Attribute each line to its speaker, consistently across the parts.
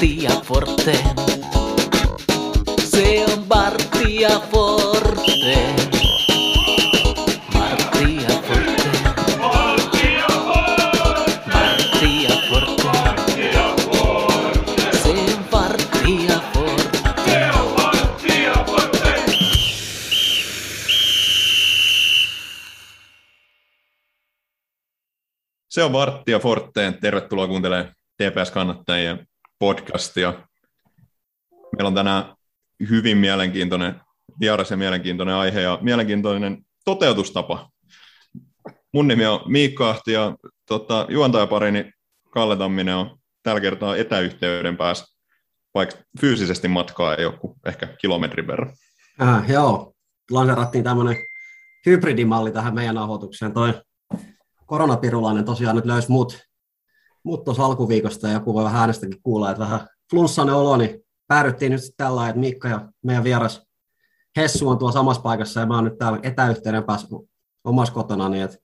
Speaker 1: Martti ja Forte. Se on Martti ja Forte. Forte. Forte. Se on Martti ja Forte.
Speaker 2: Se on Vartti ja Forteen. Tervetuloa kuuntelemaan TPS-kannattajien podcastia. Meillä on tänään hyvin mielenkiintoinen vieras ja mielenkiintoinen aihe ja mielenkiintoinen toteutustapa. Mun nimi on Miikka Ahti ja tota, juontajaparini Kalle Tamminen on tällä kertaa etäyhteyden päässä, vaikka fyysisesti matkaa ei kuin ehkä kilometrin verran.
Speaker 3: Äh, joo, lanserattiin tämmöinen hybridimalli tähän meidän nauhoitukseen. Toi koronapirulainen tosiaan nyt löysi mut, mut tuossa alkuviikosta ja joku voi vähän äänestäkin kuulla, että vähän flunssainen olo, niin päädyttiin nyt sitten tällä, että Mikka ja meidän vieras Hessu on tuolla samassa paikassa ja mä oon nyt täällä etäyhteyden päässä omassa kotona, niin että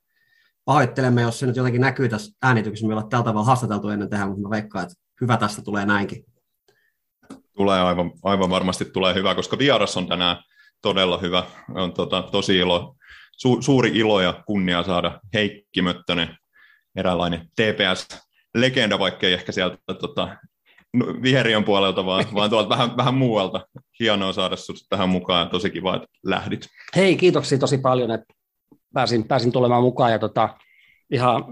Speaker 3: pahoittelemme, jos se nyt jotenkin näkyy tässä äänityksessä. Me ollaan tällä tavalla haastateltu ennen tehdä, mutta mä veikkaan, että hyvä tästä tulee näinkin.
Speaker 2: Tulee aivan, aivan varmasti tulee hyvä, koska vieras on tänään todella hyvä. On tota, tosi ilo, su, suuri ilo ja kunnia saada Heikki Möttönen, eräänlainen TPS-legenda, vaikka ei ehkä sieltä tota, no, viheriön puolelta, vaan, vaan tuolta vähän, vähän muualta. Hienoa saada sinut tähän mukaan, tosi kiva, että lähdit.
Speaker 4: Hei, kiitoksia tosi paljon, että pääsin, pääsin tulemaan mukaan ja tota, ihan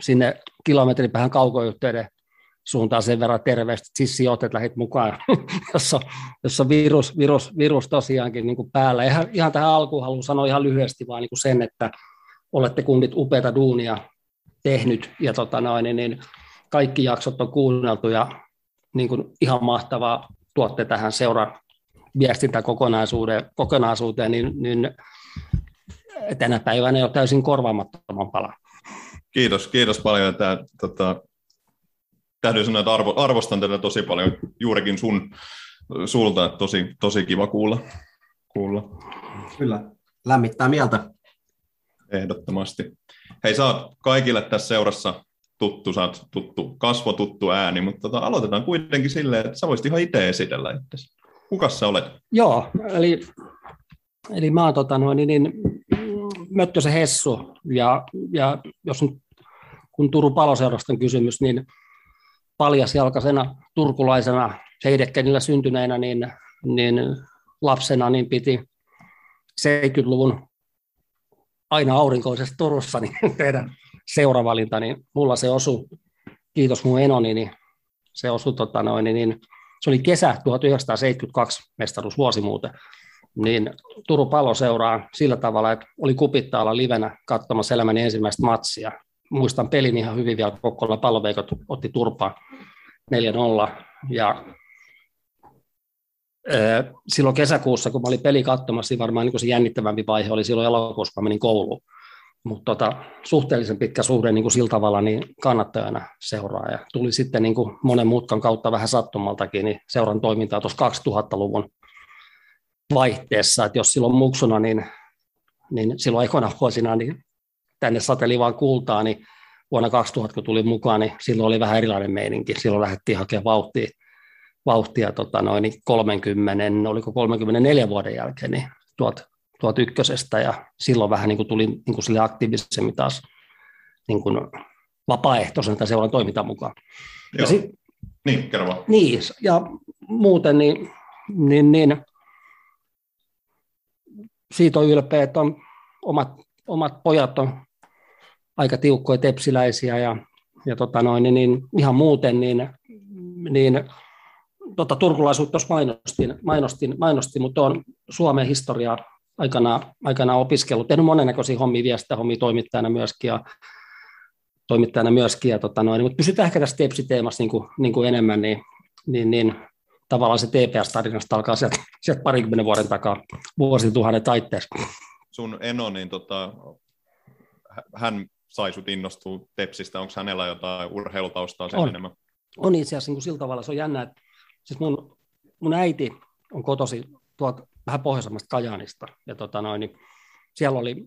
Speaker 4: sinne kilometrin päähän kaukoyhteyden suuntaan sen verran terveesti, että sissi oot, että lähdit mukaan, jossa, jossa virus, virus, virus tosiaankin niin kuin päällä. Ihan, ihan tähän alkuun haluan sanoa ihan lyhyesti vaan niin kuin sen, että olette kundit upeata duunia tehnyt ja tota noin, niin, niin kaikki jaksot on kuunneltu ja niin kuin ihan mahtavaa tuotte tähän seuran viestintäkokonaisuuteen, kokonaisuuteen, niin, niin tänä päivänä jo täysin korvaamattoman pala.
Speaker 2: Kiitos, kiitos paljon. Tämä, tota, täytyy sanoa, että arvo, arvostan tätä tosi paljon juurikin sun sulta, että tosi, tosi kiva kuulla. kuulla.
Speaker 3: Kyllä, lämmittää mieltä.
Speaker 2: Ehdottomasti. Hei, sä oot kaikille tässä seurassa tuttu, sä oot tuttu, kasvo tuttu ääni, mutta tota, aloitetaan kuitenkin silleen, että sä voisit ihan itse esitellä itse. Kuka sä olet?
Speaker 4: Joo, eli, eli mä oon tota, noin, niin, niin, Möttösen Hessu, ja, ja jos nyt, kun Turun paloseurasta on kysymys, niin paljasjalkaisena turkulaisena Heidekkenillä syntyneenä, niin, niin lapsena niin piti 70-luvun aina aurinkoisessa Turussa niin tehdä seuravalinta, niin mulla se osui, kiitos mun enoni, niin se osui, tota noin, niin se oli kesä 1972 mestaruusvuosi muuten, niin Turun palo seuraa sillä tavalla, että oli kupittaalla livenä katsomassa elämäni ensimmäistä matsia. Muistan pelin ihan hyvin vielä, Kokkola paloveikot otti turpaa 4-0, ja silloin kesäkuussa, kun mä olin peli katsomassa, niin varmaan niin se jännittävämpi vaihe oli silloin elokuussa, kun mä menin kouluun. Mutta tota, suhteellisen pitkä suhde niin kuin sillä tavalla niin kannattajana seuraa. Ja tuli sitten niin kuin monen mutkan kautta vähän sattumaltakin niin seuran toimintaa tuossa 2000-luvun vaihteessa. että jos silloin muksuna, niin, niin silloin ekona vuosina niin tänne sateli vaan kultaa, niin vuonna 2000, kun tuli mukaan, niin silloin oli vähän erilainen meininki. Silloin lähdettiin hakemaan vauhtia vauhtia tota noin, 30, oliko 34 vuoden jälkeen, niin tuot, tuot ykkösestä ja silloin vähän niin kuin tuli niin kuin sille aktiivisemmin taas niin kuin vapaaehtoisen tai seuran toiminta mukaan.
Speaker 2: Joo.
Speaker 4: Ja sit,
Speaker 2: Niin, kerro vaan.
Speaker 4: niin, ja muuten niin, niin, niin siitä on ylpeä, että on omat, omat pojat on aika tiukkoja tepsiläisiä ja, ja tota noin, niin, niin ihan muuten niin, niin tota, turkulaisuutta tuossa mainostin, mainostin, mainostin, mutta on Suomen historiaa aikana, aikana opiskellut, tehnyt monennäköisiä hommia, viestintähommia toimittajana myöskin ja toimittajana myöskin, ja, tota noin, mutta pysytään ehkä tässä tepsiteemassa niin kuin, niin kuin enemmän, niin, niin, niin tavallaan se TPS-tarinasta alkaa sieltä, sieltä parikymmenen vuoden takaa vuosituhannen taitteessa.
Speaker 2: Sun Eno, niin tota, hän sai sut innostua Tepsistä. Onko hänellä jotain urheilutaustaa sen
Speaker 4: On.
Speaker 2: enemmän?
Speaker 4: On itse asiassa niin kuin sillä tavalla, se on jännä, että siis mun, mun äiti on kotosi tuolta vähän pohjoisemmasta Kajaanista, ja tota noin, niin siellä oli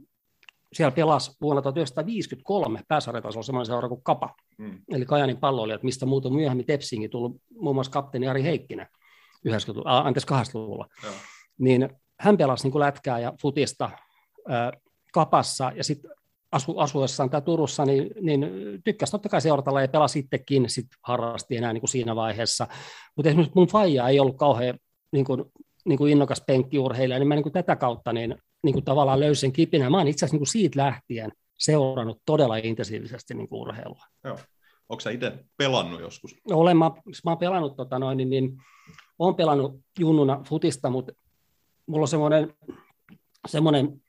Speaker 4: siellä pelasi vuonna 1953 pääsarjatasolla semmoinen seura kuin Kapa,
Speaker 2: Mm.
Speaker 4: eli Kajanin palloilijat, mistä muuten myöhemmin Tepsiinkin tullut muun muassa kapteeni Ari Heikkinen 90 äh, anteeksi 80-luvulla.
Speaker 2: Joo.
Speaker 4: Niin hän pelasi niin kuin lätkää ja futista ää, Kapassa ja sitten asu, asuessaan täällä Turussa, niin, niin tykkäsi totta kai seurata ja pelasi itsekin, sit harrasti enää niin kuin siinä vaiheessa. Mutta esimerkiksi mun faija ei ollut kauhean niin kuin, niin kuin innokas penkkiurheilija, niin mä niin kuin tätä kautta niin, niin kuin tavallaan löysin kipinä. Mä oon itse asiassa niin kuin siitä lähtien seurannut todella intensiivisesti niin kuin urheilua.
Speaker 2: Onko sä itse pelannut joskus?
Speaker 4: Olen, mä, mä oon pelannut, tota noin, niin, niin, olen pelannut junnuna futista, mutta mulla on semmoinen, semmoinen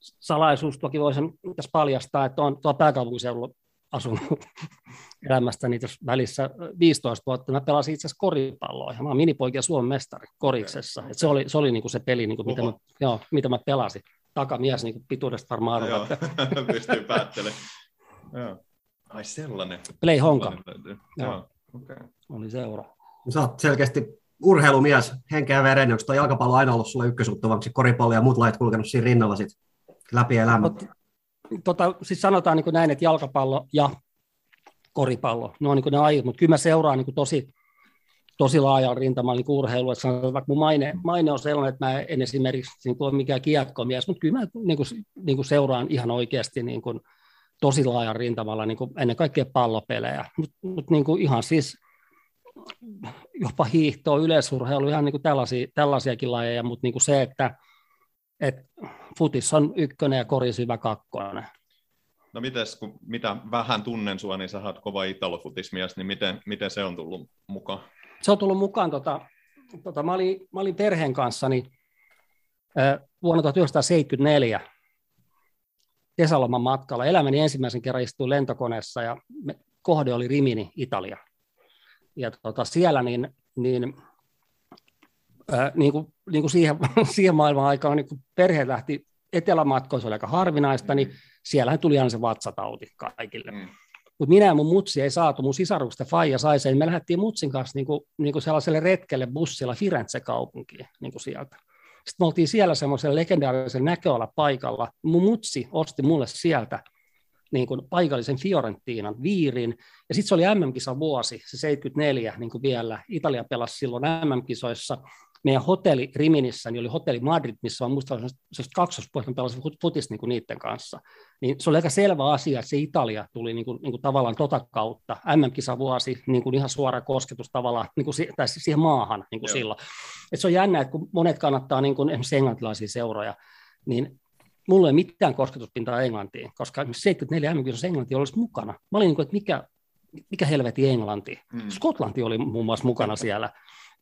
Speaker 4: salaisuus, toki voisin tässä paljastaa, että on tuolla pääkaupunkiseudulla asunut elämästäni tässä välissä 15 vuotta. Mä pelasin itse asiassa koripalloa ja mä oon minipoikia Suomen mestari koriksessa. Et se oli, se, oli niinku se peli, niinku, mitä, mä, joo, mitä mä pelasin. Takamies niinku pituudesta varmaan
Speaker 2: Joo,
Speaker 4: arvaa, että
Speaker 2: pystyy päättelemään. Joo. Ai sellainen.
Speaker 4: Play Honka
Speaker 2: Sellainen.
Speaker 4: Joo.
Speaker 2: Joo. Okay.
Speaker 4: oli seura.
Speaker 3: Sä oot selkeästi urheilumies, henkeä ja veren, onko jalkapallo aina ollut sulle ykkösjuttu, vai koripallo ja muut lait kulkenut siinä rinnalla sit läpi elämän?
Speaker 4: Mut, tota, siis sanotaan niin näin, että jalkapallo ja koripallo, ne on niin ne aiot, mutta kyllä mä seuraan niin tosi, tosi laajalla rintamalla niin urheilua, että sanotaan, vaikka mun maine, maine on sellainen, että mä en esimerkiksi niin ole mikään kiekkomies, mutta kyllä mä niin kuin, niin kuin seuraan ihan oikeasti niin kuin, tosi laajan rintamalla niin kuin ennen kaikkea pallopelejä, mutta mut, niin kuin ihan siis jopa hiihtoa, yleisurheilu, ihan niin kuin tällaisia, tällaisiakin lajeja, mutta niin kuin se, että et futis on ykkönen ja korisyvä kakkonen.
Speaker 2: No mites, kun mitä vähän tunnen sua, niin sä oot kova italofutismies, niin miten, miten se on tullut mukaan?
Speaker 4: Se on tullut mukaan, tota, tota, mä, olin, mä olin perheen kanssa niin, äh, vuonna 1974 kesäloman matkalla. Elämäni ensimmäisen kerran istuin lentokoneessa ja me, kohde oli Rimini, Italia. Ja tota, siellä niin, niin, äh, niin, kuin, niin kuin siihen, siihen maailman aikaan, niin kun perhe lähti etelämatkoon, se oli aika harvinaista, niin siellähän tuli aina se vatsatauti kaikille.
Speaker 2: Mm.
Speaker 4: Mutta minä ja mun mutsi ei saatu, mun sisarukset ja faija sai sen. Me lähdettiin mutsin kanssa niinku, niinku sellaiselle retkelle bussilla Firenze-kaupunkiin niinku sieltä. Sitten me oltiin siellä semmoisella legendaarisen näköala paikalla. Mun mutsi osti mulle sieltä niin kuin paikallisen Fiorentinan viirin. Ja sitten se oli MM-kisa vuosi, se 74 niin kuin vielä. Italia pelasi silloin MM-kisoissa. Meidän hotelli Riminissä niin oli hotelli Madrid, missä on muista se kaksospuolta pelasi futis niin kuin niiden kanssa. Niin se oli aika selvä asia, että se Italia tuli niin kuin, niin kuin tavallaan tota kautta. MM-kisa vuosi, niin kuin ihan suora kosketus tavallaan niin kuin, tai siihen maahan niin kuin
Speaker 2: Joo.
Speaker 4: silloin. Et se on jännä, että kun monet kannattaa niin kuin esimerkiksi englantilaisia seuroja, niin mulla ei mitään kosketuspintaa Englantiin, koska esimerkiksi 74 mm Englanti olisi mukana. Mä olin niin kuin, että mikä, mikä helvetin Englanti.
Speaker 2: Mm.
Speaker 4: Skotlanti oli muun muassa mukana siellä.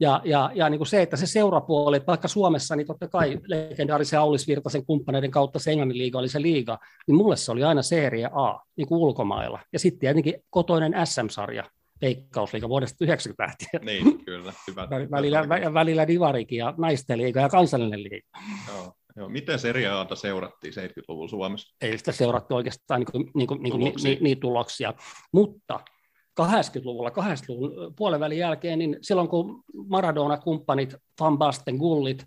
Speaker 4: Ja, ja, ja niin kuin se, että se seurapuoli, että vaikka Suomessa, niin totta kai legendaarisen Aulis Virtasen kumppaneiden kautta se Englannin liiga oli se liiga, niin mulle se oli aina Serie A, niin kuin ulkomailla. Ja sitten tietenkin kotoinen SM-sarja, Veikkausliiga vuodesta 90 lähtien.
Speaker 2: Niin, kyllä. Hyvä.
Speaker 4: Vä- Välillä, vä- välillä Divarikin ja naisten liiga ja kansallinen liiga.
Speaker 2: Joo, joo. Miten Serie A:ta seurattiin 70-luvulla Suomessa?
Speaker 4: Ei sitä seurattu oikeastaan niin kuin, niin kuin, niin kuin,
Speaker 2: Tuloksia.
Speaker 4: ni, ni, niitä tuloksia. Mutta 80-luvulla, 80-luvun puolen välin jälkeen, niin silloin kun Maradona-kumppanit, Van Basten, Gullit,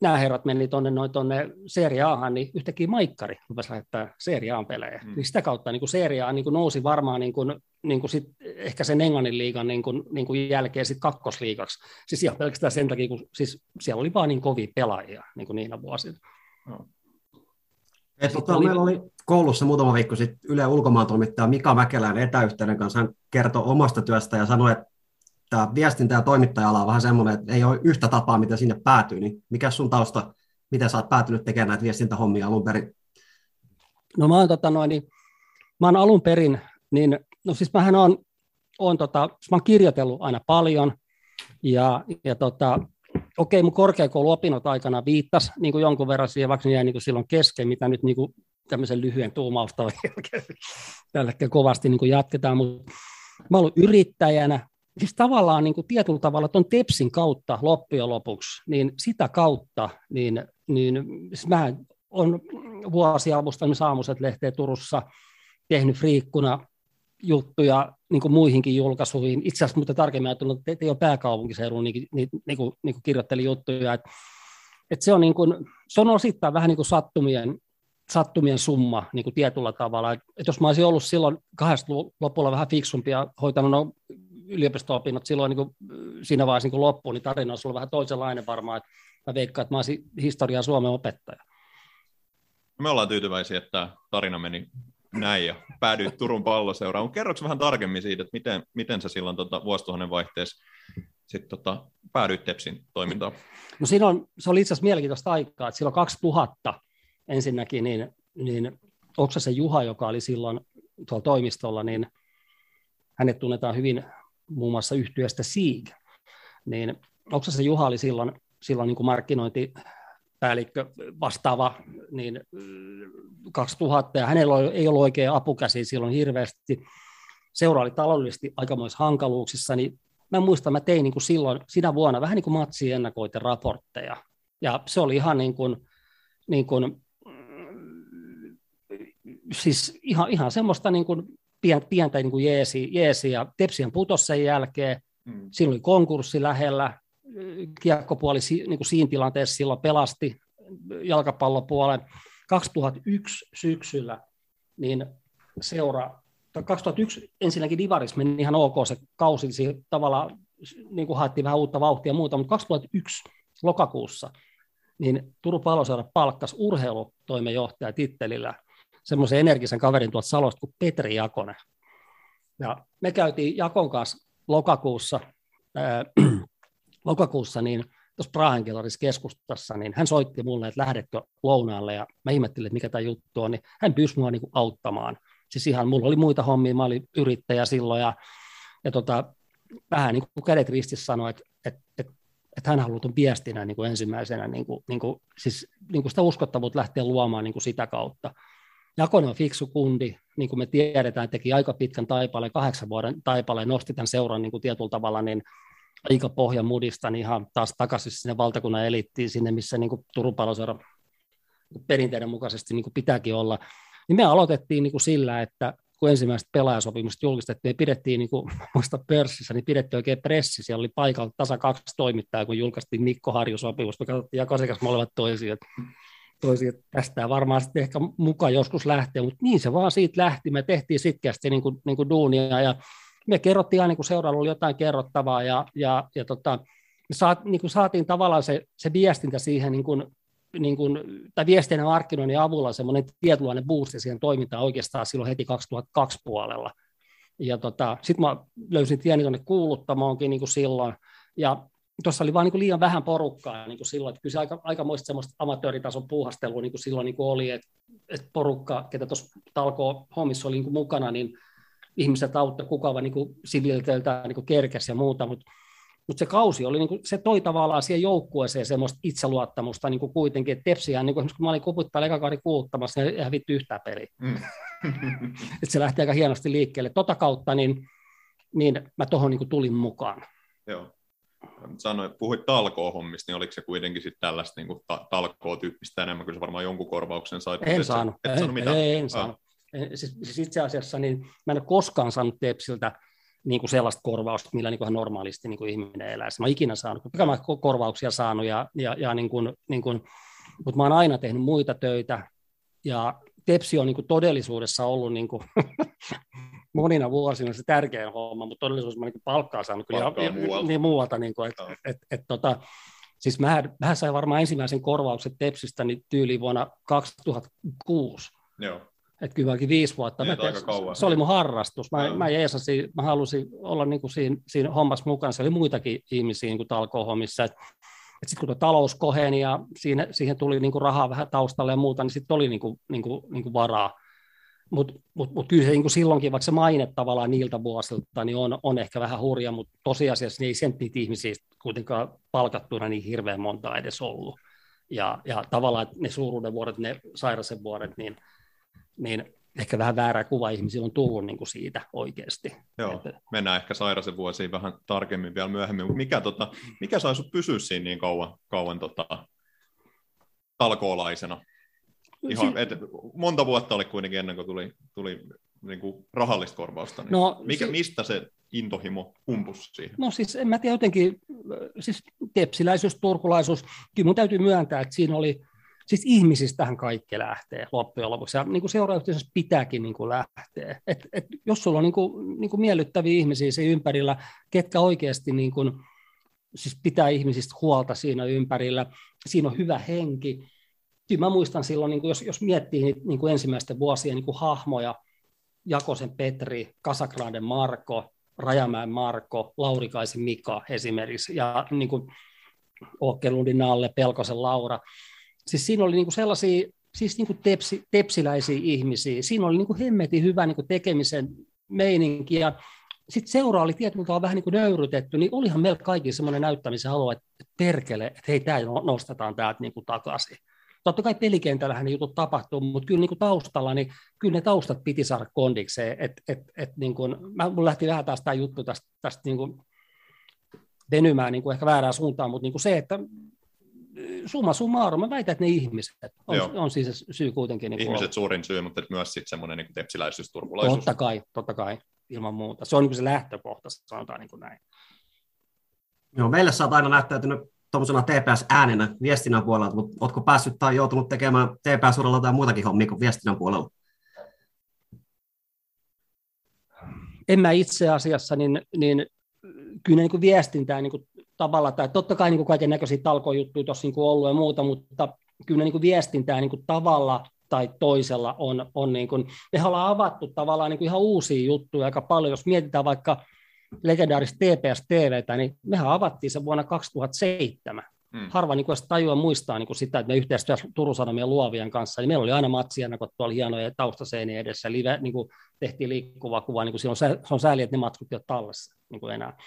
Speaker 4: nämä herrat meni tuonne noin tuonne Serie Ahan, niin yhtäkkiä Maikkari rupesi lähettää Serie A:n pelejä.
Speaker 2: Mm.
Speaker 4: Niin sitä kautta niin kuin Serie A niin kuin nousi varmaan niin kuin, niin kuin sit ehkä sen Englannin liigan niin kuin, niin kuin jälkeen sit kakkosliigaksi. Siis ihan pelkästään sen takia, kun siis siellä oli vaan niin kovia pelaajia niin kuin niinä vuosina.
Speaker 3: Et, tota, meillä oli koulussa muutama viikko sitten Yle ulkomaan toimittaja Mika Mäkelän etäyhteyden kanssa. Hän kertoi omasta työstä ja sanoi, että tämä viestintä- ja toimittaja-ala on vähän semmoinen, että ei ole yhtä tapaa, miten sinne päätyy. Niin mikä sun tausta, miten sä oot päätynyt tekemään näitä viestintähommia alun perin?
Speaker 4: No mä oon, tota, noin, niin, mä oon alun perin, niin, no siis mähän oon, oon, tota, mä oon kirjoitellut aina paljon, ja, ja tota, okei, mun korkeakouluopinnot aikana viittas niin kuin jonkun verran siihen, vaikka ne jäi niin silloin kesken, mitä nyt niin kuin tämmöisen lyhyen jälkeen tällä hetkellä kovasti niin kuin jatketaan, mutta mä ollut yrittäjänä, siis tavallaan niin kuin tietyllä tavalla tuon Tepsin kautta loppujen lopuksi, niin sitä kautta, niin, niin siis mä on vuosia avustanut Saamuset lehteä Turussa, tehnyt friikkuna juttuja niin kuin muihinkin julkaisuihin. Itse asiassa mutta tarkemmin ajatellut, että ei ole pääkaupunkiseudulla niin, niin, niin, kuin, niin kuin kirjoitteli juttuja. Et, et se, on niin kuin, se on osittain vähän niin kuin sattumien sattumien summa niin kuin tietyllä tavalla. Et jos mä olisin ollut silloin kahdesta lopulla vähän fiksumpi ja hoitanut no yliopisto-opinnot silloin niin kuin, siinä vaiheessa niin loppuun, niin tarina olisi ollut vähän toisenlainen varmaan. Et mä veikkaan, että mä olisin historiaa Suomen opettaja.
Speaker 2: Me ollaan tyytyväisiä, että tarina meni näin ja päädyit Turun palloseuraan. Kerroks vähän tarkemmin siitä, että miten, miten sä silloin tota, vuosituhannen vaihteessa sit, tota, päädyit Tepsin toimintaan?
Speaker 4: No siinä on, se oli itse asiassa mielenkiintoista aikaa, että silloin 2000 ensinnäkin, niin, niin se Juha, joka oli silloin tuolla toimistolla, niin hänet tunnetaan hyvin muun muassa yhtiöstä Sieg, niin se Juha oli silloin, silloin niin kuin markkinointipäällikkö vastaava, niin 2000, ja hänellä ei ollut oikein apukäsi silloin hirveästi, seura oli taloudellisesti aikamoissa hankaluuksissa, niin mä muistan, mä tein niin kuin silloin, sinä vuonna vähän niin kuin matsi ennakoiden raportteja, ja se oli ihan niin kuin, niin kuin siis ihan, ihan semmoista niin kuin pientä, pientä niin kuin jeesi, jeesi, ja Tepsien putos sen jälkeen, mm. silloin oli konkurssi lähellä, kiekkopuoli niin kuin siinä tilanteessa silloin pelasti jalkapallopuolen. 2001 syksyllä niin seura, 2001 ensinnäkin Divaris meni ihan ok se kausi, tavallaan niin kuin haettiin vähän uutta vauhtia ja muuta, mutta 2001 lokakuussa niin Turun paloseura palkkasi urheilutoimenjohtaja tittelillä semmoisen energisen kaverin tuolta Salosta kuin Petri Jakonen. Ja me käytiin Jakon kanssa lokakuussa, ää, lokakuussa niin tuossa Prahenkelarissa keskustassa, niin hän soitti mulle, että lähdetkö lounaalle, ja mä ihmettelin, että mikä tämä juttu on, niin hän pyysi mua niin kuin auttamaan. Siis ihan, mulla oli muita hommia, mä olin yrittäjä silloin, ja, ja tota, vähän niin kuin kädet ristissä sanoi, että, että, että, että hän haluaa tuon viestinä niin kuin ensimmäisenä, niin kuin, niin kuin, siis niin kuin sitä uskottavuutta lähteä luomaan niin kuin sitä kautta. Jakonen on fiksu kundi, niin kuin me tiedetään, teki aika pitkän taipaleen, kahdeksan vuoden taipaleen, nosti tämän seuran niin kuin tietyllä tavalla niin aika pohjan mudista niin ihan taas takaisin sinne valtakunnan elittiin, sinne missä niin Turun paloseura perinteiden mukaisesti niin pitääkin olla. Niin me aloitettiin niin sillä, että kun ensimmäiset pelaajasopimukset julkistettiin, niin pidettiin, niin kuin muista pörssissä, niin pidettiin oikein pressi, siellä oli paikalla tasa kaksi toimittajaa, kun julkaistiin Mikko Harju-sopimus, me katsottiin ja kasikas molemmat että toisiin, että tästä varmaan sitten ehkä mukaan joskus lähtee, mutta niin se vaan siitä lähti, me tehtiin sitkeästi niin kuin, niin kuin duunia ja me kerrottiin aina, kun seuraalla oli jotain kerrottavaa ja, ja, ja tota, me saat, niin kuin saatiin tavallaan se, se viestintä siihen niin kuin, niin kuin, tai viestinnän markkinoinnin avulla semmoinen tietynlainen boosti siihen toimintaan oikeastaan silloin heti 2002 puolella. Ja tota, sitten mä löysin tieni tuonne kuuluttamoonkin niin kuin silloin, ja tuossa oli vain niin liian vähän porukkaa niin kuin silloin, että kyllä se aika, aikamoista semmoista amatööritason puuhastelua niin kuin silloin niin kuin oli, että, että porukka, ketä tuossa talkoo hommissa oli niin kuin mukana, niin ihmiset auttoi kuka vaan niin sivilteiltä niin kerkesi ja muuta, mutta mutta se kausi oli, niin kuin, se toi tavallaan siihen joukkueeseen semmoista itseluottamusta niin kuin kuitenkin, että Tepsiään, niin kuin, kun mä olin koputtaa eka kauden kuuluttamassa, niin ei hävitty yhtään peliä. Mm. että se lähti aika hienosti liikkeelle. Tota kautta niin, niin mä tuohon niin tulin mukaan.
Speaker 2: Joo sanoit, puhuit talkoo-hommista, niin oliko se kuitenkin sitten tällaista niin ta- talkoo-tyyppistä enemmän, kuin se varmaan jonkun korvauksen sait?
Speaker 4: En saanut. Et, et saanut mitään? Ei, en saanut. Siis, siis itse asiassa niin mä en ole koskaan saanut Tepsiltä niin kuin sellaista korvausta, millä niin kuin normaalisti niin kuin ihminen elää. Mä ikinä saanut, koska mä korvauksia saanut, ja, ja, ja niin kuin, niin kuin, mutta mä oon aina tehnyt muita töitä, ja Tepsi on niin kuin todellisuudessa ollut niin kuin monina vuosina se tärkein homma, mutta todellisuudessa mä niin palkkaa saanut kyllä palkkaa muualta. Niin, muualta niin kuin, et, et, et, et, tota, siis mä, mä sain varmaan ensimmäisen korvauksen Tepsistä niin tyyliin vuonna 2006.
Speaker 2: Joo.
Speaker 4: Että kyllä vaikka viisi vuotta. Mä tein, se oli mun harrastus. Mä, mä, jeesasin, mä halusin olla niin kuin siinä, siinä hommassa mukana. Se oli muitakin ihmisiä niin kuin talkohommissa. Et, et sitten kun talous koheni ja siihen, siihen tuli niin kuin rahaa vähän taustalle ja muuta, niin sitten oli niin kuin, niin kuin, niin kuin varaa. Mutta mut, mut kyllä se niin kuin silloinkin, vaikka se maine tavallaan niiltä vuosilta, niin on, on ehkä vähän hurja, mutta tosiasiassa niin ei sen ihmisiä kuitenkaan palkattuna niin hirveän monta edes ollut. Ja, ja tavallaan ne suuruuden vuodet, ne sairasen vuodet, niin, niin ehkä vähän väärä kuva ihmisillä on tullut niin kuin siitä oikeasti.
Speaker 2: Joo, että... mennään ehkä sairasen vuosiin vähän tarkemmin vielä myöhemmin. Mikä, tota, mikä sai sinut pysyä siinä niin kauan, kauan tota, talkoolaisena? Ihan, et, monta vuotta oli kuitenkin ennen kuin tuli, tuli niin kuin rahallista korvausta. Niin no, mikä, si- mistä se intohimo kumpusi siihen?
Speaker 4: No siis en mä tiedä jotenkin, siis tepsiläisyys, turkulaisuus, kyllä mun täytyy myöntää, että siinä oli, siis ihmisistähän kaikki lähtee loppujen lopuksi, ja niin kuin seurayhteisössä pitääkin niin kuin lähteä. Et, et jos sulla on niin kuin, niin kuin miellyttäviä ihmisiä siinä ympärillä, ketkä oikeasti niin kuin, siis pitää ihmisistä huolta siinä ympärillä, siinä on hyvä henki. Kyllä mä muistan silloin, niin kuin jos, jos miettii niin kuin ensimmäisten vuosien niin kuin hahmoja, Jakosen Petri, Kasakraden Marko, Rajamäen Marko, Laurikaisen Mika esimerkiksi, ja niin kuin Okkelundin Nalle, Pelkosen Laura. Siis siinä oli niin kuin sellaisia siis niin kuin tepsi, tepsiläisiä ihmisiä. Siinä oli niin kuin hemmetin hyvä niin kuin tekemisen meininki, ja sitten seura oli tietyllä tavalla vähän niin kuin nöyrytetty, niin olihan meillä kaikki semmoinen näyttämisen halu, että perkele, että hei, tämä nostetaan täältä niin kuin takaisin. Totta kai pelikentällähän ne jutut tapahtuu, mutta kyllä niin kuin taustalla, niin kyllä ne taustat piti saada kondikseen. Et, et, et niin kuin, mä, mun lähti vähän taas tämä juttu tästä, tästä niin kuin venymään niin kuin ehkä väärään suuntaan, mutta niin kuin se, että summa summarum, mä väitän, että ne ihmiset on, on siis syy kuitenkin. Niin
Speaker 2: ihmiset suurin syy, mutta myös sitten semmoinen niin tepsiläisyys, turvulaisuus.
Speaker 4: Totta kai, totta kai, ilman muuta. Se on niin kuin se lähtökohta, sanotaan niin kuin näin.
Speaker 3: Joo, meille sä oot aina näyttäytynyt tuommoisena TPS-äänenä viestinnän puolella, mutta oletko päässyt tai joutunut tekemään TPS-uralla jotain muutakin hommia kuin viestinnän puolella?
Speaker 4: En mä itse asiassa, niin, niin kyllä niin kuin viestintää niin kuin tavalla, tai totta kai niin kaiken näköisiä talkojuttuja tuossa niin ollut ja muuta, mutta kyllä niin kuin viestintää niin kuin tavalla tai toisella on, on niin kuin, me ollaan avattu tavallaan niin kuin ihan uusia juttuja aika paljon, jos mietitään vaikka legendaarista TPS TVtä, niin mehän avattiin se vuonna 2007. Hmm. Harva niin kuin tajua muistaa niin kuin sitä, että me yhteistyössä Turun Sanomien luovien kanssa, niin meillä oli aina matsia, kun tuolla hienoja taustaseinien edessä, live, niin kuin tehtiin liikkuvaa kuvaa, niin kuin silloin se, on sääli, että ne matskut ei ole tallessa niin kuin enää.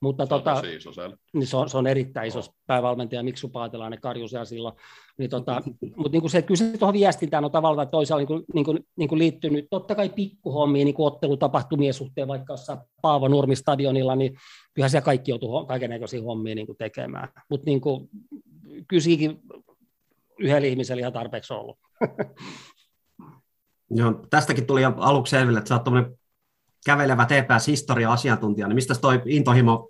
Speaker 4: Mutta
Speaker 2: se, on
Speaker 4: tota,
Speaker 2: iso
Speaker 4: niin se, on, se on erittäin iso oh. päävalmentaja, Miksu Paatelainen karjus ja silloin. Niin tota, mutta niin kuin se, kyllä se tuohon viestintään on tavallaan toisaalta niin kuin, niin kuin, niin kuin liittynyt, totta kai pikkuhommiin, niin kuin ottelutapahtumien suhteen, vaikka jossain Paavo Nurmi stadionilla, niin kyllähän siellä kaikki joutuu kaikenlaisia hommia niin kuin tekemään. Mutta niin kuin, kyllä siinäkin yhdellä ihmisellä ihan tarpeeksi ollut.
Speaker 3: Joo, tästäkin tuli aluksi selville, että sä oot kävelevä TPS-historia-asiantuntija, niin mistä toi intohimo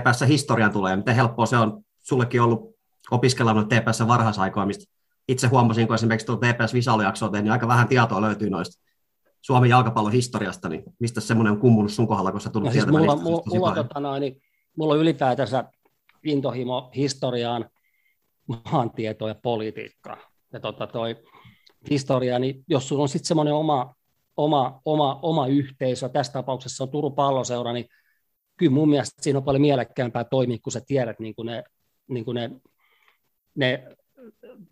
Speaker 3: TPS-historian tulee, miten helppoa se on? Sullekin ollut opiskella TPS varhaisaikoa, mistä itse huomasin, kun esimerkiksi tuo TPS Visaliaksoa tein, niin aika vähän tietoa löytyy noista Suomen jalkapallon historiasta, niin mistä semmoinen on kummunut sun kohdalla, kun sä tullut no,
Speaker 4: siis mulla, mulla, mulla, tota noin, niin, mulla on ylipäätänsä intohimo historiaan, maantietoa ja politiikkaa. Ja tota toi historia, niin jos sulla on sitten semmoinen oma oma, oma, oma yhteisö, tässä tapauksessa on Turun palloseura, niin kyllä mun mielestä siinä on paljon mielekkäämpää toimia, kun sä tiedät niin kuin ne, niin kuin ne, ne,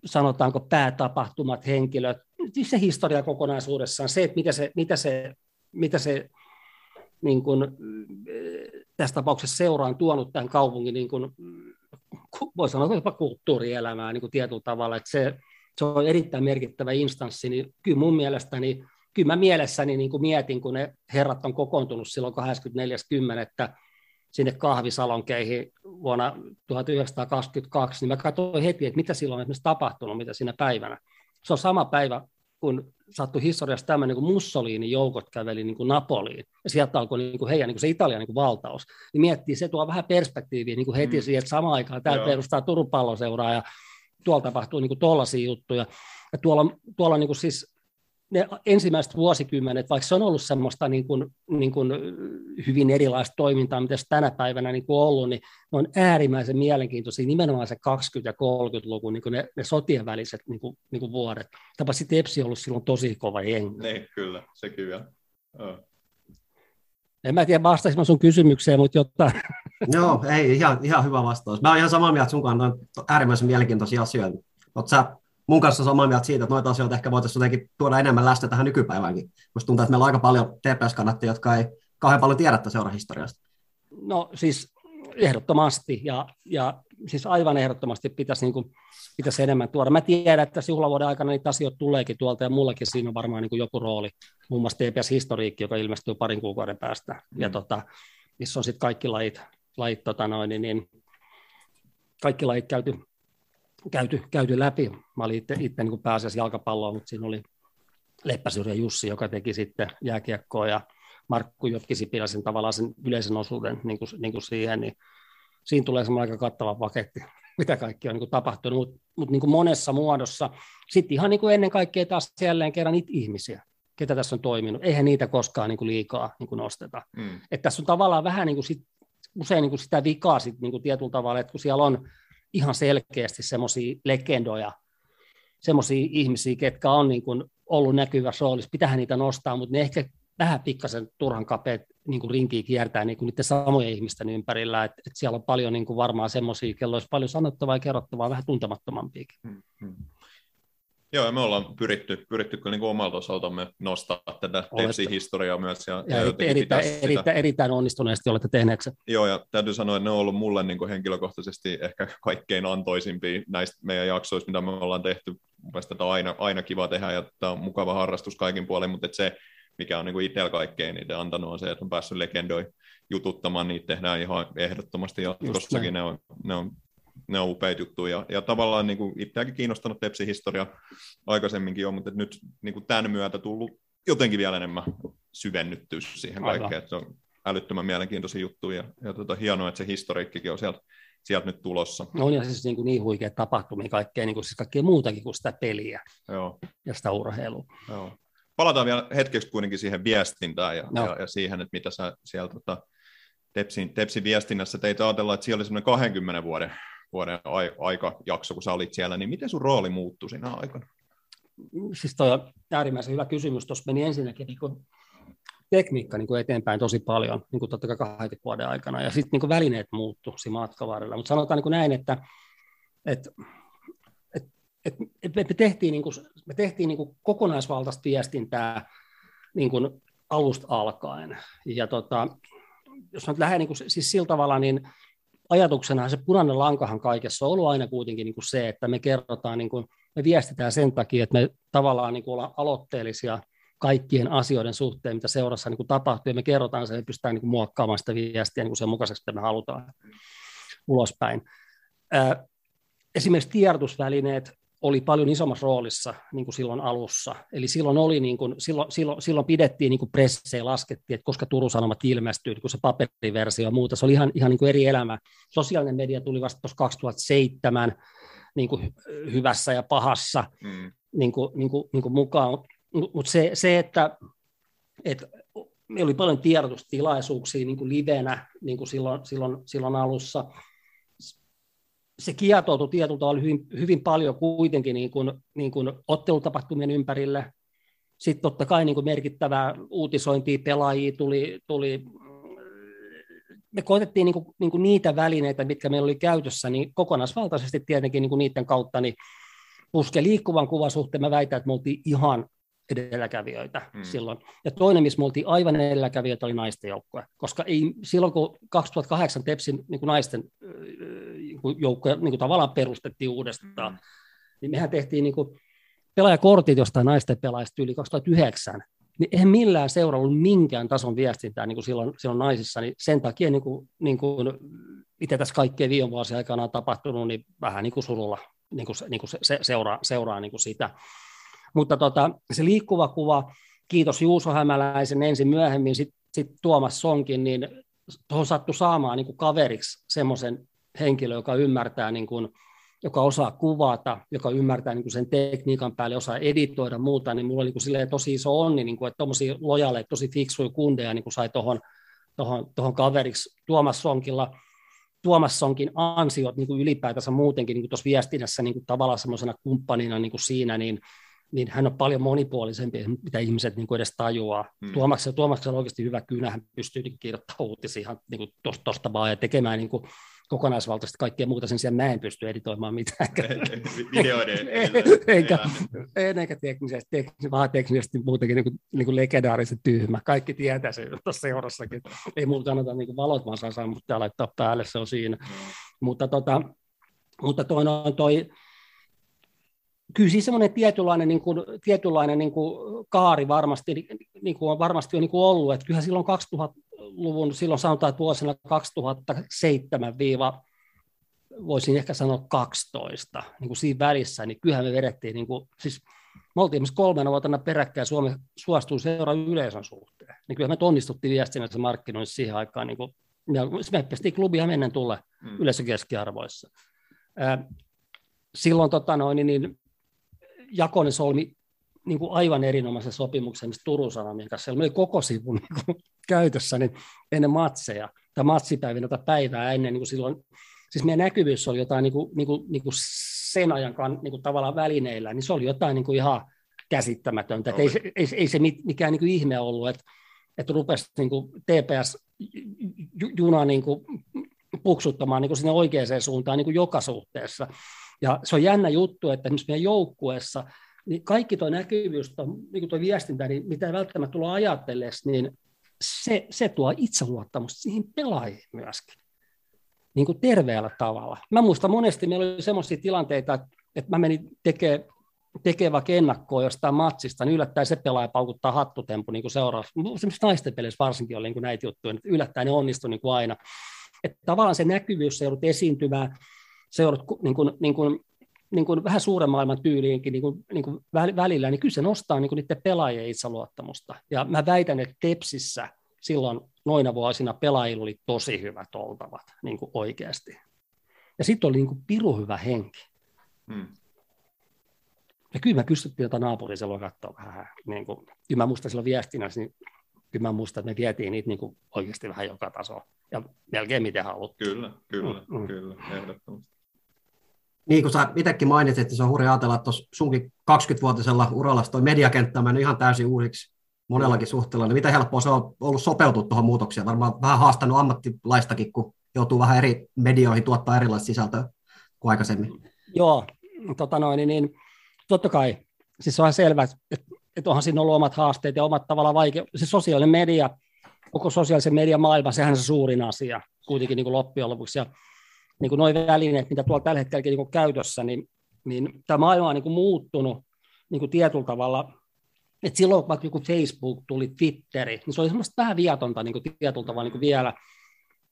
Speaker 4: sanotaanko päätapahtumat, henkilöt, siis se historia kokonaisuudessaan, se, että mitä se, mitä se, mitä se niin kuin, tässä tapauksessa seura on tuonut tämän kaupungin, niin kuin, voi sanoa jopa kulttuurielämää niin kuin tietyllä tavalla, että se, se on erittäin merkittävä instanssi, niin kyllä mun mielestäni kyllä mä mielessäni niin kuin mietin, kun ne herrat on kokoontunut silloin 24.10. sinne kahvisalonkeihin vuonna 1922, niin mä katsoin heti, että mitä silloin on esimerkiksi tapahtunut, mitä siinä päivänä. Se on sama päivä, kun sattui historiassa tämmöinen, kun Mussolinin joukot käveli niin kuin Napoliin, ja sieltä alkoi niin kuin heidän niin kuin se Italian niin kuin valtaus, niin miettii, se tuo vähän perspektiiviä niin kuin heti mm. siihen, että samaan aikaan täällä perustaa Turun palloseuraa, ja tuolla tapahtuu niin kuin tollaisia juttuja. Ja tuolla, tuolla niin kuin siis ne ensimmäiset vuosikymmenet, vaikka se on ollut semmoista niin kuin, niin kuin hyvin erilaista toimintaa, mitä se tänä päivänä niin kuin ollut, niin ne on äärimmäisen mielenkiintoisia, nimenomaan se 20- ja 30-luku, niin kuin ne, ne sotien väliset niin kuin, niin kuin vuodet. Tapasi Tepsi on ollut silloin tosi kova jengi.
Speaker 2: Niin, kyllä, se kyllä. Oh.
Speaker 4: En mä tiedä, vastasin sun kysymykseen, mutta jotta...
Speaker 3: Joo, ei, ihan, ihan hyvä vastaus. Mä oon ihan samaa mieltä sun kanssa, on äärimmäisen mielenkiintoisia asioita. Oletko sä mun kanssa samaa mieltä siitä, että noita asioita ehkä voitaisiin jotenkin tuoda enemmän läsnä tähän nykypäiväänkin. Musta tuntuu, että meillä on aika paljon TPS-kannattajia, jotka ei kauhean paljon tiedä seurahistoriasta.
Speaker 4: No siis ehdottomasti, ja, ja siis aivan ehdottomasti pitäisi, niin kuin, pitäisi enemmän tuoda. Mä tiedän, että juhlavuoden aikana niitä asioita tuleekin tuolta, ja mullakin siinä on varmaan niin kuin joku rooli, muun muassa TPS-historiikki, joka ilmestyy parin kuukauden päästä, mm. ja tota, missä on sitten kaikki lajit, lajit tota noin, niin, niin kaikki lajit käyty käyty, käyty läpi. Mä olin itse, itse niin pääasiassa jalkapalloa, mutta siinä oli Leppäsyrjä Jussi, joka teki sitten jääkiekkoa ja Markku Jotkisipilä sen tavallaan sen yleisen osuuden niin kuin, niin kuin siihen, niin siinä tulee semmoinen aika kattava paketti. mitä kaikki on niin kuin tapahtunut, mutta mut niin kuin monessa muodossa. Sitten ihan niin kuin ennen kaikkea taas jälleen kerran niitä ihmisiä, ketä tässä on toiminut. Eihän niitä koskaan niin kuin liikaa niin kuin nosteta.
Speaker 2: Mm.
Speaker 4: Että tässä on tavallaan vähän niin kuin sit, usein niin kuin sitä vikaa sit niin kuin tietyllä tavalla, että kun siellä on ihan selkeästi semmoisia legendoja, semmoisia ihmisiä, ketkä on niin kuin ollut näkyvässä roolissa, pitää niitä nostaa, mutta ne ehkä vähän pikkasen turhan kapeat niin rinkiä kiertää niin kuin niiden samojen ihmisten ympärillä, että et siellä on paljon niin kuin varmaan semmoisia, kello olisi paljon sanottavaa ja kerrottavaa, vähän tuntemattomampiakin.
Speaker 2: Mm. Joo, ja me ollaan pyritty, pyritty kyllä niin kuin omalta osaltamme nostaa tätä Tepsi-historiaa myös. Ja,
Speaker 4: Ja,
Speaker 2: ja
Speaker 4: erittäin, erittäin, erittäin onnistuneesti olette tehneet se.
Speaker 2: Joo, ja täytyy sanoa, että ne on ollut mulle niin kuin henkilökohtaisesti ehkä kaikkein antoisimpia näistä meidän jaksoista, mitä me ollaan tehty. Mun mielestä tätä on aina, aina kiva tehdä, ja tämä on mukava harrastus kaikin puolin, mutta että se, mikä on niin itsellä kaikkein niitä antanut, on se, että on päässyt legendoi jututtamaan, niitä tehdään ihan ehdottomasti jatkossakin, ne on, ne on ne on upeita juttuja. Ja, ja tavallaan niin kuin itseäkin kiinnostanut Tepsi-historia aikaisemminkin jo, mutta nyt niin kuin tämän myötä tullut jotenkin vielä enemmän syvennyttyä siihen kaikkeen. Että se on älyttömän mielenkiintoisia juttuja ja, ja tota, hienoa, että se historiikkikin on sieltä, sieltä nyt tulossa.
Speaker 4: No on ja siis niin, kuin niin huikea tapahtumia, kaikkea, niin kuin, siis kaikkea muutakin kuin sitä peliä
Speaker 2: Joo,
Speaker 4: ja sitä urheilua.
Speaker 2: joo. Palataan vielä hetkeksi kuitenkin siihen viestintään ja,
Speaker 4: Joo.
Speaker 2: ja, ja siihen, että mitä sä siellä tota, Tepsin, Tepsin viestinnässä teit ajatella, että siellä oli semmoinen 20 vuoden, vuoden ai, aikajakso, kun sä olit siellä, niin miten sun rooli muuttui siinä aikana?
Speaker 4: Siis toi on äärimmäisen hyvä kysymys. Tuossa meni ensinnäkin niin kuin tekniikka niin eteenpäin tosi paljon, niin kuin totta kai 20 vuoden aikana, ja sitten niin välineet muuttu siinä matkan varrella. Mutta sanotaan niin näin, että, että, että me tehtiin, niin kuin, me tehtiin niin kuin kokonaisvaltaista viestintää niin kuin alusta alkaen. Ja tota, jos nyt lähden niin kuin, siis sillä tavalla, niin ajatuksena se punainen lankahan kaikessa on ollut aina kuitenkin niin kuin se, että me kerrotaan, niin kuin, me viestitään sen takia, että me tavallaan niin kuin ollaan aloitteellisia kaikkien asioiden suhteen, mitä seurassa niin kuin tapahtuu, ja me kerrotaan sen, että pystytään niin kuin muokkaamaan sitä viestiä niin kuin sen mukaiseksi, että me halutaan ulospäin. Ää, Esimerkiksi tiedotusvälineet oli paljon isommassa roolissa niin kuin silloin alussa. Eli silloin, oli niin kuin, silloin, silloin, silloin pidettiin niin kuin pressejä, laskettiin, että koska Turun Sanomat ilmestyy, kun se paperiversio ja muuta, se oli ihan, ihan niin kuin eri elämä. Sosiaalinen media tuli vasta tuossa 2007 niin kuin hy- hyvässä ja pahassa
Speaker 2: Mm.
Speaker 4: niin kuin, niin kuin, niin kuin mukaan. Mutta se, se, että, että meillä oli paljon tiedotustilaisuuksia niin kuin livenä niin kuin silloin, silloin, silloin alussa. Se kietoutui tietyllä tavalla hyvin, hyvin paljon kuitenkin niin kuin, niin kuin ottelutapahtumien ympärille. Sitten totta kai niin kuin merkittävää uutisointia, pelaajia tuli, tuli me koetettiin niin kuin, niin kuin niitä välineitä, mitkä meillä oli käytössä, niin kokonaisvaltaisesti tietenkin niin kuin niiden kautta niin puske liikkuvan kuvan suhteen, mä väitän, että me oltiin ihan edelläkävijöitä
Speaker 2: Mm.
Speaker 4: mm. silloin. Ja toinen, missä me oltiin aivan edelläkävijöitä, oli naisten joukkue. Koska ei, silloin, kun 2008 Tepsin niin kuin naisten öö, niin joukkoja niin kuin tavallaan perustettiin uudestaan,
Speaker 2: Mm.
Speaker 4: niin mehän tehtiin niin kuin pelaajakortit jostain naisten pelaajista yli 2009, niin eihän millään seura ollut minkään tason viestintää niin kuin silloin, silloin naisissa, niin sen takia niin kuin, niin kuin itse tässä kaikkien viime vuosien aikana on tapahtunut, niin vähän niin kuin surulla niin kuin, niin kuin se, se, seuraa, seuraa niin kuin sitä. Mutta tota, se liikkuva kuva, kiitos Juuso Hämäläisen ensin myöhemmin, sitten sit Tuomas Sonkin, niin tuohon sattui saamaan niin kuin kaveriksi semmoisen henkilön, joka ymmärtää, niin kuin, joka osaa kuvata, joka ymmärtää niin kuin sen tekniikan päälle, osaa editoida muuta, niin mulla oli niin kuin tosi iso onni, niin kuin, että tuommoisia lojaaleja, tosi fiksuja kundeja niin kuin sai tuohon tohon, tohon kaveriksi Tuomas Sonkilla. Tuomas Sonkin ansiot niin kuin ylipäätänsä muutenkin niin tuossa viestinnässä niin kuin tavallaan semmoisena kumppanina niin kuin siinä, niin, niin hän on paljon monipuolisempi, mitä ihmiset niin kuin edes tajuaa.
Speaker 2: Hmm.
Speaker 4: Hmm. Tuomaksella, Tuomaksella on oikeasti hyvä kynä, hän pystyy niin kirjoittamaan uutisia ihan niin kuin tosta, tosta vaan ja tekemään niin kuin kokonaisvaltaisesti kaikkea muuta, sen sijaan mä en pysty editoimaan mitään.
Speaker 2: Videoiden.
Speaker 4: Eikä, eikä teknisesti, teknisesti, vaan teknisesti muutenkin niin kuin, niin kuin legendaarisen tyhmä. Kaikki tietää se tuossa seurassakin. Ei mulla kannata niin kuin valot vaan saa ja laittaa päälle, se on siinä. Mutta, tota, mutta toi, on toi, kyllä siis semmoinen tietynlainen, niin kuin, tietynlainen niin kuin kaari varmasti, niin kuin on varmasti on niin kuin ollut, että kyllähän silloin 2000-luvun, silloin sanotaan, että vuosina 2007 voisin ehkä sanoa 12, niin kuin siinä välissä, niin kyllähän me vedettiin, niin kuin, siis me oltiin esimerkiksi kolmena vuotena peräkkäin Suomi suostui seuraa yleisön suhteen. Niin kyllä me onnistuttiin viestinnässä markkinoissa siihen aikaan, niin kuin, ja me pestiin klubia menneen tulle
Speaker 2: Mm.
Speaker 4: yleisön keskiarvoissa. silloin tota noin, niin, niin Jakonen solmi niin kuin aivan erinomaisen sopimuksen Turun Sanomien kanssa. Siellä oli koko sivun niin kuin, käytössä niin ennen matseja, tai matsipäivinä tai päivää ennen, niin kuin silloin, siis meidän näkyvyys oli jotain niin kuin, niin kuin, niin kuin sen ajan niin kuin tavallaan välineillä, niin se oli jotain niin kuin ihan käsittämätöntä. Ei, se, ei, ei se mikään niin kuin ihme ollut, että, että rupesi niin kuin TPS-juna niin kuin puksuttamaan niin kuin sinne oikeaan suuntaan niin kuin joka suhteessa. Ja se on jännä juttu, että esimerkiksi meidän joukkueessa, niin kaikki tuo näkyvyys, tuo, niin tuo viestintä, niin mitä ei välttämättä tulla ajatellessa, niin se, se tuo itseluottamusta siihen pelaajiin myöskin, niin kuin terveellä tavalla. Mä muistan monesti, meillä oli sellaisia tilanteita, että, mä menin tekemään tekee vaikka ennakkoa jostain matsista, niin yllättäen se pelaaja paukuttaa hattutempu niin seuraavaksi. Esimerkiksi naisten peleissä varsinkin oli niin kuin näitä juttuja, että yllättäen ne onnistui niin kuin aina. Että tavallaan se näkyvyys, se joudut esiintymään, se joudut niin kuin, niin kuin, niin kuin vähän suuren maailman tyyliinkin niin kuin, niin kuin välillä, niin kyllä se nostaa niin kuin niiden pelaajien itseluottamusta. Ja mä väitän, että Tepsissä silloin noina vuosina pelaajilla oli tosi hyvät oltavat niin kuin oikeasti. Ja sitten oli niin kuin piru hyvä henki. Hmm. Ja kyllä mä kysyttiin jotain naapuria silloin katsoa vähän. Niin kuin, kyllä mä muistan silloin viestinnässä, niin kyllä mä muistan, että me vietiin niitä niin kuin oikeasti vähän joka taso. Ja melkein miten haluttiin.
Speaker 2: Kyllä, kyllä, mm, mm. kyllä, ehdottomasti.
Speaker 3: Niin kuin sä itsekin mainitsit, että se on hurja ajatella, että sunkin 20-vuotisella uralla toi mediakenttä on mennyt ihan täysin uusiksi monellakin suhteella. Niin miten helppoa se on ollut sopeutua tuohon muutokseen? Varmaan vähän haastanut ammattilaistakin, kun joutuu vähän eri medioihin tuottaa erilaista sisältöä kuin aikaisemmin.
Speaker 4: Joo, tota noin, niin, niin totta kai, siis on selvä, että, että onhan siinä ollut omat haasteet ja omat tavallaan vaikea, se sosiaalinen media, koko sosiaalisen median maailma, sehän on se suurin asia kuitenkin niin kuin loppujen lopuksi, ja niin kuin nuo välineet, mitä tuolla tällä hetkellä niin käytössä, niin, niin tämä maailma on niin kuin muuttunut niin tietyllä tavalla, että silloin vaikka joku Facebook tuli, Twitteri, niin se oli semmoista vähän viatonta niin kuin tietyllä tavalla niin kuin vielä.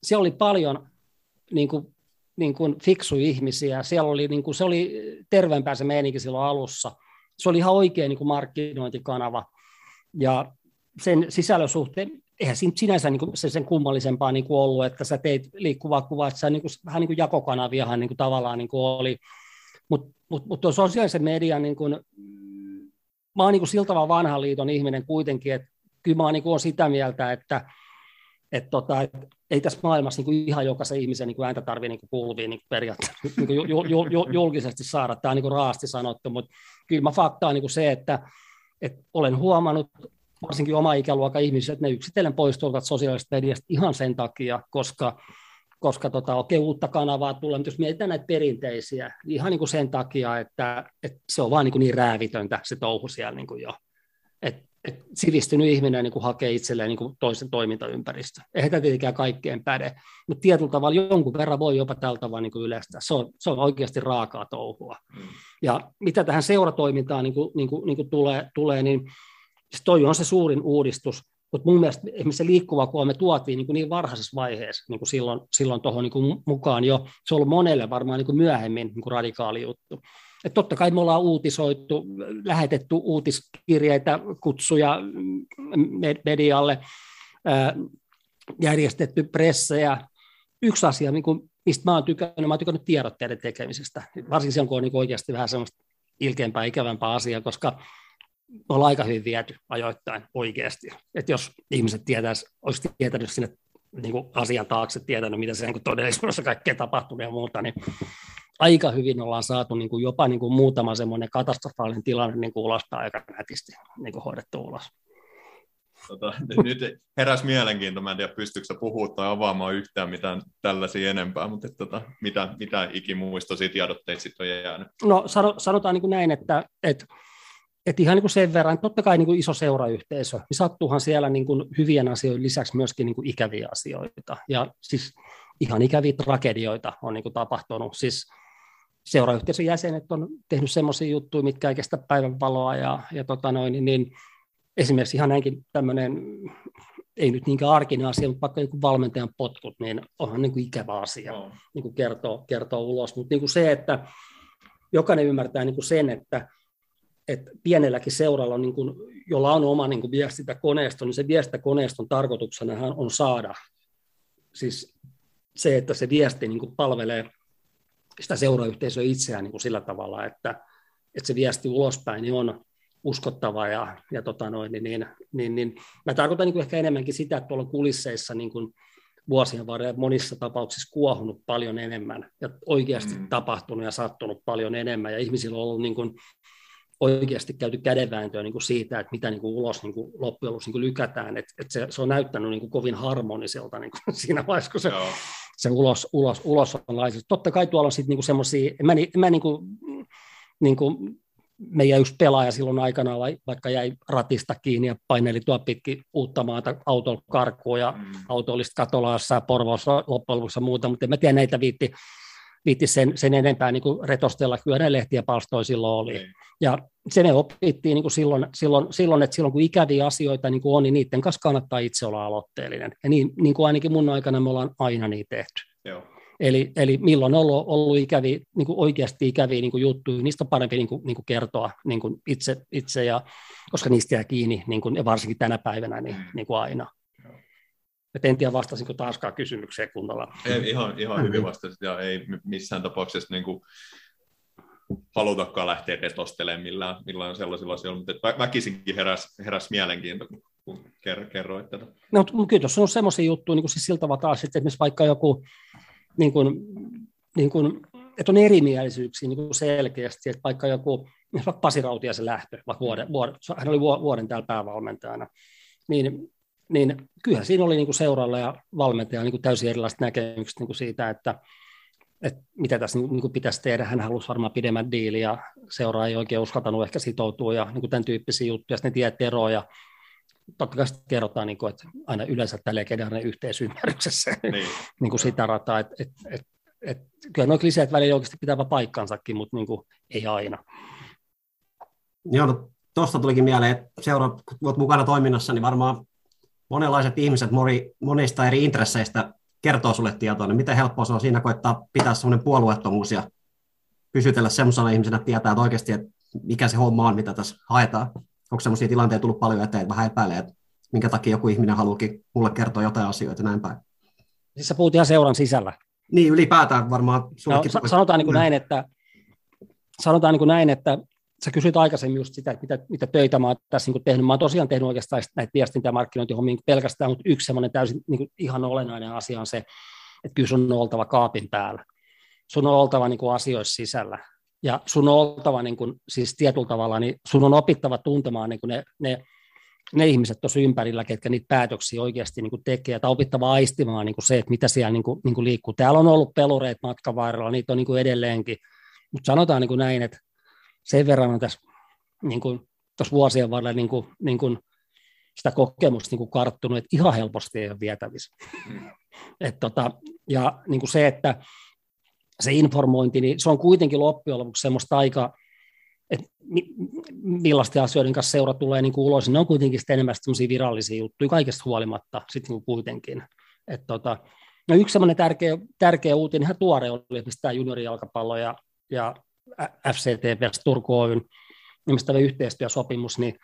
Speaker 4: Siellä oli paljon niin kuin niin kuin fiksu ihmisiä. Siellä oli, niin kuin, se oli terveempää se meininki silloin alussa. Se oli ihan oikea niin kuin markkinointikanava. Ja sen sisällön suhteen, eihän siinä sinänsä niin kuin se sen kummallisempaa niin kuin ollut, että sä teit liikkuvaa kuvaa, että sä niin kuin, vähän niin kuin jakokanaviahan niin kuin tavallaan niin kuin oli. Mutta mut, mut tuo sosiaalisen median, niin kuin, mä oon niin kuin siltä vanhan liiton ihminen kuitenkin, että kyllä mä oon niin kuin sitä mieltä, että et tota, et ei tässä maailmassa niin kuin ihan jokaisen ihmisen niin kuin ääntä tarvitse niin kuuluvia niin periaatteessa niin kuin jul, jul, julkisesti saada. Tämä on niin kuin raasti sanottu, mutta kyllä mä fakta on niin kuin se, että, että olen huomannut varsinkin oma ikäluokan ihmisiä, että ne yksitellen poistuvat sosiaalisesta mediasta ihan sen takia, koska, koska tota, okei, uutta kanavaa tulee, mutta jos mietitään näitä perinteisiä, niin ihan niin kuin sen takia, että, että se on vaan niin, kuin niin räävitöntä se touhu siellä niin kuin jo. Et että sivistynyt ihminen niin kuin hakee itselleen niin kuin toisen toimintaympäristö. Eihän tämä tietenkään kaikkeen päde, mutta tietyllä tavalla jonkun verran voi jopa tällä tavalla niin kuin yleistää. Se on, se on oikeasti raakaa touhua. Mm. Ja mitä tähän seuratoimintaan niin kuin, niin kuin, niin kuin tulee, tulee, niin siis toi on se suurin uudistus, mutta mun mielestä esimerkiksi se liikkuva kun me tuotiin niin, kuin niin varhaisessa vaiheessa niin kuin silloin, silloin tuohon niin mukaan jo. Se on ollut monelle varmaan niin kuin myöhemmin niin kuin radikaali juttu. Et totta kai me ollaan uutisoitu, lähetetty uutiskirjeitä, kutsuja medialle, järjestetty pressejä. Yksi asia, niin kuin, mistä mä oon tykännyt, mä oon tykännyt tiedotteiden tekemisestä, varsinkin silloin, kun on niin oikeasti vähän semmoista ilkeämpää, ikävämpää asiaa, koska me ollaan aika hyvin viety ajoittain oikeasti. Et jos ihmiset tietäisi, olisi tietänyt sinne niin kuin asian taakse, tietänyt, mitä se niin todellisuudessa kaikkea tapahtuu ja muuta, niin aika hyvin ollaan saatu niin kuin jopa niin kuin muutama semmoinen katastrofaalinen tilanne niin kuin ulospäin aika nätisti niin kuin hoidettu ulos.
Speaker 2: Tota, nyt heräsi mielenkiinto, mä en tiedä pystyykö puhua tai avaamaan yhtään mitään tällaisia enempää, mutta tota, mitä, mitä ikimuistoisia tiedotteita sitten on jäänyt?
Speaker 4: No sanotaan niin kuin näin, että, että että ihan niin kuin sen verran, totta kai niin kuin iso seurayhteisö, niin sattuuhan siellä niin kuin hyvien asioiden lisäksi myöskin niin kuin ikäviä asioita. Ja siis ihan ikäviä tragedioita on niin kuin tapahtunut. Siis seurayhteisön jäsenet on tehnyt semmoisia juttuja, mitkä ei kestä päivänvaloa ja, ja tota noin, niin, niin esimerkiksi ihan näinkin tämmöinen, ei nyt niinkään arkinen asia, mutta vaikka niin valmentajan potkut, niin onhan niin kuin ikävä asia no. niin kuin kertoo, kertoo ulos. Mutta niin kuin se, että jokainen ymmärtää niin kuin sen, että, että pienelläkin seuralla, on niin kuin, jolla on oma niin kuin viestintäkoneisto, niin se viestintäkoneiston tarkoituksena on saada siis se, että se viesti niin kuin palvelee sitä seurayhteisöä itseään niin kuin sillä tavalla, että, että se viesti ulospäin niin on uskottava ja, ja tota noin, niin, niin, niin, niin, mä tarkoitan niin kuin ehkä enemmänkin sitä, että tuolla kulisseissa niin kuin vuosien varrella monissa tapauksissa kuohunut paljon enemmän ja oikeasti mm. tapahtunut ja sattunut paljon enemmän ja ihmisillä on ollut niin kuin oikeasti käyty kädenvääntöä niin kuin siitä, että mitä niin kuin ulos niin kuin loppujen lopuksi niin kuin lykätään, että, että se, se, on näyttänyt niin kuin kovin harmoniselta niin kuin siinä vaiheessa, kun se, se ulos, ulos, ulos on laitettu. Totta kai tuolla on sitten niin semmoisia, mä, mä niin kuin, niin kuin meidän yksi pelaaja silloin aikana, vaikka jäi ratista kiinni ja paineli tuo pitkin uutta maata autolla karkuun ja mm. auto olisi Katolassa ja Porvoossa loppujen lopuksi muuta, mutta en mä tiedä näitä viitti, viitti sen, sen enempää niin kuin retostella, kyllä ne lehtiä palstoja silloin oli. Ei. Ja se me opittiin niin kuin silloin, silloin, silloin, että silloin kun ikäviä asioita niin kuin on, niin niiden kanssa kannattaa itse olla aloitteellinen. Ja niin, niin kuin ainakin mun aikana me ollaan aina niin tehty. Joo. Eli, eli milloin on ollut, ollut ikäviä, niin kuin oikeasti ikäviä niin kuin juttuja, niistä on parempi niin kuin, niin kuin kertoa niin kuin itse, itse ja, koska niistä jää kiinni, niin kuin, varsinkin tänä päivänä, niin, mm. niin kuin aina. Et en tiedä, vastasinko taaskaan kysymykseen kunnolla.
Speaker 2: Ei, ihan, ihan hyvin vastasit, ja ei missään tapauksessa niin kuin halutakaan lähteä retostelemaan millään, millään sellaisilla asioilla, mutta väkisinkin heräs, heräs mielenkiinto, kun kerroit tätä.
Speaker 4: No, kyllä tuossa on semmoisia juttuja, niin kuin siis siltä taas, että esimerkiksi vaikka joku niin kuin, niin kuin, että on erimielisyyksiä niin kuin selkeästi, että vaikka joku, vaikka Pasi Rautiaisen lähtö, vaikka vuoden, vuoden, hän oli vuoden täällä päävalmentajana, niin, niin kyllähän siinä oli niin kuin seuralla ja valmentaja niin kuin täysin erilaiset näkemykset niin kuin siitä, että, että mitä tässä niin kuin pitäisi tehdä. Hän halusi varmaan pidemmän diili ja seuraa ei oikein uskaltanut ehkä sitoutua ja niin kuin tämän tyyppisiä juttuja, sitten ne tiedät eroja. Totta kai kerrotaan, niin kuin, että aina yleensä tällä kedainen yhteisymmärryksessä niin. niin kuin sitä rataa, että, että, että, että kyllä nuo kliseet välillä oikeasti pitää paikkansakin, mutta niin kuin, ei aina.
Speaker 3: Joo, no, tuosta tulikin mieleen, että seura, kun olet mukana toiminnassa, niin varmaan monenlaiset ihmiset moni, monista eri intresseistä kertoo sulle tietoa, niin miten helppoa se on siinä koittaa pitää semmoinen puolueettomuus ja pysytellä semmoisena ihmisenä, tietää että oikeasti, että mikä se homma on, mitä tässä haetaan. Onko semmoisia tilanteita tullut paljon eteen, että vähän epäilee, että minkä takia joku ihminen haluukin mulle kertoa jotain asioita näin päin.
Speaker 4: Siis sä puhut ihan seuran sisällä.
Speaker 3: Niin, ylipäätään varmaan.
Speaker 4: No, sanotaan niin kuin näin, että, sanotaan niin kuin näin, että sä kysyit aikaisemmin just sitä, että mitä, mitä töitä mä oon tässä niin tehnyt. Mä oon tosiaan tehnyt oikeastaan näitä viestintä- ja markkinointihommia niin pelkästään, mutta yksi semmoinen täysin niin ihan olennainen asia on se, että kyllä sun on oltava kaapin päällä. Sun on oltava niin kuin asioissa sisällä. Ja sun on oltava niin kuin, siis tietyllä tavalla, niin sun on opittava tuntemaan niin kuin ne, ne, ne ihmiset tuossa ympärillä, ketkä niitä päätöksiä oikeasti niin kuin tekee, tai opittava aistimaan niin kuin se, että mitä siellä niin kuin, niin kuin liikkuu. Täällä on ollut pelureita matkan varrella, niitä on niin kuin edelleenkin, mutta sanotaan niin kuin näin, että sen verran on tässä niin kuin, tuossa vuosien varrella niin kuin, niin kuin sitä kokemusta niin kuin karttunut, että ihan helposti ei ole vietävissä. Mm. Et tota, ja niin kuin se, että se informointi, niin se on kuitenkin loppujen lopuksi semmoista aika, että millaisten asioiden kanssa seura tulee niin kuin ulos, niin ne on kuitenkin sitten enemmän semmoisia virallisia juttuja kaikesta huolimatta sitten niin kuitenkin. Et tota, no yksi semmoinen tärkeä, tärkeä uutinen, ihan tuore oli esimerkiksi tämä juniorijalkapallo ja, ja FCT versus Turku Oyn nimistävä yhteistyösopimus, niin,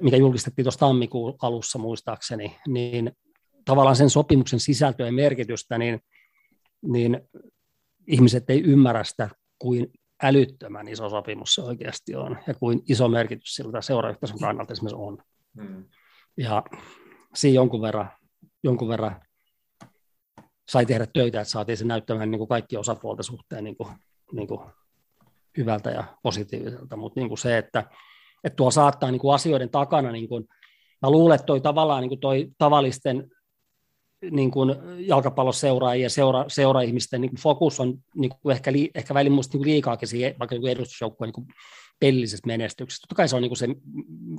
Speaker 4: mikä julkistettiin tuossa tammikuun alussa muistaakseni, niin tavallaan sen sopimuksen sisältöä ja merkitystä, niin, niin ihmiset ei ymmärrä sitä, kuin älyttömän iso sopimus se oikeasti on, ja kuin iso merkitys sillä seurayhteisön kannalta esimerkiksi on. Hmm. Ja siinä jonkun verran, jonkun verran sai tehdä töitä, että saatiin se näyttämään niin kuin kaikki osapuolten suhteen niin kuin niin kuin hyvältä ja positiiviselta, mutta niin kuin se, että, että tuo saattaa niin kuin asioiden takana, niin kuin, mä luulen, että toi tavallaan niin kuin toi tavallisten niin kuin jalkapalloseuraajien ja seura, seura-ihmisten niin kuin fokus on niin kuin ehkä, li, ehkä välillä musta niin liikaakin siihen, vaikka niin edustusjoukkueen niin pelillisestä menestyksestä. Totta kai se on niin kuin se,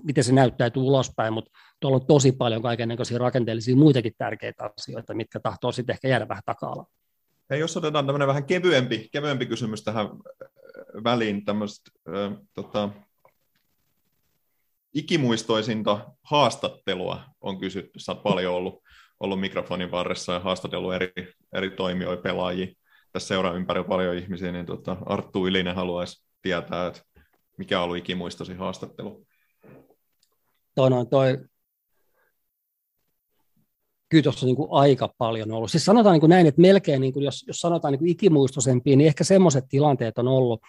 Speaker 4: miten se näyttäytyy ulospäin, mutta tuolla on tosi paljon kaikenlaisia rakenteellisia muitakin tärkeitä asioita, mitkä tahtoo sitten ehkä jäädä vähän taka
Speaker 2: Hei, jos otetaan tämmöinen vähän kevyempi, kevyempi kysymys tähän äh, väliin, tämmöistä äh, tota, ikimuistoisinta haastattelua on kysytty. Sä paljon ollut, ollut mikrofonin varressa ja haastatellut eri, eri toimijoita, pelaajia. Tässä seuraa ympärillä paljon ihmisiä, niin tota, Arttu Ylinen haluaisi tietää, että mikä on ollut ikimuistosi haastattelu?
Speaker 4: Toi, no, toi kyllä tuossa niin kuin aika paljon ollut. Siis sanotaan niin kuin näin, että melkein, niin kuin jos, jos sanotaan niin kuin ikimuistoisempia, niin ehkä semmoiset tilanteet on ollut,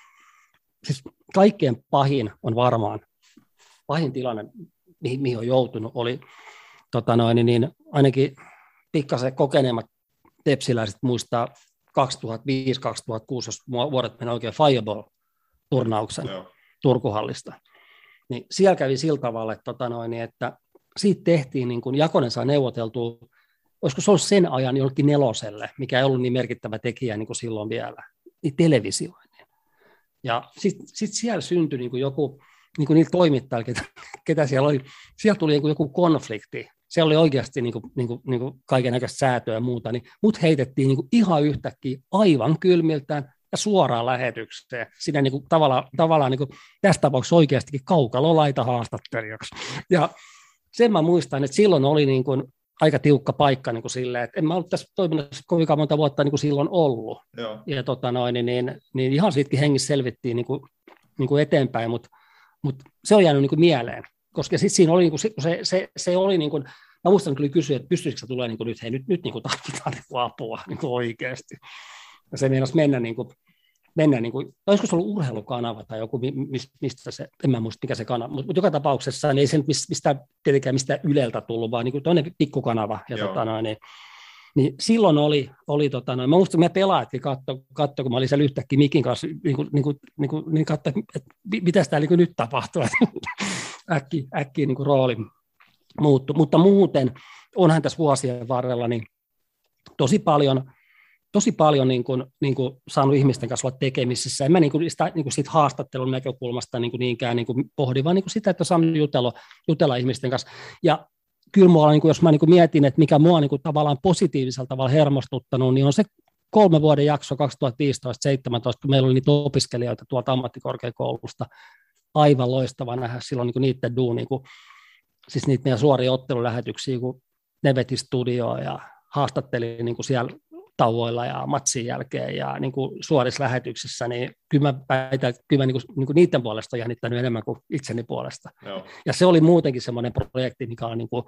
Speaker 4: siis kaikkein pahin on varmaan, pahin tilanne, mihin, mihin on joutunut, oli tota noin, niin, niin ainakin pikkasen kokeneemmat tepsiläiset muistaa 2005-2006, jos vuodet meni oikein Fireball-turnauksen
Speaker 2: Joo.
Speaker 4: Turkuhallista. Niin siellä kävi sillä tavalla, että, tota noin, niin että siitä tehtiin, niin kuin Jakonen saa neuvoteltua, olisiko se ollut sen ajan jollekin neloselle, mikä ei ollut niin merkittävä tekijä niin kuin silloin vielä, niin televisioinnin. Ja sitten sit siellä syntyi niin kuin joku, niin kuin niillä toimittajilla, ketä, ketä siellä oli, siellä tuli niin kuin joku konflikti. Se oli oikeasti niin kuin, niin kuin, niin kuin kaiken näköistä säätöä ja muuta, niin mut heitettiin niin kuin ihan yhtäkkiä aivan kylmiltään ja suoraan lähetykseen. Siinä niin kuin, tavallaan, tavallaan niin kuin, tässä tapauksessa oikeastikin kaukalolaita haastattelijaksi. Ja sen mä muistan, että silloin oli niin kuin aika tiukka paikka niin kuin silleen, että en mä ollut tässä toiminnassa kovinkaan monta vuotta niin kuin silloin ollut.
Speaker 2: Joo.
Speaker 4: Ja tota noin, niin, niin, niin ihan siitäkin hengissä selvittiin niin kuin, niin kuin eteenpäin, mutta mut se on jäänyt niin kuin mieleen. Koska sitten siinä oli, niin kuin, se, se, se oli niin kuin, mä muistan kyllä kysyä, että pystyisikö tulee niin kuin nyt, hei nyt, nyt niin kuin tarvitaan niin kuin apua niin kuin oikeasti. Ja se meinasi mennä niin kuin, mennä, niin kuin, olisiko se ollut urheilukanava tai joku, mistä se, en mä muista mikä se kanava, mutta joka tapauksessa niin ei se nyt mistään, tietenkään mistään Yleltä tullut, vaan niin kuin toinen pikkukanava. Ja tota noin, niin, niin silloin oli, oli tota noin, mä muistan, että me pelaajatkin katto, katto, kun mä olin siellä yhtäkkiä Mikin kanssa, niin kuin, niin kuin, niin kuin, niin katso, että mitä täällä niin nyt tapahtuu, äkki, äkki niin rooli muuttui, mutta muuten onhan tässä vuosien varrella niin tosi paljon, tosi paljon niin kuin, niin kuin saanut ihmisten kanssa olla tekemisissä. En mä niin kuin sitä niin kuin siitä haastattelun näkökulmasta niin kuin niinkään niin kuin pohdi, vaan niin kuin sitä, että saanut jutella, jutella ihmisten kanssa. Ja kyllä mua, niin kuin, jos mä niin kuin mietin, että mikä mua niin kuin tavallaan positiivisella tavalla hermostuttanut, niin on se kolme vuoden jakso 2015-2017, kun meillä oli niitä opiskelijoita tuolta ammattikorkeakoulusta. Aivan loistava nähdä silloin niin kuin niiden duuni, kun, siis niitä meidän suoria ottelulähetyksiä, kun ne veti studioa ja haastatteli niin kuin siellä tauoilla ja matsin jälkeen ja niin kuin suorissa lähetyksissä, niin kyllä mä väitän, että kyllä mä niin kuin, niin kuin niiden puolesta on jännittänyt enemmän kuin itseni puolesta.
Speaker 2: Joo.
Speaker 4: Ja se oli muutenkin semmoinen projekti, mikä on niin kuin,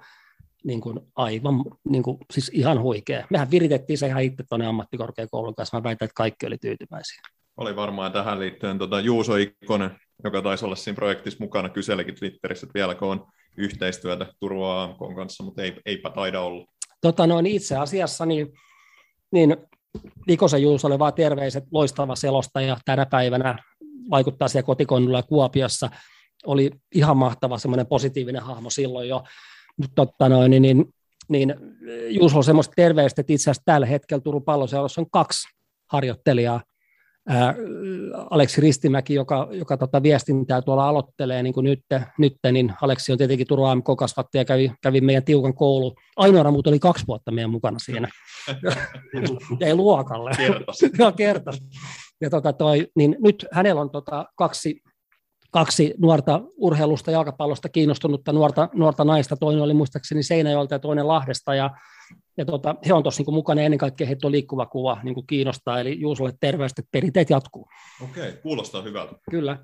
Speaker 4: niin kuin aivan, niin kuin, siis ihan huikea. Mehän viritettiin se ihan itse tuonne ammattikorkeakoulun kanssa, mä väitän, että kaikki oli tyytyväisiä.
Speaker 2: Oli varmaan tähän liittyen tota Juuso Ikkonen, joka taisi olla siinä projektissa mukana, kyselikin Twitterissä, että vieläkö on yhteistyötä Turvaa AMK kanssa, mutta ei, eipä taida olla.
Speaker 4: Tota noin, itse asiassa niin niin Ikosen Juusolle vaan terveiset, loistava selostaja tänä päivänä, vaikuttaa siellä kotikonnulla Kuopiossa, oli ihan mahtava semmoinen positiivinen hahmo silloin jo, mutta totta noin, niin, niin, niin Juuso on semmoista terveistä, että itse asiassa tällä hetkellä Turun palloseurassa on kaksi harjoittelijaa, ää, Aleksi Ristimäki, joka, joka tota viestintää tuolla aloittelee niin kuin nyt, nyt, niin Aleksi on tietenkin Turun AMK-kasvattaja, kävi, kävi meidän tiukan koulu. Ainoa muut oli kaksi vuotta meidän mukana siinä. Jäi luokalle.
Speaker 2: Kertas.
Speaker 4: Joo, kertas. Ja tota toi, niin nyt hänellä on tota kaksi, kaksi nuorta urheilusta, jalkapallosta kiinnostunutta nuorta, nuorta naista. Toinen oli muistaakseni Seinäjoelta ja toinen Lahdesta. Ja ja tota, he on tuossa niin mukana ja ennen kaikkea heitä on liikkuva kuva niin kiinnostaa, eli Juusolle terveistä, että perinteet jatkuu.
Speaker 2: Okei, okay, kuulostaa hyvältä.
Speaker 4: Kyllä.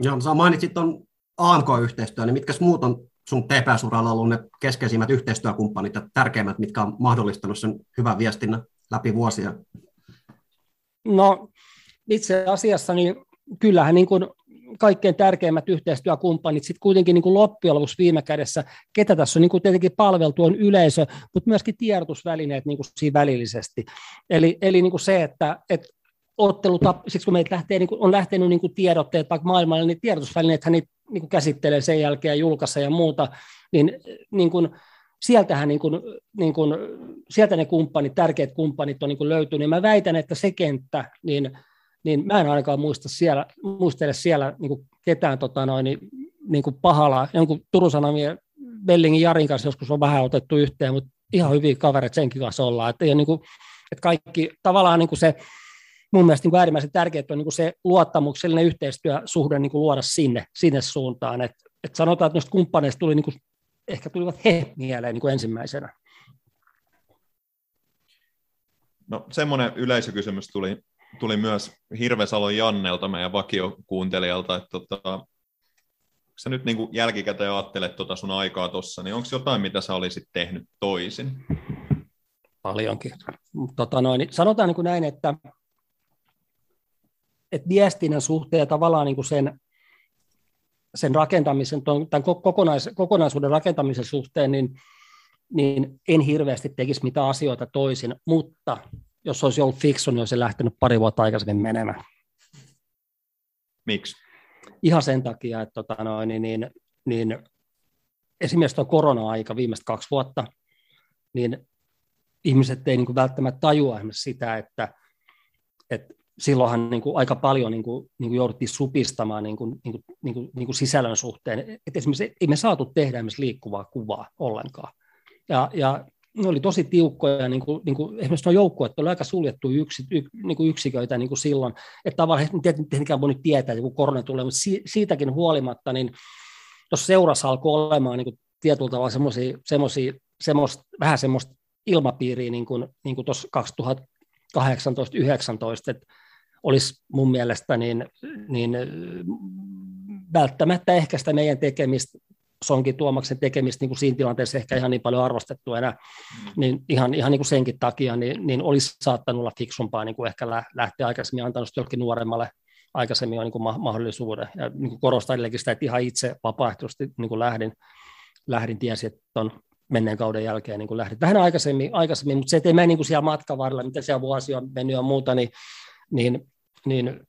Speaker 3: Joo, sä mainitsit tuon AMK-yhteistyön, niin mitkä muut on sun TPS-uralla ollut ne keskeisimmät yhteistyökumppanit ja tärkeimmät, mitkä on mahdollistanut sen hyvän viestinnän läpi vuosia?
Speaker 4: No itse asiassa niin kyllähän niin kuin kaikkein tärkeimmät yhteistyökumppanit sitten kuitenkin niin kuin loppujen lopuksi viime kädessä, ketä tässä on niin kuin tietenkin palveltu, on yleisö, mutta myöskin tiedotusvälineet niin kuin siinä välillisesti. Eli, eli niin kuin se, että, että ottelutap, siksi kun meitä lähtee, niin kuin, on lähtenyt niin kuin tiedotteet vaikka maailmalle, niin tiedotusvälineet niitä niin kuin käsittelee sen jälkeen julkaissa ja muuta, niin, niin kuin, sieltähän niin kuin, niin kuin, sieltä ne kumppanit, tärkeät kumppanit on niin kuin löytynyt, niin mä väitän, että se kenttä, niin niin mä en ainakaan muista siellä, muistele siellä niin kuin ketään tota noin, niin, kuin pahalla, jonkun Turun Sanomien Bellingin Jarin kanssa joskus on vähän otettu yhteen, mutta ihan hyviä kavereita senkin kanssa ollaan, että, niin kuin, että kaikki tavallaan niin kuin se, mun mielestä niin kuin äärimmäisen tärkeää on niin kuin se luottamuksellinen yhteistyösuhde niin kuin luoda sinne, sinne suuntaan, että, että sanotaan, että noista kumppaneista tuli niin kuin, ehkä tulivat he mieleen niin kuin ensimmäisenä.
Speaker 2: No semmoinen yleisökysymys tuli tuli myös Hirvesalon Jannelta, meidän vakiokuuntelijalta, että tota, sä nyt niin jälkikäteen ajattelet tuota sun aikaa tuossa, niin onko jotain, mitä sä olisit tehnyt toisin?
Speaker 4: Paljonkin. Tota noin, niin sanotaan niin kuin näin, että, että viestinnän suhteen ja tavallaan niin kuin sen, sen rakentamisen, tämän kokonais, kokonaisuuden rakentamisen suhteen, niin, niin en hirveästi tekisi mitään asioita toisin, mutta jos olisi ollut fiksu, niin olisi lähtenyt pari vuotta aikaisemmin menemään.
Speaker 2: Miksi?
Speaker 4: Ihan sen takia, että tota noin, niin, niin, niin esimerkiksi tuo korona-aika viimeiset kaksi vuotta, niin ihmiset ei niin kuin välttämättä tajua sitä, että, että silloinhan niin kuin aika paljon niin kuin, niin kuin jouduttiin supistamaan niin kuin, niin kuin, niin kuin, niin kuin sisällön suhteen. Et esimerkiksi ei me saatu tehdä esimerkiksi liikkuvaa kuvaa ollenkaan. Ja, ja ne oli tosi tiukkoja, niin kuin, niin kuin, esimerkiksi nuo joukkueet oli aika suljettu yksi, y, niin kuin yksiköitä niin kuin silloin, että tavallaan tietenkään voi nyt tietää, kun korona tulee, mutta si, siitäkin huolimatta, niin jos seurassa alkoi olemaan niin kuin tietyllä tavalla semmoisia, semmoisia, semmoista, vähän semmoista ilmapiiriä niin kuin, niin kuin tuossa 2018-2019, että olisi mun mielestä niin, niin välttämättä ehkä sitä meidän tekemistä Sonkin Tuomaksen tekemistä niin kuin siinä tilanteessa ehkä ihan niin paljon arvostettu enää, mm. niin ihan, ihan niin kuin senkin takia niin, niin olisi saattanut olla fiksumpaa niin kuin ehkä lähteä aikaisemmin antanut jollekin nuoremmalle aikaisemmin on niin kuin mahdollisuuden. Ja niin kuin korostan edelleenkin sitä, että ihan itse vapaaehtoisesti niin kuin lähdin, lähdin tiesi, että on menneen kauden jälkeen niin kuin lähdin vähän aikaisemmin, aikaisemmin mutta se, että ei mene niin kuin siellä matkan varrella, mitä siellä vuosia on mennyt ja muuta, niin, niin niin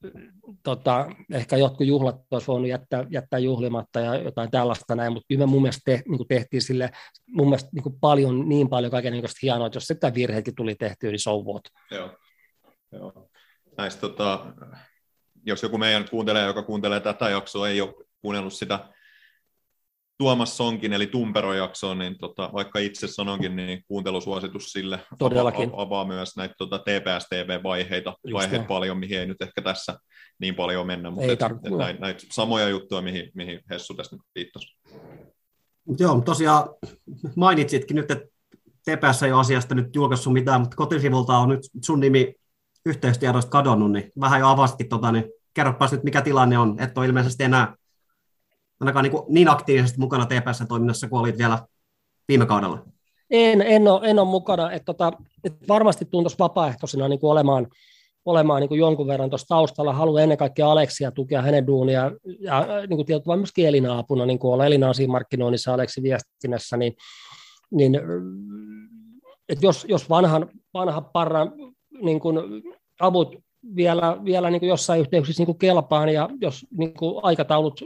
Speaker 4: tota, ehkä jotkut juhlat olisi voinut jättää, jättää juhlimatta ja jotain tällaista näin, mutta kyllä me mun mielestä te, niin tehtiin sille mun mielestä niin paljon, niin paljon kaiken hienoa, että jos sitä virheetkin tuli tehtyä, niin so what.
Speaker 2: Joo. Joo. Näistä, tota, jos joku meidän kuuntelee, joka kuuntelee tätä jaksoa, ei ole kuunnellut sitä Tuomas Sonkin, eli Tumpero-jaksoon, niin tota, vaikka itse sanonkin, niin kuuntelusuositus sille
Speaker 4: Todellakin.
Speaker 2: Avaa, avaa myös näitä tota, TPS-TV-vaiheita vaiheita paljon, mihin ei nyt ehkä tässä niin paljon mennä, mutta et, et näitä, näitä samoja juttuja, mihin, mihin Hessu tässä nyt viittasi.
Speaker 3: Joo, tosiaan mainitsitkin nyt, että TPS ei ole asiasta nyt julkaissut mitään, mutta kotisivulta on nyt sun nimi yhteystiedoista kadonnut, niin vähän jo avasitkin, tota, niin kerropas nyt mikä tilanne on, että on ilmeisesti enää ainakaan niin, niin aktiivisesti mukana TPS-toiminnassa kuin olit vielä viime kaudella?
Speaker 4: En, en, ole, en ole mukana. Että tota, että varmasti tuntuisi vapaaehtoisena niin kuin olemaan, olemaan niin kuin jonkun verran tuossa taustalla. Haluan ennen kaikkea Aleksia tukea hänen duunia ja niin kuin tietysti myös Elina-apuna, niin kuin olla Elina markkinoinnissa Aleksi viestinnässä, niin, niin että jos, jos vanhan, vanha parran niin kuin avut vielä, vielä niin kuin jossain yhteyksissä niin kuin kelpaan ja jos niin kuin aikataulut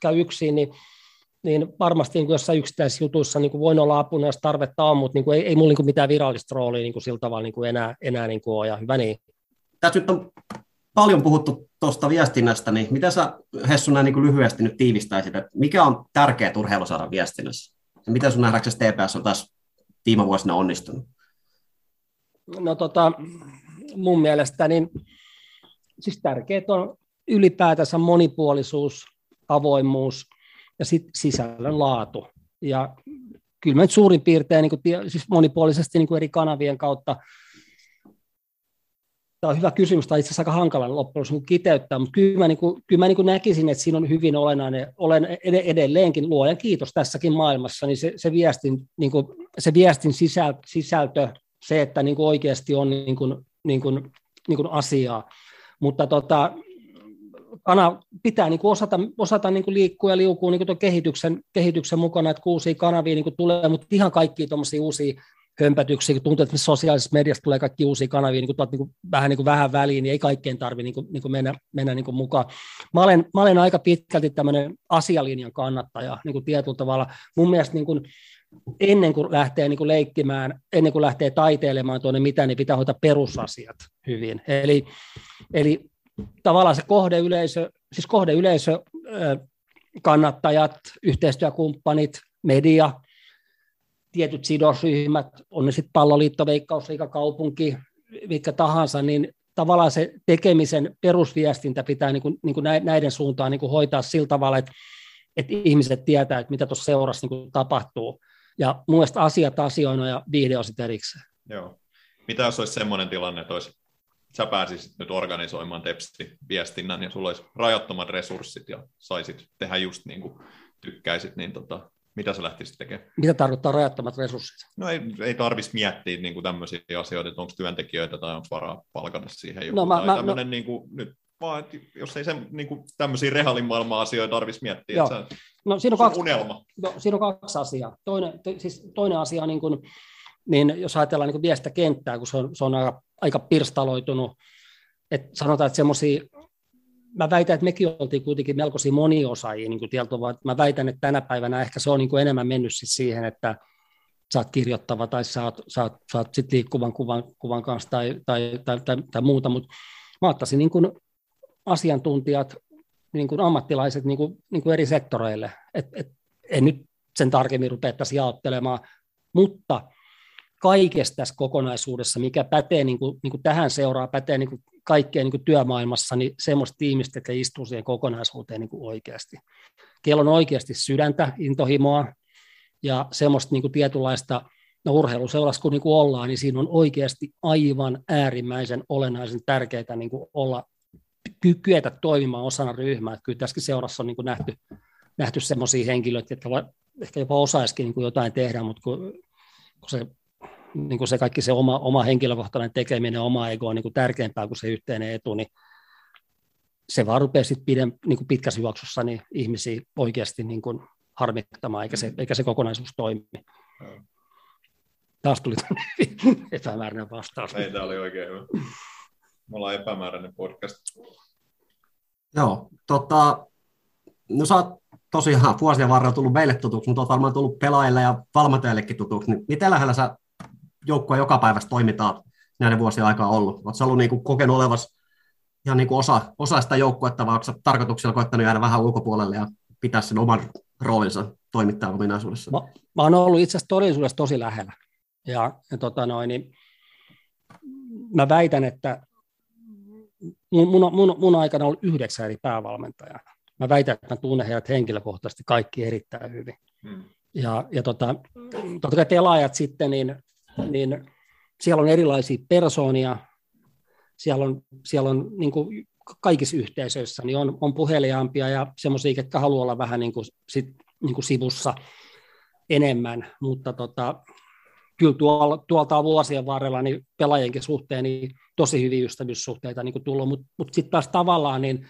Speaker 4: käy yksin, niin, niin varmasti niin kuin jossain yksittäisissä jutuissa niin kuin voin olla apuna, jos tarvetta on, mutta niin kuin ei, ei mulla niin kuin mitään virallista roolia niin kuin sillä tavalla niin kuin enää, enää niin kuin ole, ja hyvä niin.
Speaker 3: Tässä nyt on paljon puhuttu tuosta viestinnästä, niin mitä sä Hessu näin niin kuin lyhyesti nyt tiivistäisit, että mikä on tärkeä urheilusaaran viestinnässä? Ja miten sun nähdäksesi TPS on tässä viime vuosina onnistunut?
Speaker 4: No tota, mun mielestä niin siis tärkeää on ylipäätänsä monipuolisuus, avoimuus ja sit sisällön laatu. Ja kyllä mä nyt suurin piirtein niin kuin, siis monipuolisesti niin kuin eri kanavien kautta Tämä on hyvä kysymys, tai itse asiassa aika hankala loppujen lopuksi kiteyttää, mutta kyllä mä, niin kuin, kyllä mä niin kuin näkisin, että siinä on hyvin olennainen, olen edelleenkin luojan kiitos tässäkin maailmassa, niin se, se, viestin, niin kuin, se viestin sisältö, sisältö, se, että niin kuin oikeasti on niin kuin, niin kuin, niin kuin asiaa, mutta tota, kana, pitää niin kuin osata, osata niin kuin liikkua ja liukua niin kuin kehityksen, kehityksen mukana, että uusia kanavia niin kuin tulee, mutta ihan kaikki tuommoisia uusia hömpätyksiä, kun tuntuu, että sosiaalisessa mediassa tulee kaikki uusia kanavia niin kuin, tuot, niin kuin, vähän, niin kuin vähän väliin, niin ei kaikkeen tarvitse niin kuin, niin kuin mennä, mennä niin kuin mukaan. Mä olen, mä olen aika pitkälti tämmöinen asialinjan kannattaja niin kuin tietyllä tavalla. Mun mielestä niin kuin, ennen kuin lähtee niin kuin leikkimään, ennen kuin lähtee taiteilemaan tuonne mitä, niin pitää hoitaa perusasiat hyvin. Eli, eli tavallaan se kohdeyleisö, siis kohdeyleisö, kannattajat, yhteistyökumppanit, media, tietyt sidosryhmät, on ne sitten palloliitto, veikkausliika, kaupunki, mikä tahansa, niin tavallaan se tekemisen perusviestintä pitää niin kuin, niin kuin näiden suuntaan niin kuin hoitaa sillä tavalla, että, että ihmiset tietää, että mitä tuossa seurassa niin kuin tapahtuu. Ja mun mielestä asiat asioina ja viihde on sitten erikseen.
Speaker 2: Joo. Mitä jos olisi semmoinen tilanne, että olisi, sä pääsisit nyt organisoimaan tepsi-viestinnän ja sulla olisi rajattomat resurssit ja saisit tehdä just niin kuin tykkäisit, niin tota, mitä sä lähtisit tekemään?
Speaker 4: Mitä tarkoittaa rajattomat resurssit?
Speaker 2: No ei, ei tarvitsisi miettiä niin kuin tämmöisiä asioita, että onko työntekijöitä tai onko varaa palkata siihen joku.
Speaker 4: No, mä-
Speaker 2: tai
Speaker 4: mä-
Speaker 2: tämmöinen, niin kuin, nyt, vaan, että jos ei sen niin kuin, tämmöisiä reaalimaailman asioita tarvitsisi miettiä,
Speaker 4: Joo.
Speaker 2: että sä,
Speaker 4: No, siinä, on kaksi,
Speaker 2: unelma.
Speaker 4: no, siinä on kaksi asiaa. Toinen, to, siis toinen asia on, niin kuin, niin jos ajatellaan niin viestintäkenttää, kun se on, se on aika, aika pirstaloitunut, että sanotaan, että semmoisia, mä väitän, että mekin oltiin kuitenkin melkoisia moniosaajia niin tavalla. mä väitän, että tänä päivänä ehkä se on niin enemmän mennyt sit siihen, että sä oot kirjoittava tai sä oot, sä oot, sä oot sit liikkuvan kuvan, kuvan kanssa tai, tai, tai, tai, tai muuta, mutta mä ottaisin niin kuin asiantuntijat, niin kuin ammattilaiset niin kuin, niin kuin eri sektoreille. Et, et, en nyt sen tarkemmin rupea tässä jaottelemaan, mutta kaikessa tässä kokonaisuudessa, mikä pätee niin kuin, niin kuin tähän seuraa, pätee niin kuin kaikkeen niin kuin työmaailmassa, niin semmoista tiimistä, että istuu siihen kokonaisuuteen niin kuin oikeasti. Kello on oikeasti sydäntä, intohimoa ja semmoista niin kuin tietynlaista, no urheiluseurassa kun niin kuin ollaan, niin siinä on oikeasti aivan äärimmäisen olennaisen tärkeää niin kuin olla ky- kyetä toimimaan osana ryhmää. Että kyllä tässäkin seurassa on niin kuin nähty, nähty sellaisia henkilöitä, jotka ehkä jopa osaisikin niin kuin jotain tehdä, mutta kun, kun se, niin kuin se kaikki se oma, oma henkilökohtainen tekeminen, oma ego on niin kuin tärkeämpää kuin se yhteinen etu, niin se vaan rupeaa sitten pidem, niin kuin pitkässä juoksussa niin ihmisiä oikeasti niin kuin harmittamaan, eikä se, eikä se kokonaisuus toimi. Taas tuli epämääräinen vastaus.
Speaker 2: Ei, tämä oli oikein hyvä. Me ollaan epämääräinen podcast.
Speaker 3: Joo, tota, no sä oot tosiaan vuosien varrella tullut meille tutuksi, mutta oot varmaan tullut pelaajille ja valmentajillekin tutuksi, niin miten lähellä sä joukkue joka päivästä toimitaan näiden vuosien aikaa ollut? Oletko ollut niin kuin kokenut olevas ihan niin kuin osa, osa sitä joukkuetta, vai onko sä tarkoituksella koettanut jäädä vähän ulkopuolelle ja pitää sen oman roolinsa toimittajan ominaisuudessa?
Speaker 4: Mä, mä oon ollut itse asiassa todellisuudessa tosi lähellä. Ja, ja tota noin, niin mä väitän, että mun, mun, mun, mun aikana on ollut yhdeksän eri päävalmentajaa. Mä väitän, että mä tunnen heidät henkilökohtaisesti kaikki erittäin hyvin.
Speaker 2: Hmm.
Speaker 4: Ja, ja tota, totta kai pelaajat sitten, niin, niin siellä on erilaisia persoonia, siellä on, siellä on niin kuin kaikissa yhteisöissä niin on, on puheliaampia ja semmoisia, jotka haluaa olla vähän niin kuin, sit, niin kuin sivussa enemmän, mutta tota, kyllä tuolla, tuolta on vuosien varrella niin pelaajienkin suhteen niin tosi hyviä ystävyyssuhteita niin kuin tullut, mutta mut sitten taas tavallaan niin,